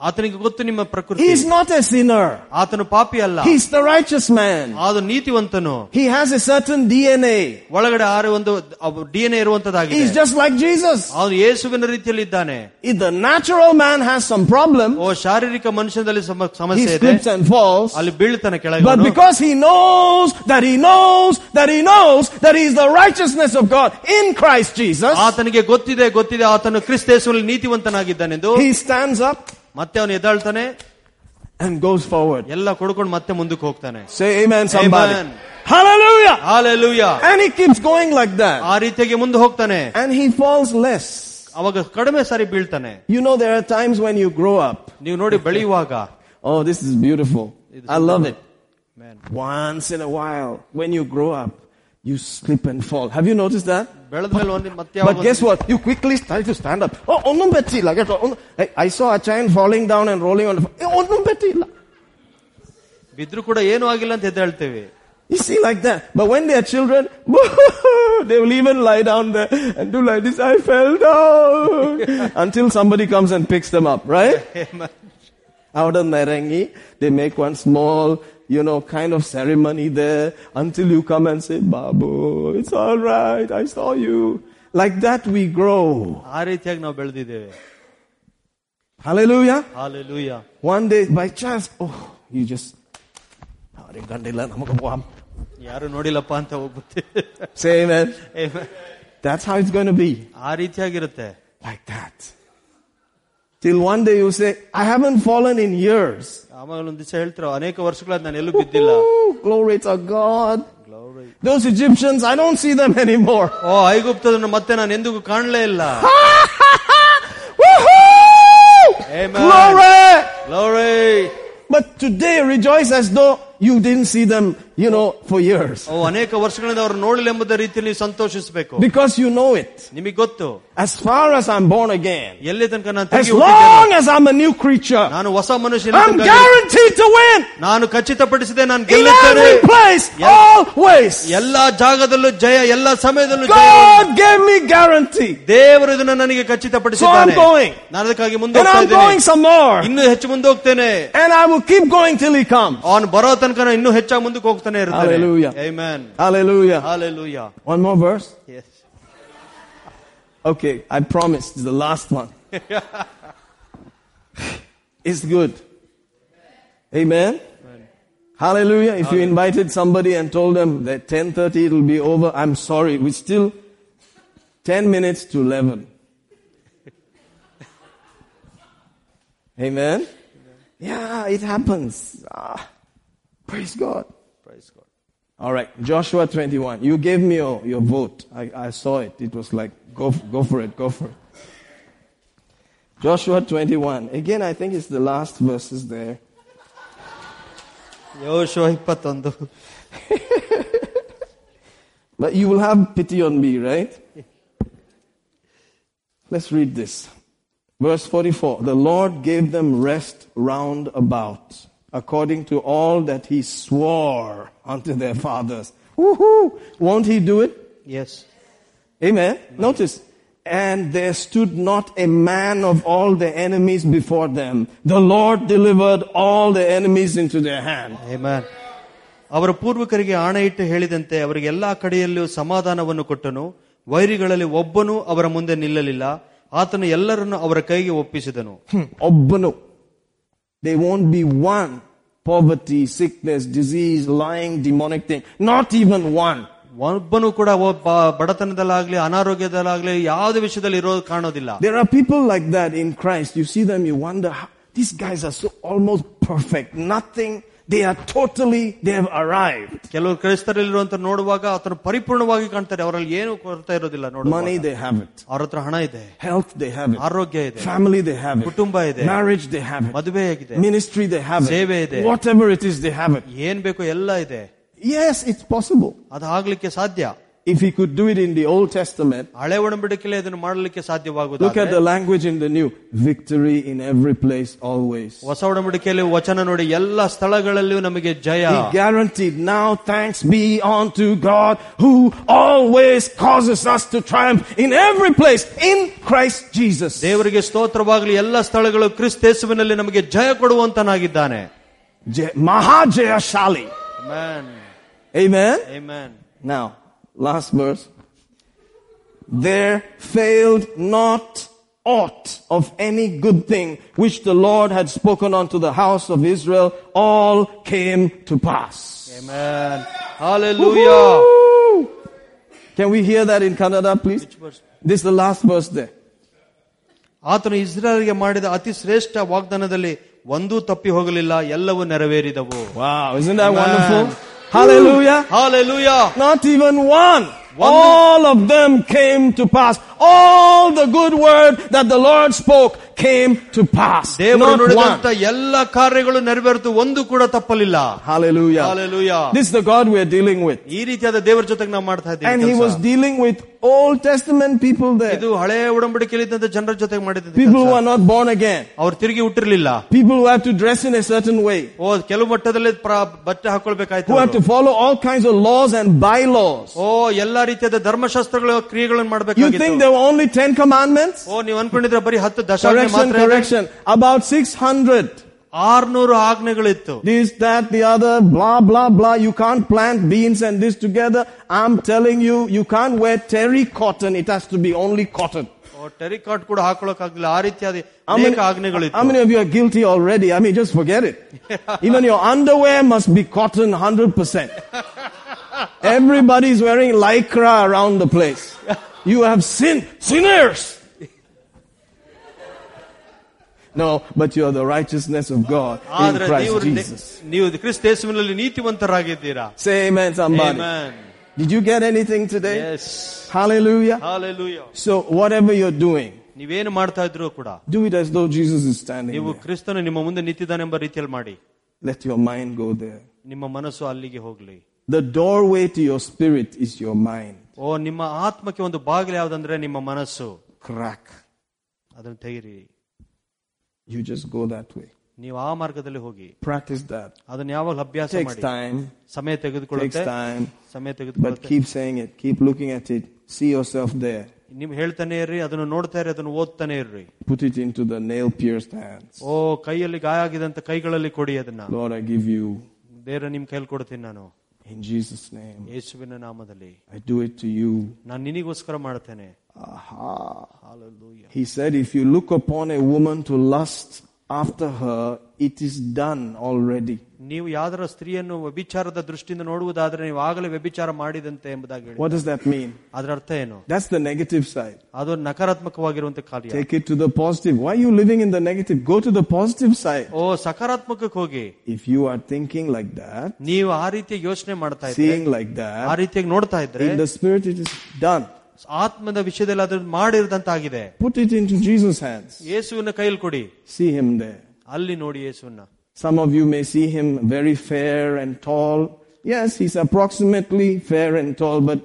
ಆತನಿಗೆ ಗೊತ್ತು ನಿಮ್ಮ ಪ್ರಕೃತಿ He's not a sinner. ಆತನು ಪಾಪಿ ಅಲ್ಲ He's the righteous man. ಅದು ನೀತಿವಂತನು He has a certain DNA. ಒಳಗಡೆ ಆರು ಒಂದು D N A ಇರುವಂತದ್ದಾಗಿದೆ He's just like Jesus. ಅವನು ಯೇಸುವಿನ ರೀತಿಯಲ್ಲಿ ಇದ್ದಾನೆ If the natural man has some problem, ಓ ಶಾರೀರಿಕ ಮನುಷ್ಯನಲ್ಲಿ ಸಮ- he ಸಮಸ್ಯೆ ಇದೆ slips and falls. ಅಲ್ಲಿ ಬೀಳ್ತಾನೆ ಕೆಳಗೆ But ಅವನು. because he knows that he knows that he knows that he is the righteousness of God in Christ Jesus, ಆತನಿಗೆ ಗೊತ್ತಿದೆ ಗೊತ್ತಿದೆ ಆತನು ಕ್ರಿಸ್ತೇಸುವಲ್ಲಿ ನೀತಿವಂತನಾಗಿದ್ದಾನೆಂದು he stands up ಮತ್ತೆ ಅವನು ಎದ್ದಾಳ್ತಾನೆ and goes forward. ಎಲ್ಲ ಕೊಡ್ಕೊಂಡು ಮತ್ತೆ ಮುಂದಕ್ಕೆ ಹೋಗ್ತಾನೆ Say amen, somebody. Amen. Hallelujah. Hallelujah And he keeps going like that. ಆ ರೀತಿಯಾಗಿ ಮುಂದೆ ಹೋಗ್ತಾನೆ And he falls less. ಅವಾಗ ಕಡಿಮೆ ಸಾರಿ ಬೀಳ್ತಾನೆ You know, there are times when you grow up. ನೀವು ನೋಡಿ ಬೆಳೆಯುವಾಗ Oh, this is beautiful. I love it. Man. Once in a while, when you grow up, you slip and fall. Have you noticed that? ಬೆಳೆದ ಮೇಲೆ ಒಂದು ಮತ್ತೆ But guess what? You quickly try to stand up. Oh, onnum bettilla. Get on. I- I saw a child falling down and rolling on the floor. Eh, onnum bettilla. ಬಿದ್ರು ಕೂಡ ಏನು ಆಗಿಲ್ಲ ಅಂತ ಎದ್ದೇಳ್ತೇವೆ You see, like that. But when they are children, they will even lie down there and do like this. I fell down until somebody comes and picks them up, right? Out of Narangi, they make one small, you know, kind of ceremony there until you come and say, Babu, it's all right. I saw you. Like that we grow. ಆ ರೀತಿಯಾಗಿ ನಾವು ಬೆಳೆದಿದ್ದೇವೆ Hallelujah. Hallelujah One day, by chance, oh, you just, "ಅವ್ರಿಗೆ ಗಂಡಿಲ್ಲ, ನಮಗೆ ಹೋಗಮ್." ಯಾರು ನೋಡಿಲ್ಲಪ್ಪ ಅಂತ ಹೋಗ್ಬಿಟ್ಟು say amen. That's how it's going to be. ಆ ರೀತಿಯಾಗಿರುತ್ತೆ Like that. Till one day you say, I haven't fallen in years. ಆಮೇಲೆ ಒಂದ್ ದಿವಸ ಹೇಳ್ತಾರ ಅನೇಕ ವರ್ಷಗಳಾದ ನಾನು ಎಲ್ಲೂ ಬಿದ್ದಿಲ್ಲ Ooh, glory to God. Those Egyptians, I don't see them anymore. ಓ ಐಗುಪ್ತದನ್ನು ಮತ್ತೆ ನಾನು ಎಂದಿಗೂ ಕಾಣಲೇ ಇಲ್ಲ Woohoo! Amen. Glory! Glory. But today rejoice as though you didn't see them, you know, for years. ಓ ಅನೇಕ ವರ್ಷಗಳಿಂದ ಅವ್ರು ನೋಡಲಿಲ್ಲ ಎಂಬುದ ರೀತಿಯಲ್ಲಿ ನೀವು ಸಂತೋಷಿಸಬೇಕು Because you know it. ನಿಮಗೆ ಗೊತ್ತು As far as I'm born again, ಎಲ್ಲಿ ತನಕ ನಾನು as ತಿರುಗಿ ಹುಟ್ಟಿದ್ದೇನೋ, long as I'm a new creature, ನಾನು ಹೊಸ ಮನುಷ್ಯನ I'm ತನಕ guaranteed to win. ನಾನು ಖಚಿತಪಡಿಸಿದೆ ನಾನು In ಗೆಲ್ಲುತ್ತೇನೆ every place, Yeah. always. ಎಲ್ಲಾ ಜಾಗದಲ್ಲೂ ಜಯ ಎಲ್ಲಾ ಸಮಯದಲ್ಲೂ ಜಯ God gave me guarantee. ದೇವರು ಇದನ್ನು ನನಗೆ ಖಚಿತಪಡಿಸಿದ್ದಾನೆ So I'm going. ನಾನು ಅದಕ್ಕಾಗಿ ಮುಂದೆ And ಹೋಗ್ತಾ I'm going ಇದ್ದೇನೆ some more. ಇನ್ನೂ ಹೆಚ್ಚು ಮುಂದೆ ಹೋಗ್ತೇನೆ And I will keep going till he comes. ಅವನು ಬರೋ ತನಕ ನಾನು ಇನ್ನೂ ಹೆಚ್ಚಾಗಿ ಮುಂದಕ್ಕೆ ಹೋಗ್ತಾನೆ ಇರ್ತೇನೆ Hallelujah. Amen. Hallelujah. Hallelujah. One more verse. Yes. Okay, I promise. It's the last one. it's good. Amen. Hallelujah. If you invited somebody and told them that 10:30 it will be over, I'm sorry. We still 10 minutes to 11. Amen. Yeah, it happens. Ah, praise God. All right, Joshua 21. You gave me your, your vote. I, I saw it. It was like, go, go for it, go for it. Joshua 21. Again, I think it's the last verses there. But you will have pity on me, right? Let's read this. Verse 44. The Lord gave them rest round about according to all that he swore unto their fathers. Woohoo! Won't he do it? S Amen. Notice. And there stood not a man of all the enemies before them. The Lord delivered all the enemies into their hand. Amen. ಅವರ ಪೂರ್ವಿಕರಿಗೆ ಆಣೆ ಇಟ್ಟು ಹೇಳಿದಂತೆ ಅವರಿಗೆ ಎಲ್ಲಾ ಕಡೆಯಲ್ಲೂ ಸಮಾಧಾನವನ್ನು ಕೊಟ್ಟನು ವೈರಿಗಳಲ್ಲಿ ಒಬ್ಬನೂ ಅವರ ಮುಂದೆ ನಿಲ್ಲಲಿಲ್ಲ ಆತನು ಎಲ್ಲರನ್ನು ಅವರ ಕೈಗೆ ಒಪ್ಪಿಸಿದನು Hmm. Obbanu. There won't be one poverty, sickness, disease, lying, demonic thing. Not even one. ಒಬ್ಬನು ಕೂಡ ಒಬ್ಬ ಬಡತನದಲ್ಲಾಗ್ಲಿ ಅನಾರೋಗ್ಯದಲ್ಲಾಗ್ಲಿ ಯಾವುದೇ ವಿಷಯದಲ್ಲಿ ಇರೋದು ಕಾಣೋದಿಲ್ಲ There are people like that in Christ. You see them, you wonder, how, these guys are so almost perfect. Nothing. They are totally, they have arrived. ಕೆಲವರು ಕ್ರೈಸ್ತರಲ್ಲಿರುವಂತ ನೋಡುವಾಗ ಆತನು ಪರಿಪೂರ್ಣವಾಗಿ ಕಾಣ್ತಾರೆ ಅವರಲ್ಲಿ ಏನು ಕೊರತೆ ಇರೋದಿಲ್ಲ ನೋಡುವ Money, they have it. ಅವ್ರ ಹತ್ರ ಹಣ ಇದೆ Health, they have it. ಆರೋಗ್ಯ ಇದೆ Family, they have it. ಕುಟುಂಬ ಇದೆ Marriage, they have it. ಮದುವೆ ಆಗಿದೆ Ministry, they have ಸೇವೆ it. ಇದೆ. Whatever it is, they have it. ಏನ್ ಬೇಕು ಎಲ್ಲ ಇದೆ Yes, it's possible. ಅದು ಆಗ್ಲಿಕ್ಕೆ ಸಾಧ್ಯ If he could do it in the Old Testament, ಹಳೆ ಒಡಂಬಡಿಕೆಯಲ್ಲಿ ಅದನ್ನು ಮಾಡಲಿಕ್ಕೆ look at ಸಾಧ್ಯವಾಗುತ್ತದೆ the language in the New. Victory in every place, always. ಹೊಸ ಒಡಂಬಡಿಕೆಯಲ್ಲಿ ವಚನ ನೋಡಿ ಎಲ್ಲ ಸ್ಥಳಗಳಲ್ಲಿಯೂ ನಮಗೆ ಜಯ He guaranteed, now thanks be unto God who always causes us to triumph in every place in Christ Jesus. ದೇವರಿಗೆ ಸ್ತೋತ್ರವಾಗಲಿ ಎಲ್ಲ ಸ್ಥಳಗಳು ಕ್ರಿಸ್ತೇಸುವಿನಲ್ಲಿ ನಮಗೆ ಜಯ ಕೊಡುವಂತನಾಗಿದ್ದಾನೆ Je- Mahajaya Shali. Amen. Amen. Now, last verse. There failed not aught of any good thing which the Lord had spoken unto the house of Israel. All came to pass. Amen. Hallelujah. Woo! Can we hear that in Kannada, please? This is the last verse there. ಆತನು ಇಸ್ರಾಯಲ್ಗೆ ಮಾಡಿದ ಅತಿ ಶ್ರೇಷ್ಠ ವಾಗ್ದಾನದಲ್ಲಿ ಒಂದೂ ತಪ್ಪಿ ಹೋಗಲಿಲ್ಲ ಎಲ್ಲವೂ ನೆರವೇರಿದವು Wow, isn't that Amen. wonderful? Hallelujah. Hallelujah. Not even one. All of them came to pass All the good word that the Lord spoke came to pass. ದೇವರು Not ನುಡಿದಂತ one. ಎಲ್ಲ ಕಾರ್ಯಗಳು ನೆರವೇರಿತು ಒಂದು ಕೂಡ ತಪ್ಪಲಿಲ್ಲ Hallelujah. Hallelujah. This is the God we are dealing with. ಈ ರೀತಿಯಾದ ದೇವರ ಜೊತೆಗೆ ನಾವು ಮಾಡ್ತಾ And he ಇದ್ದೀವಿ was dealing with Old Testament people there. ಇದು ಹಳೆ ಉಡಂಬಡಿಕೆಯಲ್ಲಿ ಇದ್ದಂತ ಜನರ ಜೊತೆಗೆ ಮಾಡಿದ People who are not born again. ಅವ್ರು ತಿರುಗಿ ಹುಟ್ಟಿರ್ಲಿಲ್ಲ People who have to dress in a certain way. ಓ ಕೆಲವು ಮಟ್ಟದಲ್ಲಿ ಪ್ರ- ಬಟ್ಟೆ ಹಾಕೊಳ್ಬೇಕಾಯ್ತು Who have to ಅವ್ರು. follow all kinds of laws and bylaws. ಓ ಎಲ್ಲಾ ರೀತಿಯಾದ ಧರ್ಮಶಾಸ್ತ್ರಗಳ ಕ್ರಿಯೆಗಳನ್ನು You think ಮಾಡಬೇಕಾಗಿತ್ತು there were only Ten Commandments? ಓ ನೀವು ಅನ್ಕೊಂಡಿದ್ರೆ ಬರೀ ಹತ್ತು ದಶಾಂಶ Correction, ಮಾತ್ರ ಇದೆ. correction. About 600. ಆರ್ನೂರು ಆಜ್ಞೆಗಳಿತ್ತು This, that, the other, blah, blah, blah. You can't plant beans and this together. I'm telling you, you can't wear terry cotton. It has to be only cotton. O terrycot ಕೂಡ ಹಾಕೊಳ್ಳೋಕಾಗ್ಲಿಲ್ಲ ಆ ರೀತಿಯಾದ How many, ಅನೇಕ ಆಜ್ಞೆಗಳಿತ್ತು how many of you are guilty already? I mean, just forget it. Even your underwear must be cotton 100%. Everybody's wearing lycra around the place. You have sinned. Sinners! No, but you are the righteousness of God in ಆದ್ರೆ ನೀವು Christ Jesus. ನೀವು ಕ್ರಿಸ್ತೇಸುವಿನಲ್ಲಿ ನೀತಿವಂತರಾಗಿದ್ದೀರಾ Say amen, somebody. Amen. Did you get anything today? Yes. Hallelujah. Hallelujah. So whatever you're doing, ನೀವೇನು ಮಾಡ್ತಾ ಇದ್ರು ಕೂಡ do it as though Jesus is standing ನೀವು there. ಕ್ರಿಸ್ತನು ನಿಮ್ಮ ಮುಂದೆ ನಿಂತಿದ್ದಾನೆಂಬ ರೀತಿಯಲ್ಲಿ ಮಾಡಿ Let your mind go there. ನಿಮ್ಮ ಮನಸ್ಸು ಅಲ್ಲಿಗೆ ಹೋಗ್ಲಿ The doorway to your spirit is your mind. ಓ ನಿಮ್ಮ ಆತ್ಮಕ್ಕೆ ಒಂದು ಬಾಗಿಲು ಯಾವುದಂದ್ರೆ ನಿಮ್ಮ ಮನಸ್ಸು? ಕ್ರಾಕ್ ಅದನ್ನು ತೆಗಿರಿ. You just go that way ನೀವು ಆ ಮಾರ್ಗದಲ್ಲಿ ಹೋಗಿ. ಪ್ರಾಕ್ಟೀಸ್ ದಟ್ ಅದನ್ನ ಯಾವಾಗ ಅಭ್ಯಾಸ ಮಾಡಿ. ಟೈಮ್ ಸಮಯ ತೆಗೆದುಕೊಳ್ಳುತ್ತೆ. ಟೈಮ್ ಸಮಯ ತೆಗೆದುಕೊಳ್ಳುತ್ತೆ. Keep saying it keep looking at it see your there ನೀವು ಹೇಳ್ತಾನೆ ಇರ್ರಿ ಅದನ್ನು ನೋಡ್ತಾ ಇರಿ ಅದನ್ನು ಓದ್ತಾನೆ ಇರ್ರಿ. Put it into the nail pierce hands ಓ ಕೈಯಲ್ಲಿ ಗಾಯ ಆಗಿದಂತ ಕೈಗಳಲ್ಲಿ ಕೊಡಿ ಅದನ್ನ. Lord I give you there ನಿಮ್ ಕೈಯಲ್ಲಿ ಕೊಡ್ತೀನಿ ನಾನು. in Jesus' name. ಯೇಸುವಿನ ನಾಮದಲ್ಲಿ I do it to you. ನಾನು ನಿನಗೋಸ್ಕರ ಮಾಡ್ತೇನೆ Aha. Hallelujah. He said, if you look upon a woman to lust after her, it is done already. ನೀವು ಯಾವ್ದಾರ ಸ್ತ್ರೀಯನ್ನು ವ್ಯಭಿಚಾರದ ದೃಷ್ಟಿಯಿಂದ ನೋಡುವುದಾದ್ರೆ ನೀವು ಆಗಲೇ ವ್ಯಭಿಚಾರ ಮಾಡಿದಂತೆ ಎಂಬುದಾಗಿ ಹೇಳಿ What does that mean? ಅದರ ಅರ್ಥ ಏನು That's the negative side. ಅದು ನಕಾರಾತ್ಮಕವಾಗಿರುವಂತ ಕಾರ್ಯ Take it to the positive. Why are you living in the negative? Go to the positive side. ಓ ಸಕಾರಾತ್ಮಕಕ್ಕೆ ಹೋಗಿ If you are thinking like that, ನೀವು ಆ ರೀತಿಯಾಗಿ ಯೋಚನೆ ಮಾಡ್ತಾ ಇದ್ರೆ seeing like ಆ that, ರೀತಿಯಾಗಿ ನೋಡ್ತಾ ಇದ್ರೆ in the spirit it is done. ಆತ್ಮದ ವಿಷಯದಲ್ಲಿ ಅದನ್ನು ಮಾಡಿರದಂತಾಗಿದೆ Put it into Jesus' hands. ಯೇಸುವಿನ ಕೈಯಲ್ಲಿ ಕೊಡಿ See him there. ಅಲ್ಲಿ ನೋಡಿ ಯೇಸುವನ್ನ Some of you may see him very fair and tall. Yes, he's approximately fair and tall, but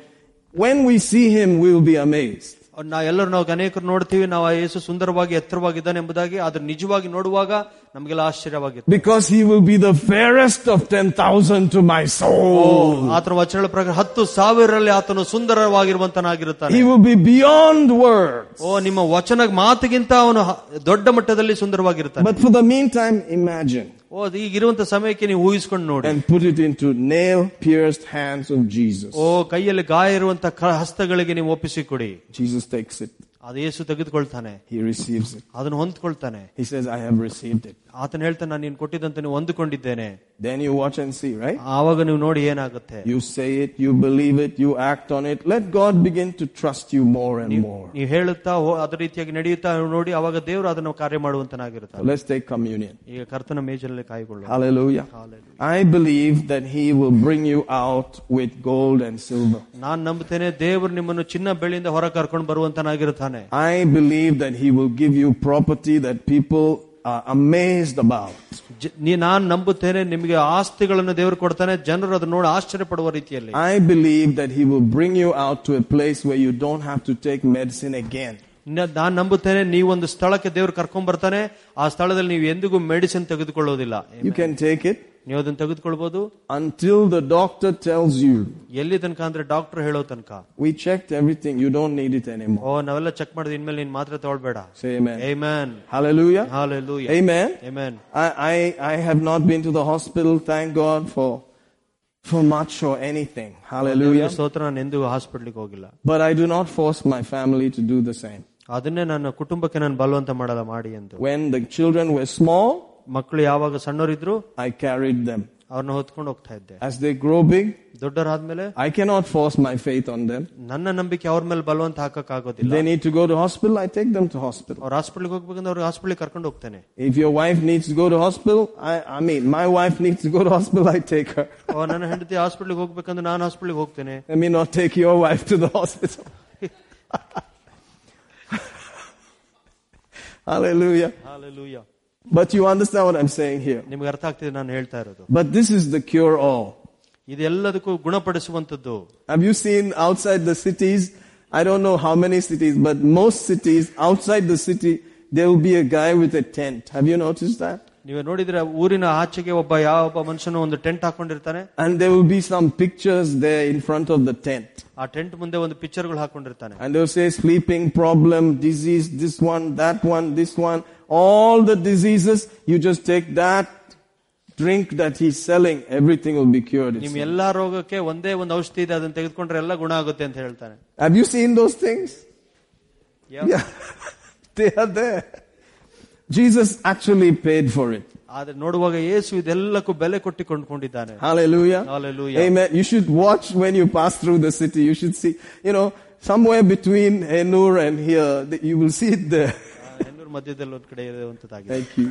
when we see him, we'll be amazed. ನಾ ಎಲ್ಲರೂ ನಾವು ಅನೇಕರು ನೋಡ್ತೀವಿ ನಾವು ಆ ಯೇಸು ಸುಂದರವಾಗಿ ಎತ್ತರವಾಗಿದ್ದಾನೆ ಎಂಬುದಾಗಿ ಆದ್ರೆ ನಿಜವಾಗಿ ನೋಡುವಾಗ ನಮಗೆಲ್ಲ ಆಶ್ಚರ್ಯವಾಗಿತ್ತು Because he will be the fairest of 10,000 to my soul. ಆತನ ವಚನಗಳ ಪ್ರಕಾರ ಹತ್ತು ಸಾವಿರರಲ್ಲಿ ಆತನು ಸುಂದರವಾಗಿರುವಂತನಾಗಿರುತ್ತಾನೆ He will be beyond words. ಓ ನಿಮ್ಮ ವಚನ ಮಾತಿಗಿಂತ ಅವನು ಹ- ದೊಡ್ಡ ಮಟ್ಟದಲ್ಲಿ ಸುಂದರವಾಗಿರ್ತಾನೆ But for the meantime, imagine ಓ ಈಗಿರುವಂತ ಸಮಯಕ್ಕೆ ನೀವು ಊಹಿಸ್ಕೊಂಡು ನೋಡಿ and put it into nail pierced hands of Jesus. ಓ ಕೈಯಲ್ಲಿ ಗಾಯ ಇರುವಂತ ಕ- ಹಸ್ತಗಳಿಗೆ ನೀವು ಒಪ್ಪಿಸಿಕೊಡಿ Jesus takes it. ಅದು ಯೇಸು ತೆಗೆದುಕೊಳ್ತಾನೆ He receives it. ಅದನ್ನು ಹೊಂದ್ಕೊಳ್ತಾನೆ He says, I have received it. ಆತನ ಹೇಳ್ತಾನೆ ನಾನು ನೀನು ಕೊಟ್ಟಿದ್ದಂತ ನೀವು ಹೊಂದಿಕೊಂಡಿದ್ದೇನೆ Then you watch and see, right? ಆವಾಗ ನೀವು ನೋಡಿ ಏನಾಗುತ್ತೆ You say it, you believe it, you act on it. Let God begin to trust you more and more. ನೀವು ಹೇಳುತ್ತಾ ಓ- ಅದೇ ರೀತಿಯಾಗಿ ನಡೆಯುತ್ತಾ ನೋಡಿ ಅವಾಗ ದೇವರು ಅದನ್ನು ಕಾರ್ಯ ಮಾಡುವಂತನಾಗಿರುತ್ತಾನೆ Let's take communion. ಈಗ ಕರ್ತನ ಮೇಜಲ್ಲಿ ಕಾಯ್ಕೊಳ್ಳು Hallelujah. I believe that He will bring you out with gold and silver. ನಾನ್ ನಂಬುತ್ತೇನೆ ದೇವರು ನಿಮ್ಮನ್ನು ಚಿನ್ನ ಬೆಳ್ಳಿಯಿಂದ ಹೊರ ಕರ್ಕೊಂಡು ಬರುವಂತನಾಗಿರುತ್ತಾನೆ I believe that He will give you property that people are amazed about. ಜ- ನೀ- ನಾನ್ ನಂಬುತ್ತೇನೆ ನಿಮಗೆ ಆಸ್ತಿಗಳನ್ನು ದೇವರು ಕೊಡ್ತಾನೆ ಜನರು ಅದನ್ನ ನೋಡಿ ಆಶ್ಚರ್ಯ ಪಡುವ ರೀತಿಯಲ್ಲಿ I believe that He will bring you out to a place where you don't have to take medicine again. ನ- ನಾನ್ ನಂಬುತ್ತೇನೆ ನೀವು ಒಂದು ಸ್ಥಳಕ್ಕೆ ದೇವರು ಕರ್ಕೊಂಡ್ ಬರ್ತಾನೆ ಆ ಸ್ಥಳದಲ್ಲಿ ನೀವು ಎಂದಿಗೂ medicine ತೆಗೆದುಕೊಳ್ಳೋದಿಲ್ಲ You can take it ನೀವು ಅದನ್ನ ತೆಗೆದುಕೊಳ್ಬಹುದು until the doctor tells you, ಎಲ್ಲಿ ತನಕ ಅಂದ್ರೆ ಡಾಕ್ಟರ್ ಹೇಳೋ ತನಕ we checked everything, you don't need it anymore. ಓ ನಾವೆಲ್ಲ ಚೆಕ್ ಮಾಡಿದ್ವಿ ಇನ್ಮೇಲೆ ನೀನ್ ಮಾತ್ರ ತಗೊಳ್ಬೇಡ Say amen. Amen. Hallelujah. Hallelujah. Amen. Amen. I, I, I have not been to the hospital, thank God, for, for much or anything. Hallelujah. ಸ್ತೋತ್ರ ನಾನು ಎಂದೂ ಹಾಸ್ಪಿಟ್ಲಿಗೆ ಹೋಗಿಲ್ಲ But I do not force my family to do the same. ಅದನ್ನೇ ನನ್ನ ಕುಟುಂಬಕ್ಕೆ ನಾನು ಬಲವಂತ ಮಾಡಲ್ಲ ಮಾಡಿ ಎಂದು When the children were small, ಮಕ್ಕಳು ಯಾವಾಗ ಸಣ್ಣವರಿದ್ರು I carried them. ಅವ್ರನ್ನ ಹೊತ್ಕೊಂಡು ಹೋಗ್ತಾ ಇದ್ದೆ As they grow big, ದೊಡ್ಡರಾದ್ಮೇಲೆ I cannot force my faith on them. ನನ್ನ ನಂಬಿಕೆ ಅವ್ರ ಮೇಲೆ ಬಲವಂತ ಹಾಕಕ್ ಆಗೋದಿಲ್ಲ They need to go to hospital, I take them to hospital. ಅವ್ರ ಹಾಸ್ಪಿಟ್ಲಿಗೆ ಹೋಗ್ಬೇಕಂದ್ರೆ ಅವ್ರಿಗೆ ಹಾಸ್ಪಿಟ್ಲಿಗೆ ಕರ್ಕೊಂಡು ಹೋಗ್ತೇನೆ If your wife needs to go to hospital, I, I mean, my wife needs to go to hospital, I take her. ಓ, ನನ್ನ ಹೆಂಡತಿ ಹಾಸ್ಪಿಟ್ಲಿಗೆ ಹೋಗ್ಬೇಕಂದ್ರೆ ನಾನು ಹಾಸ್ಪಿಟ್ಲಿಗೆ ಹೋಗ್ತೇನೆ Let me not take your wife to the hospital. Hallelujah. Hallelujah. But you understand what I'm saying here. ನಿಮ್ಗೆ ಅರ್ಥ ಆಗ್ತಿದೆ ನಾನು ಹೇಳ್ತಾ ಇರೋದು But this is the cure all. ಇದೆಲ್ಲದಕ್ಕೂ ಗುಣಪಡಿಸುವಂತದ್ದು Have you seen outside the cities? I don't know how many cities, but most cities outside the city, there will be a guy with a tent. Have you noticed that? ನೀವು ನೋಡಿದ್ರೆ ಊರಿನ ಆಚೆಗೆ ಒಬ್ಬ ಯಾವ ಒಬ್ಬ ಮನುಷ್ಯನು ಒಂದು tent ಹಾಕೊಂಡಿರ್ತಾನೆ And there will be some pictures there in front of the tent. ಆ ಟೆಂಟ್ ಮುಂದೆ ಒಂದು ಪಿಕ್ಚರ್ಗಳು ಹಾಕೊಂಡಿರ್ತಾನೆ And they'll say sleeping problem, disease, this one, that one, this one, all the diseases, you just take that drink that he's selling, everything will be cured. it ನಿಮ್ says. ಎಲ್ಲಾ ರೋಗಕ್ಕೆ ಒಂದೇ ಒಂದು ಔಷಧಿ ಇದೆ ಅದನ್ನ ತೆಗೆದುಕೊಂಡ್ರೆ ಎಲ್ಲ ಗುಣ ಆಗುತ್ತೆ ಅಂತ ಹೇಳ್ತಾನೆ Have you seen those things? Yeah. Yeah. they are there. Jesus actually paid for it. ಆದ್ರೆ ನೋಡುವಾಗ ಯೇಸು ಇದೆಲ್ಲಕ್ಕೂ ಬೆಲೆ ಕೊಟ್ಟು ಕೊಂಡ್ಕೊಂಡಿದ್ದಾನೆ Hallelujah. Hallelujah. Amen. You should watch when you pass through the city. You should see, you know, somewhere between Enur and here, that you will ಮಧ್ಯದಲ್ಲಿ ಒಂದ್ ಕಡೆ ಇರುವಂತದ್ದಾಗಿದೆ Thank you.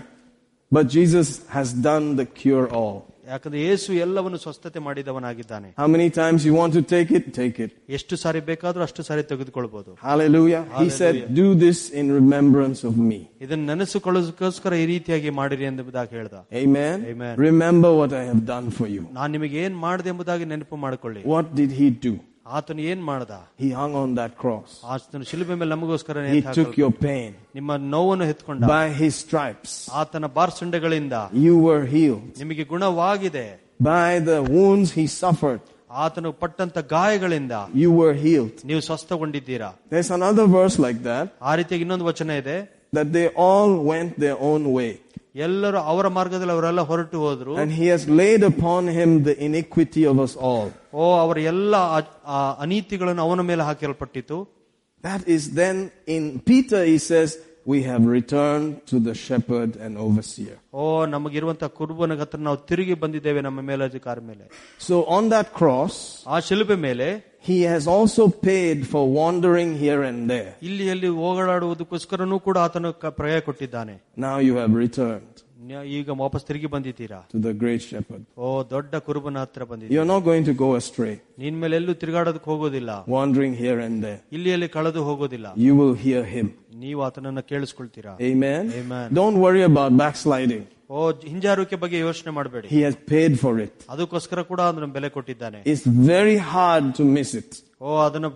But Jesus has done the cure all. ಯಾಕಂದ್ರೆ ಯೇಸು ಎಲ್ಲವನ್ನು ಸ್ವಸ್ಥತೆ ಮಾಡಿದವನಾಗಿದ್ದಾನೆ How many times you want to take it? Take it. ಎಷ್ಟು ಸಾರಿ ಬೇಕಾದ್ರೂ ಅಷ್ಟು ಸಾರಿ ತೆಗೆದುಕೊಳ್ಬಹುದು Hallelujah. He said, Hallelujah. do this in remembrance of me. ಇದನ್ನ ನೆನೆಸಿಕೊಳ್ಳೋದಕ್ಕೋಸ್ಕರ ಈ ರೀತಿಯಾಗಿ ಮಾಡಿರಿ ಎಂಬುದಾಗಿ ಹೇಳ್ದ Amen. Amen. Remember what I have done for you. ನಾನ್ ನಿಮಗೆ ಏನ್ ಮಾಡಿದೆ ಎಂಬುದಾಗಿ ನೆನಪು ಮಾಡಿಕೊಳ್ಳಿ What did he do? ಆತನು ಏನ್ ಮಾಡ್ದ He hung on that cross. ಆತನು ಶಿಲುಬೆ ಮೇಲೆ ನಮಗೋಸ್ಕರ He ನೇತು took ಹಾಕಲ್ಪಟ್ಟ. your pain. ನಿಮ್ಮ ನೋವನ್ನು ಎತ್ಕೊಂಡ By his stripes, ಆತನ ಬಾರ್ಸಂಡೆಗಳಿಂದ you were healed. ನಿಮಗೆ ಗುಣವಾಗಿದೆ By the wounds he suffered, ಆತನು ಪಟ್ಟಂತ ಗಾಯಗಳಿಂದ you were healed. ನೀವು ಸ್ವಸ್ಥಗೊಂಡಿದ್ದೀರಾ There's another verse like that, ಆ ರೀತಿಯಾಗಿ ಇನ್ನೊಂದು ವಚನ ಇದೆ that they all went their own way. ಎಲ್ಲರೂ ಅವರ ಮಾರ್ಗದಲ್ಲಿ ಅವರೆಲ್ಲ ಹೊರಟು ಹೋದ್ರು And he has laid upon him the iniquity of us all. ಓ ಅವರ ಎಲ್ಲ ಆ- ಆ ಅನೀತಿಗಳನ್ನು ಅವನ ಮೇಲೆ ಹಾಕಿರಲ್ಪಟ್ಟಿತು That is then in Peter he says, we have returned to the shepherd and overseer. ಓ ನಮಗಿರುವಂತ ಕುರುಬನ ಹತ್ರ ನಾವು ತಿರುಗಿ ಬಂದಿದ್ದೇವೆ ನಮ್ಮ ಮೇಲಧಿಕಾರ ಮೇಲೆ So on that cross, ಆ ಶಿಲುಬೆ ಮೇಲೆ he has also paid for wandering here and there. ಇಲ್ಲಿ ಅಲ್ಲಿ ಓಡಾಡುವುದಕ್ಕೋಸ್ಕರನೂ ಕೂಡ ಆತನು ಕ- ಪ್ರಯ ಕೊಟ್ಟಿದ್ದಾನೆ Now you have returned ನ್ಯ- ಈಗ ವಾಪಸ್ ತಿರುಗಿ ಬಂದಿದ್ದೀರಾ to the great shepherd. ಓ ದೊಡ್ಡ ಕುರುಬನ ಹತ್ರ ಬಂದಿದ್ದೀರಾ You're not going to go astray. ನಿನ್ ಮೇಲೆ ಎಲ್ಲೂ ತಿರುಗಾಡೋದಕ್ಕೆ ಹೋಗೋದಿಲ್ಲ wandering here and there. ಇಲ್ಲಿ ಅಲ್ಲಿ ಕಳೆದು ಹೋಗೋದಿಲ್ಲ You will hear him. ನೀವು ಆತನನ್ನ ಕೇಳಿಸ್ಕೊಳ್ತೀರಾ Amen. Amen. Don't worry about backsliding. ಓ ಹಿಂಜಾರುವಿಕೆ ಬಗ್ಗೆ ಯೋಚನೆ ಮಾಡಬೇಡಿ He has paid for it. ಅದಕ್ಕೋಸ್ಕರ ಕೂಡ ಅದನ್ನ ಬೆಲೆ ಕೊಟ್ಟಿದ್ದಾನೆ It's very hard to miss it. ಓ ಅದನ್ನ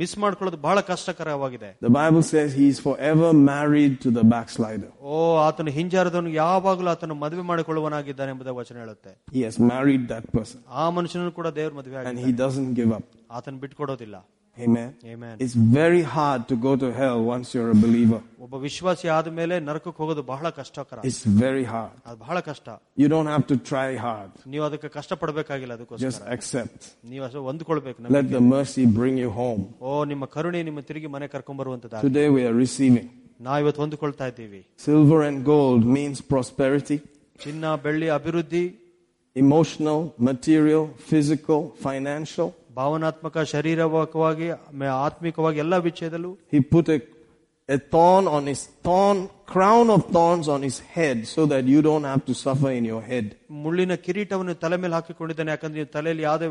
ಮಿಸ್ ಮಾಡ್ಕೊಳ್ಳೋದು ಬಹಳ ಕಷ್ಟಕರವಾಗಿದೆ. The Bible says he ever forever married to the backslider. ಓ ಆತನ ಹಿಂಜಾರದವನು ಯಾವಾಗಲೂ ಆತನ ಮದುವೆ ಮಾಡಿಕೊಳ್ಳುವನಾಗಿದ್ದಾನೆ ಎಂಬುದ ವಚನ ಹೇಳುತ್ತೆ. He has married that person. ಆ ಮನುಷ್ಯನನ್ನು ಕೂಡ ದೇವ್ರ ಮದುವೆ and he doesn't give up. ಆತನ ಬಿಟ್ಕೊಡೋದಿಲ್ಲ. Amen. Amen. It's very hard to go to hell once you're a believer. ಒಬ್ಬ ವಿಶ್ವಾಸಿ ಆದ ಮೇಲೆ ನರಕಕ್ಕೆ ಹೋಗೋದು ಬಹಳ ಕಷ್ಟಕರ It's very hard. ಅದು ಬಹಳ ಕಷ್ಟ You don't have to try hard. ನೀವು ಅದಕ್ಕೆ ಕಷ್ಟ ಪಡಬೇಕಾಗಿಲ್ಲ Just ಅದಕ್ಕೋಸ್ಕರ accept. ನೀವು ಅಷ್ಟು ಹೊಂದ್ಕೊಳ್ಬೇಕು ನಮ್ಗೆ. Let the mercy bring you home. ಓ ನಿಮ್ಮ ಕರುಣೆ ನಿಮ್ಮ ತಿರುಗಿ ಮನೆ ಕರ್ಕೊಂಡ್ ಬರುವಂತದ Today we are receiving. ನಾವ್ ಇವತ್ತು ಹೊಂದ್ಕೊಳ್ತಾ ಇದ್ದೀವಿ Silver and gold means prosperity, ಚಿನ್ನ ಬೆಳ್ಳಿ ಅಭಿವೃದ್ಧಿ emotional, material, physical, financial. ಭಾವನಾತ್ಮಕ ಶರೀರವಾಗಿ ಆತ್ಮಿಕವಾಗಿ ಎಲ್ಲ ವಿಷಯದಲ್ಲೂ he put a, a thorn on his thorn, crown of thorns on his head so that you don't have to suffer in your head. ಮುಳ್ಳಿನ ಕಿರೀಟವನ್ನು ತಲೆ ಮೇಲೆ ಹಾಕಿಕೊಂಡಿದ್ದಾನೆ ಯಾಕಂದ್ರೆ ನೀವು ತಲೆಯಲ್ಲಿ ಯಾವುದೇ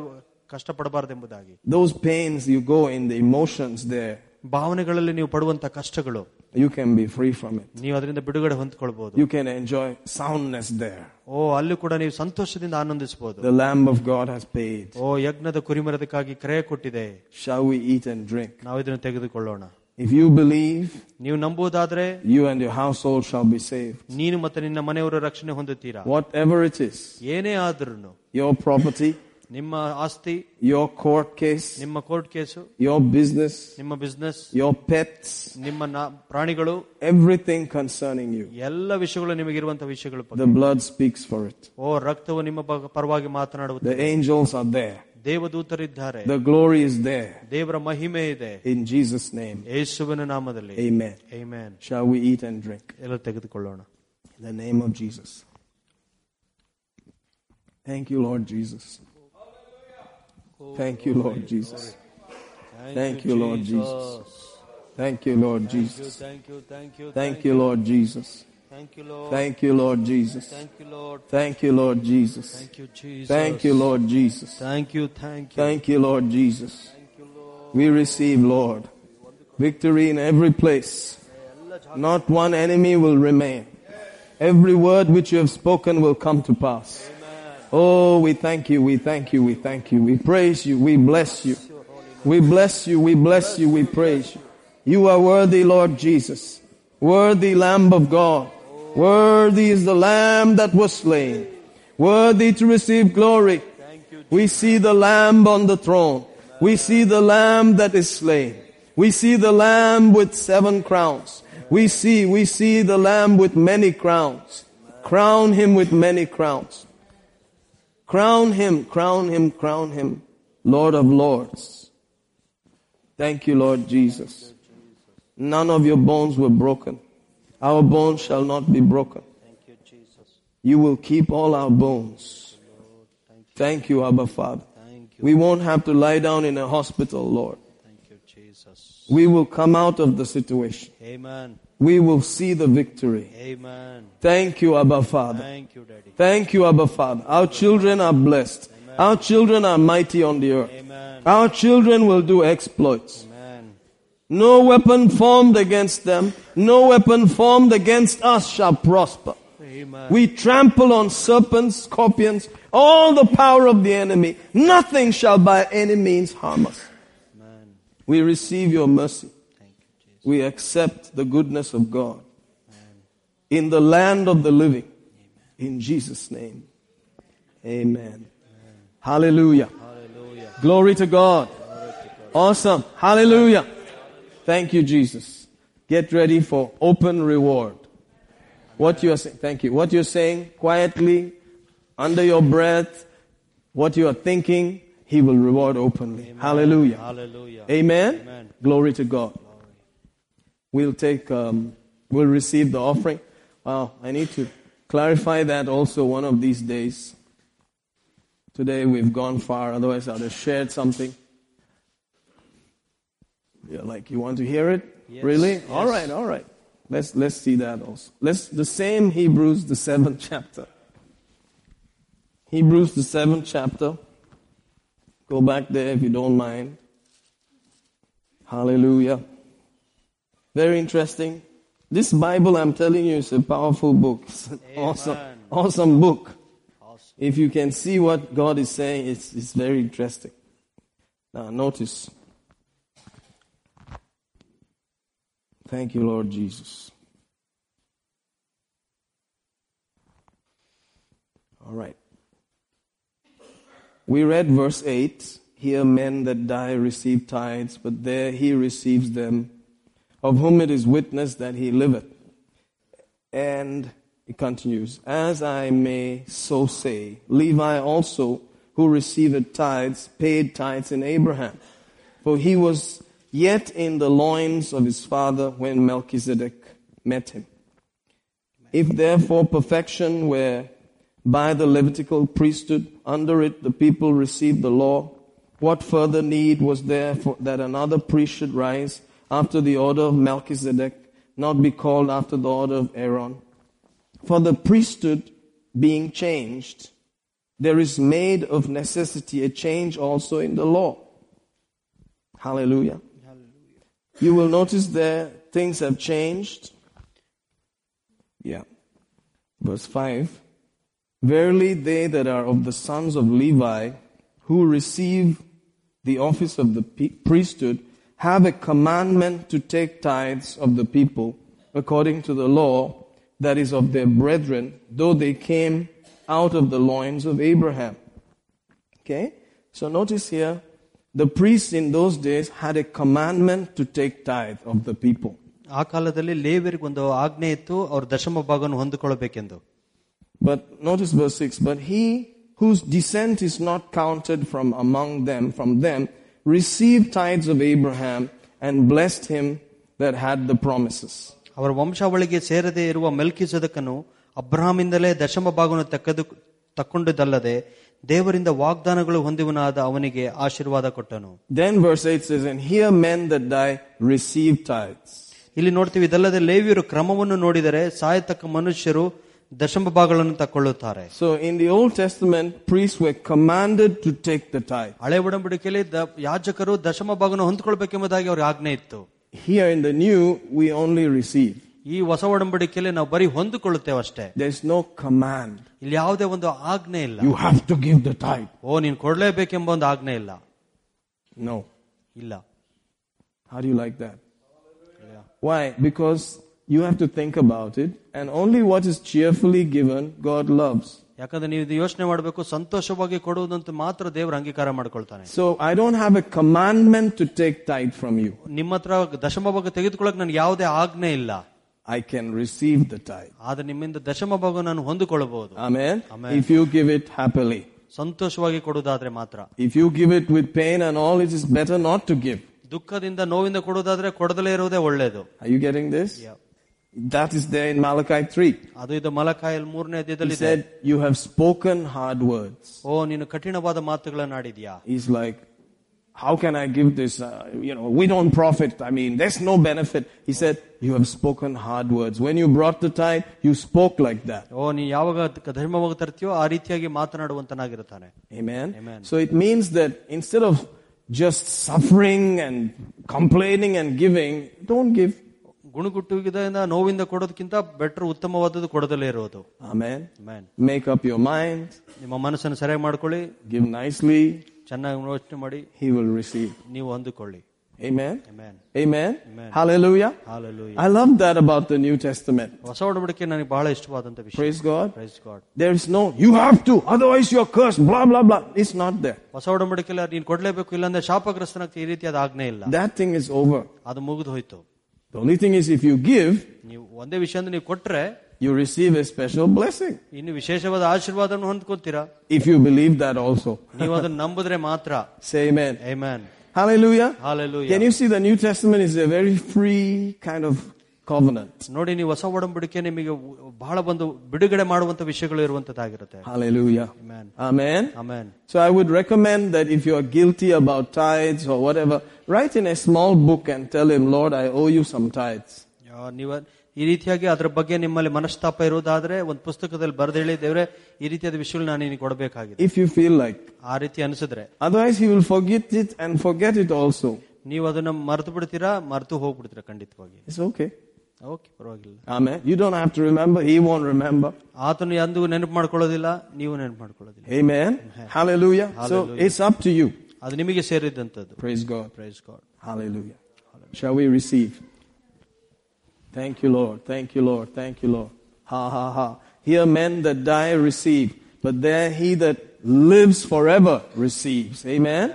ಕಷ್ಟ ಪಡಬಾರ್ದೆಂಬುದಾಗಿ Those pains you go in, the emotions there, ಭಾವನೆಗಳಲ್ಲಿ ನೀವು ಪಡುವಂತ ಕಷ್ಟಗಳು you can be free from it. ನೀವು ಅದರಿಂದ ಬಿಡುಗಡೆ ಹೊಂದ್ಕೊಳ್ಬಹುದು You can enjoy soundness there. ಓ ಅಲ್ಲಿ ಕೂಡ ನೀವು ಸಂತೋಷದಿಂದ ಆನಂದಿಸಬಹುದು The Lamb of God has paid. ಓ ಯಜ್ಞದ ಕುರಿಮರದಕ್ಕಾಗಿ ಕ್ರಯ ಕೊಟ್ಟಿದೆ Shall we eat and drink? ನಾವು ಇದನ್ನು ತೆಗೆದುಕೊಳ್ಳೋಣ If you believe, ನೀವು ನಂಬುವುದಾದ್ರೆ you and your household shall be saved. ನೀನು ಮತ್ತೆ ನಿನ್ನ ಮನೆಯವರು ರಕ್ಷಣೆ ಹೊಂದುತ್ತೀರಾ Whatever it is, ಏನೇ ಆದ್ರೂ your property, ನಿಮ್ಮ ಆಸ್ತಿ your court case, ನಿಮ್ಮ ಕೋರ್ಟ್ ಕೇಸು your business, ನಿಮ್ಮ ಬಿಸ್ನೆಸ್ your pets, ನಿಮ್ಮ ನಾ- ಪ್ರಾಣಿಗಳು everything concerning you. ಎಲ್ಲ ವಿಷಯಗಳು ನಿಮಗಿರುವಂತಹ ವಿಷಯಗಳು ಬಗ್ಗೆ. The blood speaks for it. ಓ ರಕ್ತವು ನಿಮ್ಮ ಬ- ಪರವಾಗಿ ಮಾತನಾಡುವುದು The angels are there. ದೇವದೂತರಿದ್ದಾರೆ The glory is there. ದೇವರ ಮಹಿಮೆ ಇದೆ In Jesus' name. ಯೇಸುವಿನ ನಾಮದಲ್ಲಿ Amen. Amen. Shall we eat and drink? ಎಲ್ಲ ತೆಗೆದುಕೊಳ್ಳೋಣ In the name of Jesus. Thank you, Lord Jesus. Thank you, Lord Jesus. Thank you, Lord Jesus. Thank you, Lord Jesus. Thank you, thank you, Thank you, Lord Jesus. thank you, Lord. Thank you, Lord Jesus. Thank you, Lord. Thank you, Lord Jesus. Thank you, Jesus. Thank you, Lord Jesus. Thank you, thank you. Thank you, Lord Jesus. We receive, Lord, victory in every place. Not one enemy will remain. Every word which you have spoken will come to pass. Oh, we thank you, we thank you, we thank you. We praise you, we bless you. We bless you, we bless you, we praise you. You are worthy, Lord Jesus. Worthy Lamb of God. Worthy is the Lamb that was slain. Worthy to receive glory. We see the Lamb on the throne. We see the Lamb that is slain. We see the Lamb with seven crowns. We see, we see the Lamb with many crowns. Crown him with many crowns. Crown him, crown him, crown him, Lord of lords. Thank you, Lord Jesus. None of your bones were broken. Our bones shall not be broken. Thank you, Jesus. You will keep all our bones. Thank you, Abba Father. Thank you. We won't have to lie down in a hospital, Lord. Thank you, Jesus. We will come out of the situation. Amen. We will see the victory. Amen. Thank you, Abba Father. Thank you, Daddy. Thank you, Abba Father. Our children are blessed. Our children are mighty on the earth. Amen. Our children will do exploits. Amen. No weapon formed against them, no weapon formed against us shall prosper. Amen. We trample on serpents, scorpions, all the power of the enemy. Nothing shall by any means harm us. Amen. We receive your mercy. Thank you, Jesus. We accept the goodness of God in the land of the living. In Jesus' name. Amen. Hallelujah. Hallelujah. Glory to God. Awesome. Hallelujah. Thank you, Jesus. Get ready for open reward. What you are saying, thank you. What you're saying quietly, under your breath, what you are thinking, He will reward openly. Hallelujah. Hallelujah. Amen. Amen. Glory to God. We'll take, um, we'll receive the offering. Wow, I need to clarify that also one of these days. Today we've gone far, otherwise I'd have shared something. Yeah, like you want to hear it? Yes, really? yes. All right, all right. Let's let's see that also. Let's the same Hebrews, the seventh chapter. Hebrews, the seventh chapter. Go back there if you don't mind. Hallelujah. Very interesting. This Bible, I'm telling you, is a powerful book. It's an awesome, awesome book. If you can see what God is saying, it's, it's very interesting. Now, notice. Thank you, Lord Jesus. All right. We read verse 8. Here men that die receive tithes, but there he receives them, of whom it is witness that he liveth. And it continues, As I may so say, Levi also, who received tithes, paid tithes in Abraham. For he was yet in the loins of his father when Melchizedek met him. If therefore perfection were by the Levitical priesthood, under it the people received the law, what further need was there for that another priest should rise after the order of Melchizedek, not be called after the order of Aaron? For the priesthood being changed, there is made of necessity a change also in the law. Hallelujah. You will notice there things have changed. Yeah. Verse 5. Verily they that are of the sons of Levi, who receive the office of the priesthood, have a commandment to take tithes of the people according to the law that is of their brethren, though they came out of the loins of Abraham. Okay? So notice here, the priests in those days had a commandment to take tithe of the people. ಆ ಕಾಲದಲ್ಲಿ ಲೇವಿಯರಿಗೆ ಒಂದು ಆಜ್ಞೆ ಇತ್ತು ಅವ್ರ ದಶಮ ಭಾಗವನ್ನು ಹೊಂದಿಕೊಳ್ಳಬೇಕೆಂದು But notice verse 6, but he whose descent is not counted from among them, from them, received tithes of Abraham and blessed him that had the promises. ಅವರ ವಂಶಾವಳಿಗೆ ಸೇರದೇ ಇರುವ ಮೆಲ್ಕಿಸದಕನು ಅಬ್ರಹಾಮಿಂದಲೇ ದಶಮ ಭಾಗವನ್ನು ತೆಗೆದು ತಕ್ಕೊಂಡಿದ್ದಲ್ಲದೆ ದೇವರಿಂದ ವಾಗ್ದಾನಗಳು ಹೊಂದಿವನಾದ ಅವನಿಗೆ ಆಶೀರ್ವಾದ ಕೊಟ್ಟನು Then verse 8 says, and here men that die receive tithes. ಇಲ್ಲಿ ನೋಡ್ತೀವಿ ಇದಲ್ಲದೆ ಲೇವಿಯರು ಕ್ರಮವನ್ನು ನೋಡಿದರೆ ಸಾಯತಕ್ಕ ಮನುಷ್ಯರು ದಶಮ ಭಾಗಗಳನ್ನು ತಕ್ಕೊಳ್ಳುತ್ತಾರೆ So in the Old Testament, priests were commanded to take the tithe. ಹಳೆ ಒಡಂಬಡಿಕೆಯಲ್ಲಿ ದ- ಯಾಜಕರು ದಶಮ ಭಾಗವನ್ನು ಹೊಂದ್ಕೊಳ್ಬೇಕೆಂಬುದಾಗಿ ಅವ್ರಿಗೆ ಆಜ್ಞೆ ಇತ್ತು Here in the New, we only receive. ಈ ಹೊಸ ಒಡಂಬಡಿಕೆಯಲ್ಲಿ ನಾವು ಬರೀ ಹೊಂದಿಕೊಳ್ಳುತ್ತೇವೆ ಅಷ್ಟೇ There's no command. ಇಲ್ಲಿ ಯಾವುದೇ ಒಂದು ಆಜ್ಞೆ ಇಲ್ಲ You have to give the tithe. ಓ ನೀನ್ ಕೊಡ್ಲೇಬೇಕೆಂಬ ಒಂದು ಆಜ್ಞೆ ಇಲ್ಲ No. ಇಲ್ಲ How do you like that? Why? Because you have to think about it, and only what is cheerfully given, God loves. ಯಾಕಂದ್ರೆ ನೀವು ಇದು ಯೋಚನೆ ಮಾಡಬೇಕು ಸಂತೋಷವಾಗಿ ಕೊಡುವುದಂತ ಮಾತ್ರ ದೇವರು ಅಂಗೀಕಾರ ಮಾಡ್ಕೊಳ್ತಾನೆ So I don't have a commandment to take tithe from you. ನಿಮ್ಮ ಹತ್ರ ದಶಮ ಭಾಗ ತೆಗೆದುಕೊಳ್ಳಕ್ ನನಗೆ ಯಾವುದೇ ಆಜ್ಞೆ ಇಲ್ಲ I can receive the tithe. ಆದ್ರೆ ನಿಮ್ಮಿಂದ ದಶಮ ಭಾಗ ನಾನು ಹೊಂದಿಕೊಳ್ಳಬಹುದು Amen? Amen. If you give it happily. ಸಂತೋಷವಾಗಿ ಕೊಡುವುದಾದ್ರೆ ಮಾತ್ರ If you give it with pain and all, it is better not to give. ದುಃಖದಿಂದ ನೋವಿಂದ ಕೊಡುವುದಾದ್ರೆ ಕೊಡದಲೇ ಇರುವುದೇ ಒಳ್ಳೇದು Are you getting this? That is there in Malachi 3. ಅದು ಇದು ಮಲಕಾಯಲ್ ಮೂರನೇ He ಅಧ್ಯಾಯದಲ್ಲಿ ಇದೆ. said, You have spoken hard words. ಓ ನೀನು ಕಠಿಣವಾದ ಮಾತುಗಳನ್ನ ಆಡಿದ್ಯಾ He's like, How can I give this? Uh, you know, we don't profit. I mean, there's no benefit. He said, You have spoken hard words. When you brought the tithe, you spoke like that. ಓ ನೀ ಯಾವಾಗ the- ಧರ್ಮವಾಗಿ ತರ್ತೀಯೋ ಆ ರೀತಿಯಾಗಿ ಮಾತನಾಡುವಂತನಾಗಿರುತ್ತಾನೆ Amen? Amen. So it means that instead of just suffering and complaining and giving, don't give. ಗುಣಗುಟ್ಟುವುದರಿಂದ ನೋವಿಂದ ಕೊಡೋದಕ್ಕಿಂತ better ಉತ್ತಮವಾದದ್ದು ಕೊಡದಲೇ ಇರೋದು Amen? Man Make up your mind, ನಿಮ್ಮ ಮನಸ್ಸನ್ನು ಸರಿಯಾಗಿ ಮಾಡ್ಕೊಳ್ಳಿ give nicely, ಚೆನ್ನಾಗಿ ಯೋಚನೆ ಮಾಡಿ He will receive. ನೀವು ಹೊಂದಿಕೊಳ್ಳಿ Amen? Amen. Amen? Amen. Hallelujah? Hallelujah. I love that about the New Testament. ಹೊಸ ಒಡಂಬಡಿಕೆ ನನಗೆ ಬಹಳ ಇಷ್ಟವಾದಂತ ವಿಷಯ Praise God. Praise God There is no, you have to, otherwise you're cursed, blah, blah, blah. It's not there. ಹೊಸ ಒಡಂಬಡಿಕೆಲ್ಲ ನೀನ್ ಕೊಡ್ಲೇಬೇಕು ಇಲ್ಲಾಂದ್ರೆ ಶಾಪಗ್ರಸ್ತನಾಗ್ತಿ ಈ ರೀತಿಯಾದ ಆಜ್ಞೆ ಇಲ್ಲ That thing is over. ಅದು ಮುಗಿದು ಹೋಯ್ತು The only thing is if you give, ನೀವು ಒಂದೇ ವಿಷಯ ಅಂದ್ರೆ ನೀವು ಕೊಟ್ರೆ you receive a special blessing. ಇನ್ನು ವಿಶೇಷವಾದ ಆಶೀರ್ವಾದವನ್ನು ಹೊಂದ್ಕೊತೀರಾ If you believe that also. ನೀವು ಅದನ್ನ ನಂಬಿದ್ರೆ ಮಾತ್ರ Say amen. Amen. Hallelujah. Hallelujah. Can you see the New Testament is a very free kind of covenant. ನೋಡಿ ನೀವು ಹೊಸ ಒಡಂಬಡಿಕೆ ನಿಮಗೆ ಬಹಳ ಒಂದು ಬಿಡುಗಡೆ ಮಾಡುವಂತ ವಿಷಯಗಳು ಇರುವಂತದ್ದಾಗಿರುತ್ತೆ Hallelujah. Amen. Amen. Amen. So I would recommend that if you are guilty about tithes or whatever, write in a small book and tell him, Lord, I owe you some tithes. ಯಾ- ನೀವ ಈ ರೀತಿಯಾಗಿ ಅದರ ಬಗ್ಗೆ ನಿಮ್ಮಲ್ಲಿ ಮನಸ್ತಾಪ ಇರುವುದಾದ್ರೆ ಒಂದು ಪುಸ್ತಕದಲ್ಲಿ ಬರೆದು ಹೇಳಿ ದೇವ್ರೆ ಈ ರೀತಿಯಾದ ವಿಷಯಗಳು ನಾನು ನಿನಗೆ ಕೊಡಬೇಕಾಗಿದೆ If you feel like. ಆ ರೀತಿ ಅನಿಸಿದ್ರೆ Otherwise, he will forget it and forget it also. ನೀವು ಅದನ್ನ ಮರೆತು ಬಿಡ್ತೀರಾ ಮರೆತು ಹೋಗ್ಬಿಡ್ತೀರಾ ಖಂಡಿತವಾಗಿ It's okay. ಓಕೆ ಪರವಾಗಿಲ್ಲ Amen. You don't have to remember. He won't remember. ಆತನು ಎಂದೂ ನೆನಪು ಮಾಡ್ಕೊಳ್ಳೋದಿಲ್ಲ ನೀವು ನೆನಪು ಮಾಡ್ಕೊಳ್ಳೋದಿಲ್ಲ Amen. Hallelujah. So it's up to you. ಅದು ನಿಮಗೆ ಸೇರಿದಂತದ್ದು Praise God. Praise God Hallelujah. Shall we receive? Thank you, Lord. Thank you, Lord. Thank you, Lord. Ha ha ha. Here men that die receive, but there he that lives forever receives. Amen.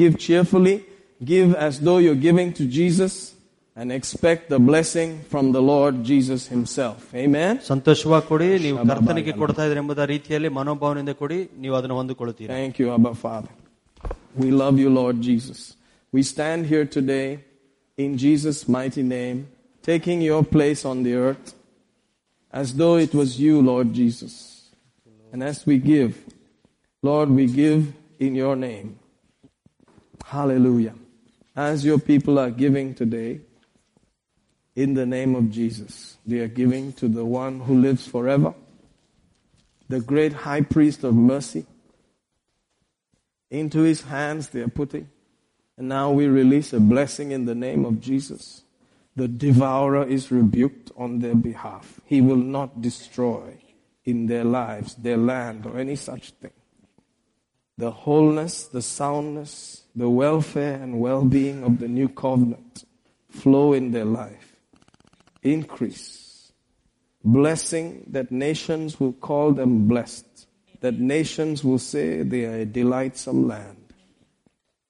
Give cheerfully. Give as though you're giving to Jesus and expect the blessing from the Lord Jesus himself. Amen. ಸಂತೋಷವಾಗಿ ಕೊಡಿ ನೀವು ಕರ್ತನಿಗೆ ಕೊಡ್ತಾ ಇದ್ರೆ ಎಂಬುದ ರೀತಿಯಲ್ಲಿ ಮನೋಭಾವನೆಯಿಂದ ಕೊಡಿ ನೀವು ಅದನ್ನು ಹೊಂದಿಕೊಳ್ಳುತ್ತೀರಾ Thank you, Abba Father. We love you, Lord Jesus. We stand here today in Jesus' mighty name, taking your place on the earth as though it was you, Lord Jesus. And as we give, Lord, we give in your name. Hallelujah. As your people are giving today, in the name of Jesus, they are giving to the one who lives forever, the great high priest of mercy. Into his hands they are putting. And now we release a blessing in the name of Jesus. The devourer is rebuked on their behalf. He will not destroy in their lives, their land, or any such thing. The wholeness, the soundness, the welfare and well-being of the new covenant flow in their life. Increase. Blessing that nations will call them blessed. That nations will say they are a delightsome land.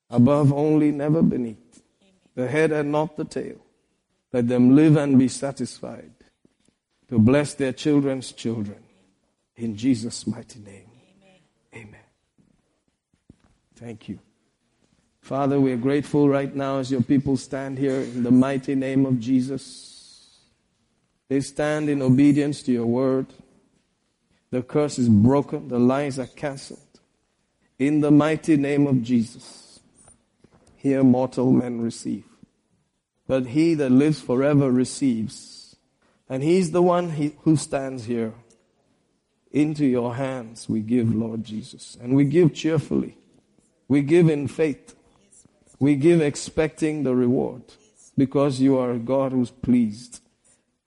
Above only, never beneath. The head and not the tail. Let them live and be satisfied. To bless their children's children. In Jesus' mighty name. Amen. Thank you. Father, we are grateful right now as your people stand here in the mighty name of Jesus. They stand in obedience to your word. The curse is broken, the lies are cancelled. In the mighty name of Jesus, here mortal men receive. But he that lives forever receives. And he's the one he, who stands here. Into your hands we give, Lord Jesus. And we give cheerfully. We give in faith. We give expecting the reward. Because you are a God who's pleased.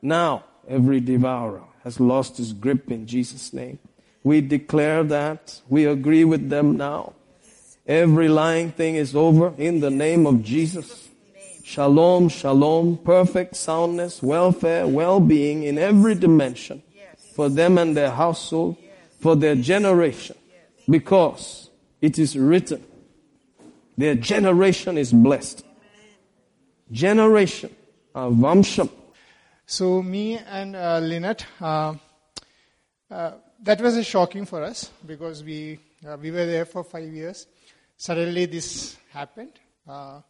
Now, every devourer has lost his grip in Jesus' name. We declare that. We agree with them now. Every lying thing is over in the name of Jesus. Shalom, shalom, perfect soundness, welfare, well-being in every dimension for them and their household, for their generation. Because it is written, their generation is blessed. Generation, uh, Vamsham, So me and uh, Lynette, uh, uh, that was a shocking for us because we uh, we were there for five years. Suddenly this happened. Uh,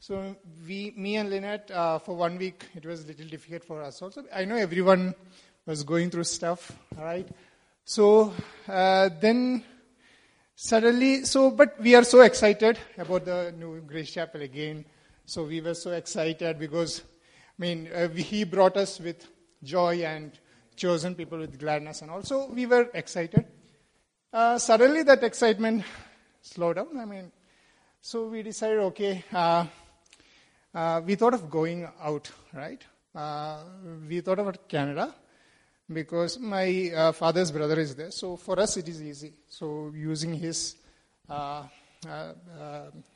so we, me and Lynette, uh, for one week it was a little difficult for us also. I know everyone was going through stuff, right? So then suddenly, so but we are so excited about the new Grace Chapel again. So we were so excited because I mean, uh, he brought us with joy and chosen people with gladness, and also we were excited. Uh, suddenly, that excitement slowed down. I mean, so we decided, okay, uh, uh, we thought of going out, right? Uh, we thought about Canada because my uh, father's brother is there. So for us, it is easy. So using his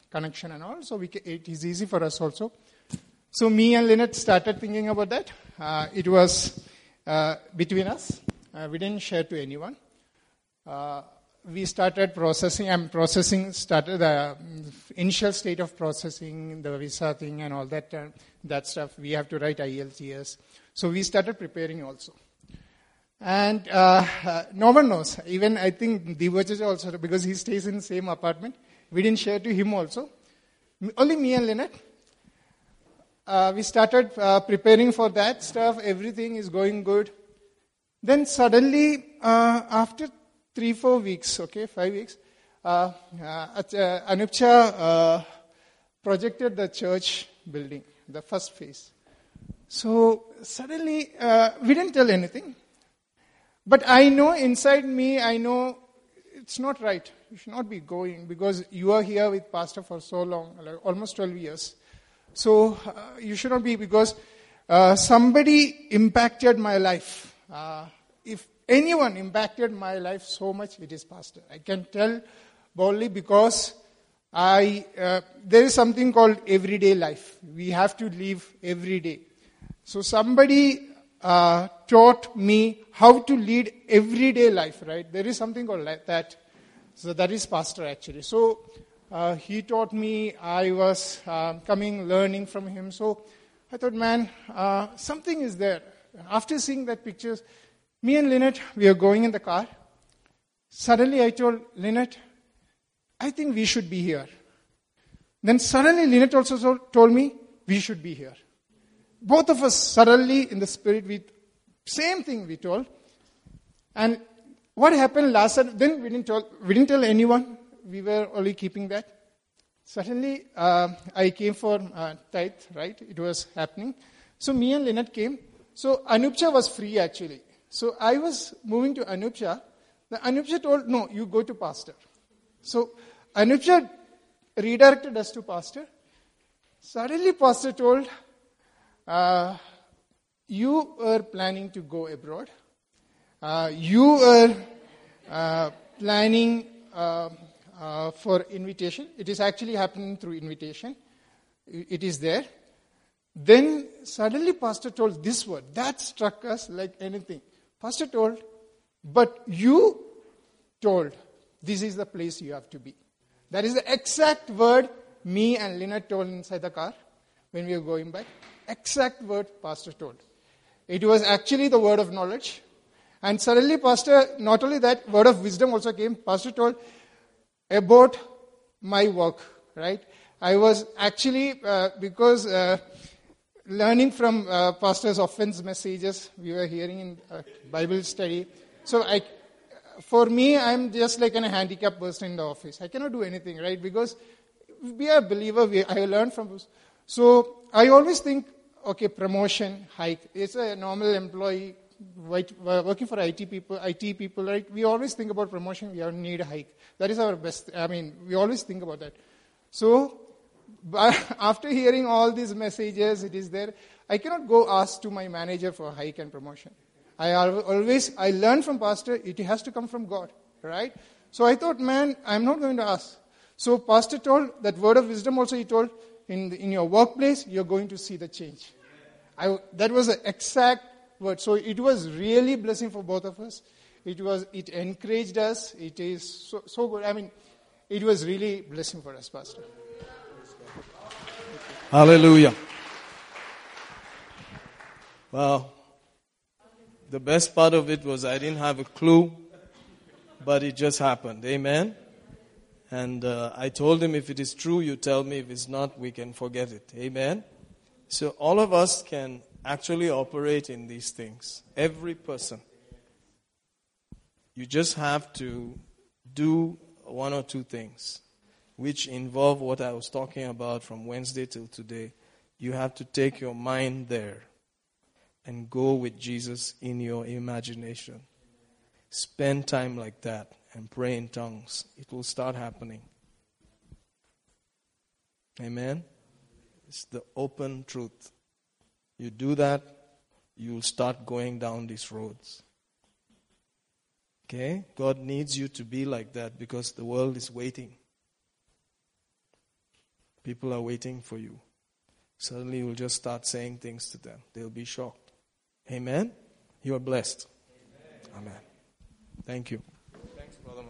connection and all, so ca- it is easy for us also. So me and Lynette started thinking about that. Uh, it was uh, between us. Uh, we didn't share to anyone. Uh, we started processing. I'm processing. Started the um, initial state of processing the visa thing and all that. Uh, that stuff. We have to write IELTS. So we started preparing also. And uh, no one knows. Even I think Divaj also because he stays in the same apartment. We didn't share to him also. Only me and Lynette uh, we started uh, preparing for that stuff. Everything is going good. Then suddenly, uh, after three, four weeks, okay, five weeks, uh, uh, uh, Anupcha uh, projected the church building, the first phase. So suddenly, we didn't tell anything. But I know inside me, I know it's not right. You should not be going because you are here with Pastor for so long, like almost 12 years. So uh, you should not be because uh, somebody impacted my life. Uh, if anyone impacted my life so much, it is Pastor. I can tell boldly because I, uh, there is something called everyday life. We have to live every day. So somebody uh, taught me how to lead everyday life, right? There is something called that. So that is pastor actually. So uh, he taught me. I was uh, coming, learning from him. So I thought, man, uh, something is there. After seeing that pictures, me and Lynette, we are going in the car. Suddenly I told Lynette, I think we should be here. Then suddenly Lynette also told me, we should be here. Both of us suddenly in the spirit, we, same thing we told. And what happened last then we didn't, tell, we didn't tell anyone. We were only keeping that. Suddenly, uh, I came for uh, tithe, right? It was happening. So me and Lynette came. So Anupcha was free actually. So I was moving to Anupcha. The Anupcha told, no, you go to pastor. So Anupcha redirected us to pastor. Suddenly pastor told, uh, you were planning to go abroad. Uh, you were uh, planning uh, for invitation. It is actually happening through invitation. It is there. Then suddenly pastor told this word. That struck us like anything. Pastor told, but you told this is the place you have to be. That is the exact word me and Lynette told inside the car when we were going back. Exact word pastor told. It was actually the word of knowledge. And suddenly, Pastor, not only that, word of wisdom also came. Pastor told about my work, right? I was actually, uh, because uh, learning from uh, Pastor's offense messages, we were hearing in uh, Bible study. So I, for me, I'm just like a handicapped person in the office. I cannot do anything, right? Because we are a believer. We, I learned from. So I always think, okay, promotion, hike. It's a normal employee Uh, working for IT people, IT people, right? We always think about promotion. We need a hike. That is our best. I mean, we always think about that. So, after hearing all these messages, it is there. I cannot go ask to my manager for a hike and promotion. I always, I learn from pastor, it has to come from God, right? So I thought, man, I'm not going to ask. So pastor told that word of wisdom also he told, in, the, in your workplace, you're going to see the change. I, that was the exact word. So it was really blessing for both of us. It was, it encouraged us. It is so, so good. I mean, it was really blessing for us, Pastor. Hallelujah. Well, the best part of it was I didn't have a clue, but it just happened. Amen. And uh, I told him, if it is true, you tell me. If it's not, we can forget it. Amen. So all of us can actually operate in these things. Every person. You just have to do one or two things, which involve what I was talking about from Wednesday till today. You have to take your mind there and go with Jesus in your imagination. Spend time like that and pray in tongues. It will start happening. Amen. It's the open truth. You do that, you'll start going down these roads. Okay? God needs you to be like that because the world is waiting. People are waiting for you. Suddenly you'll just start saying things to them. They'll be shocked. Amen? You are blessed. Amen. Amen. Thank you. Thanks, Brother.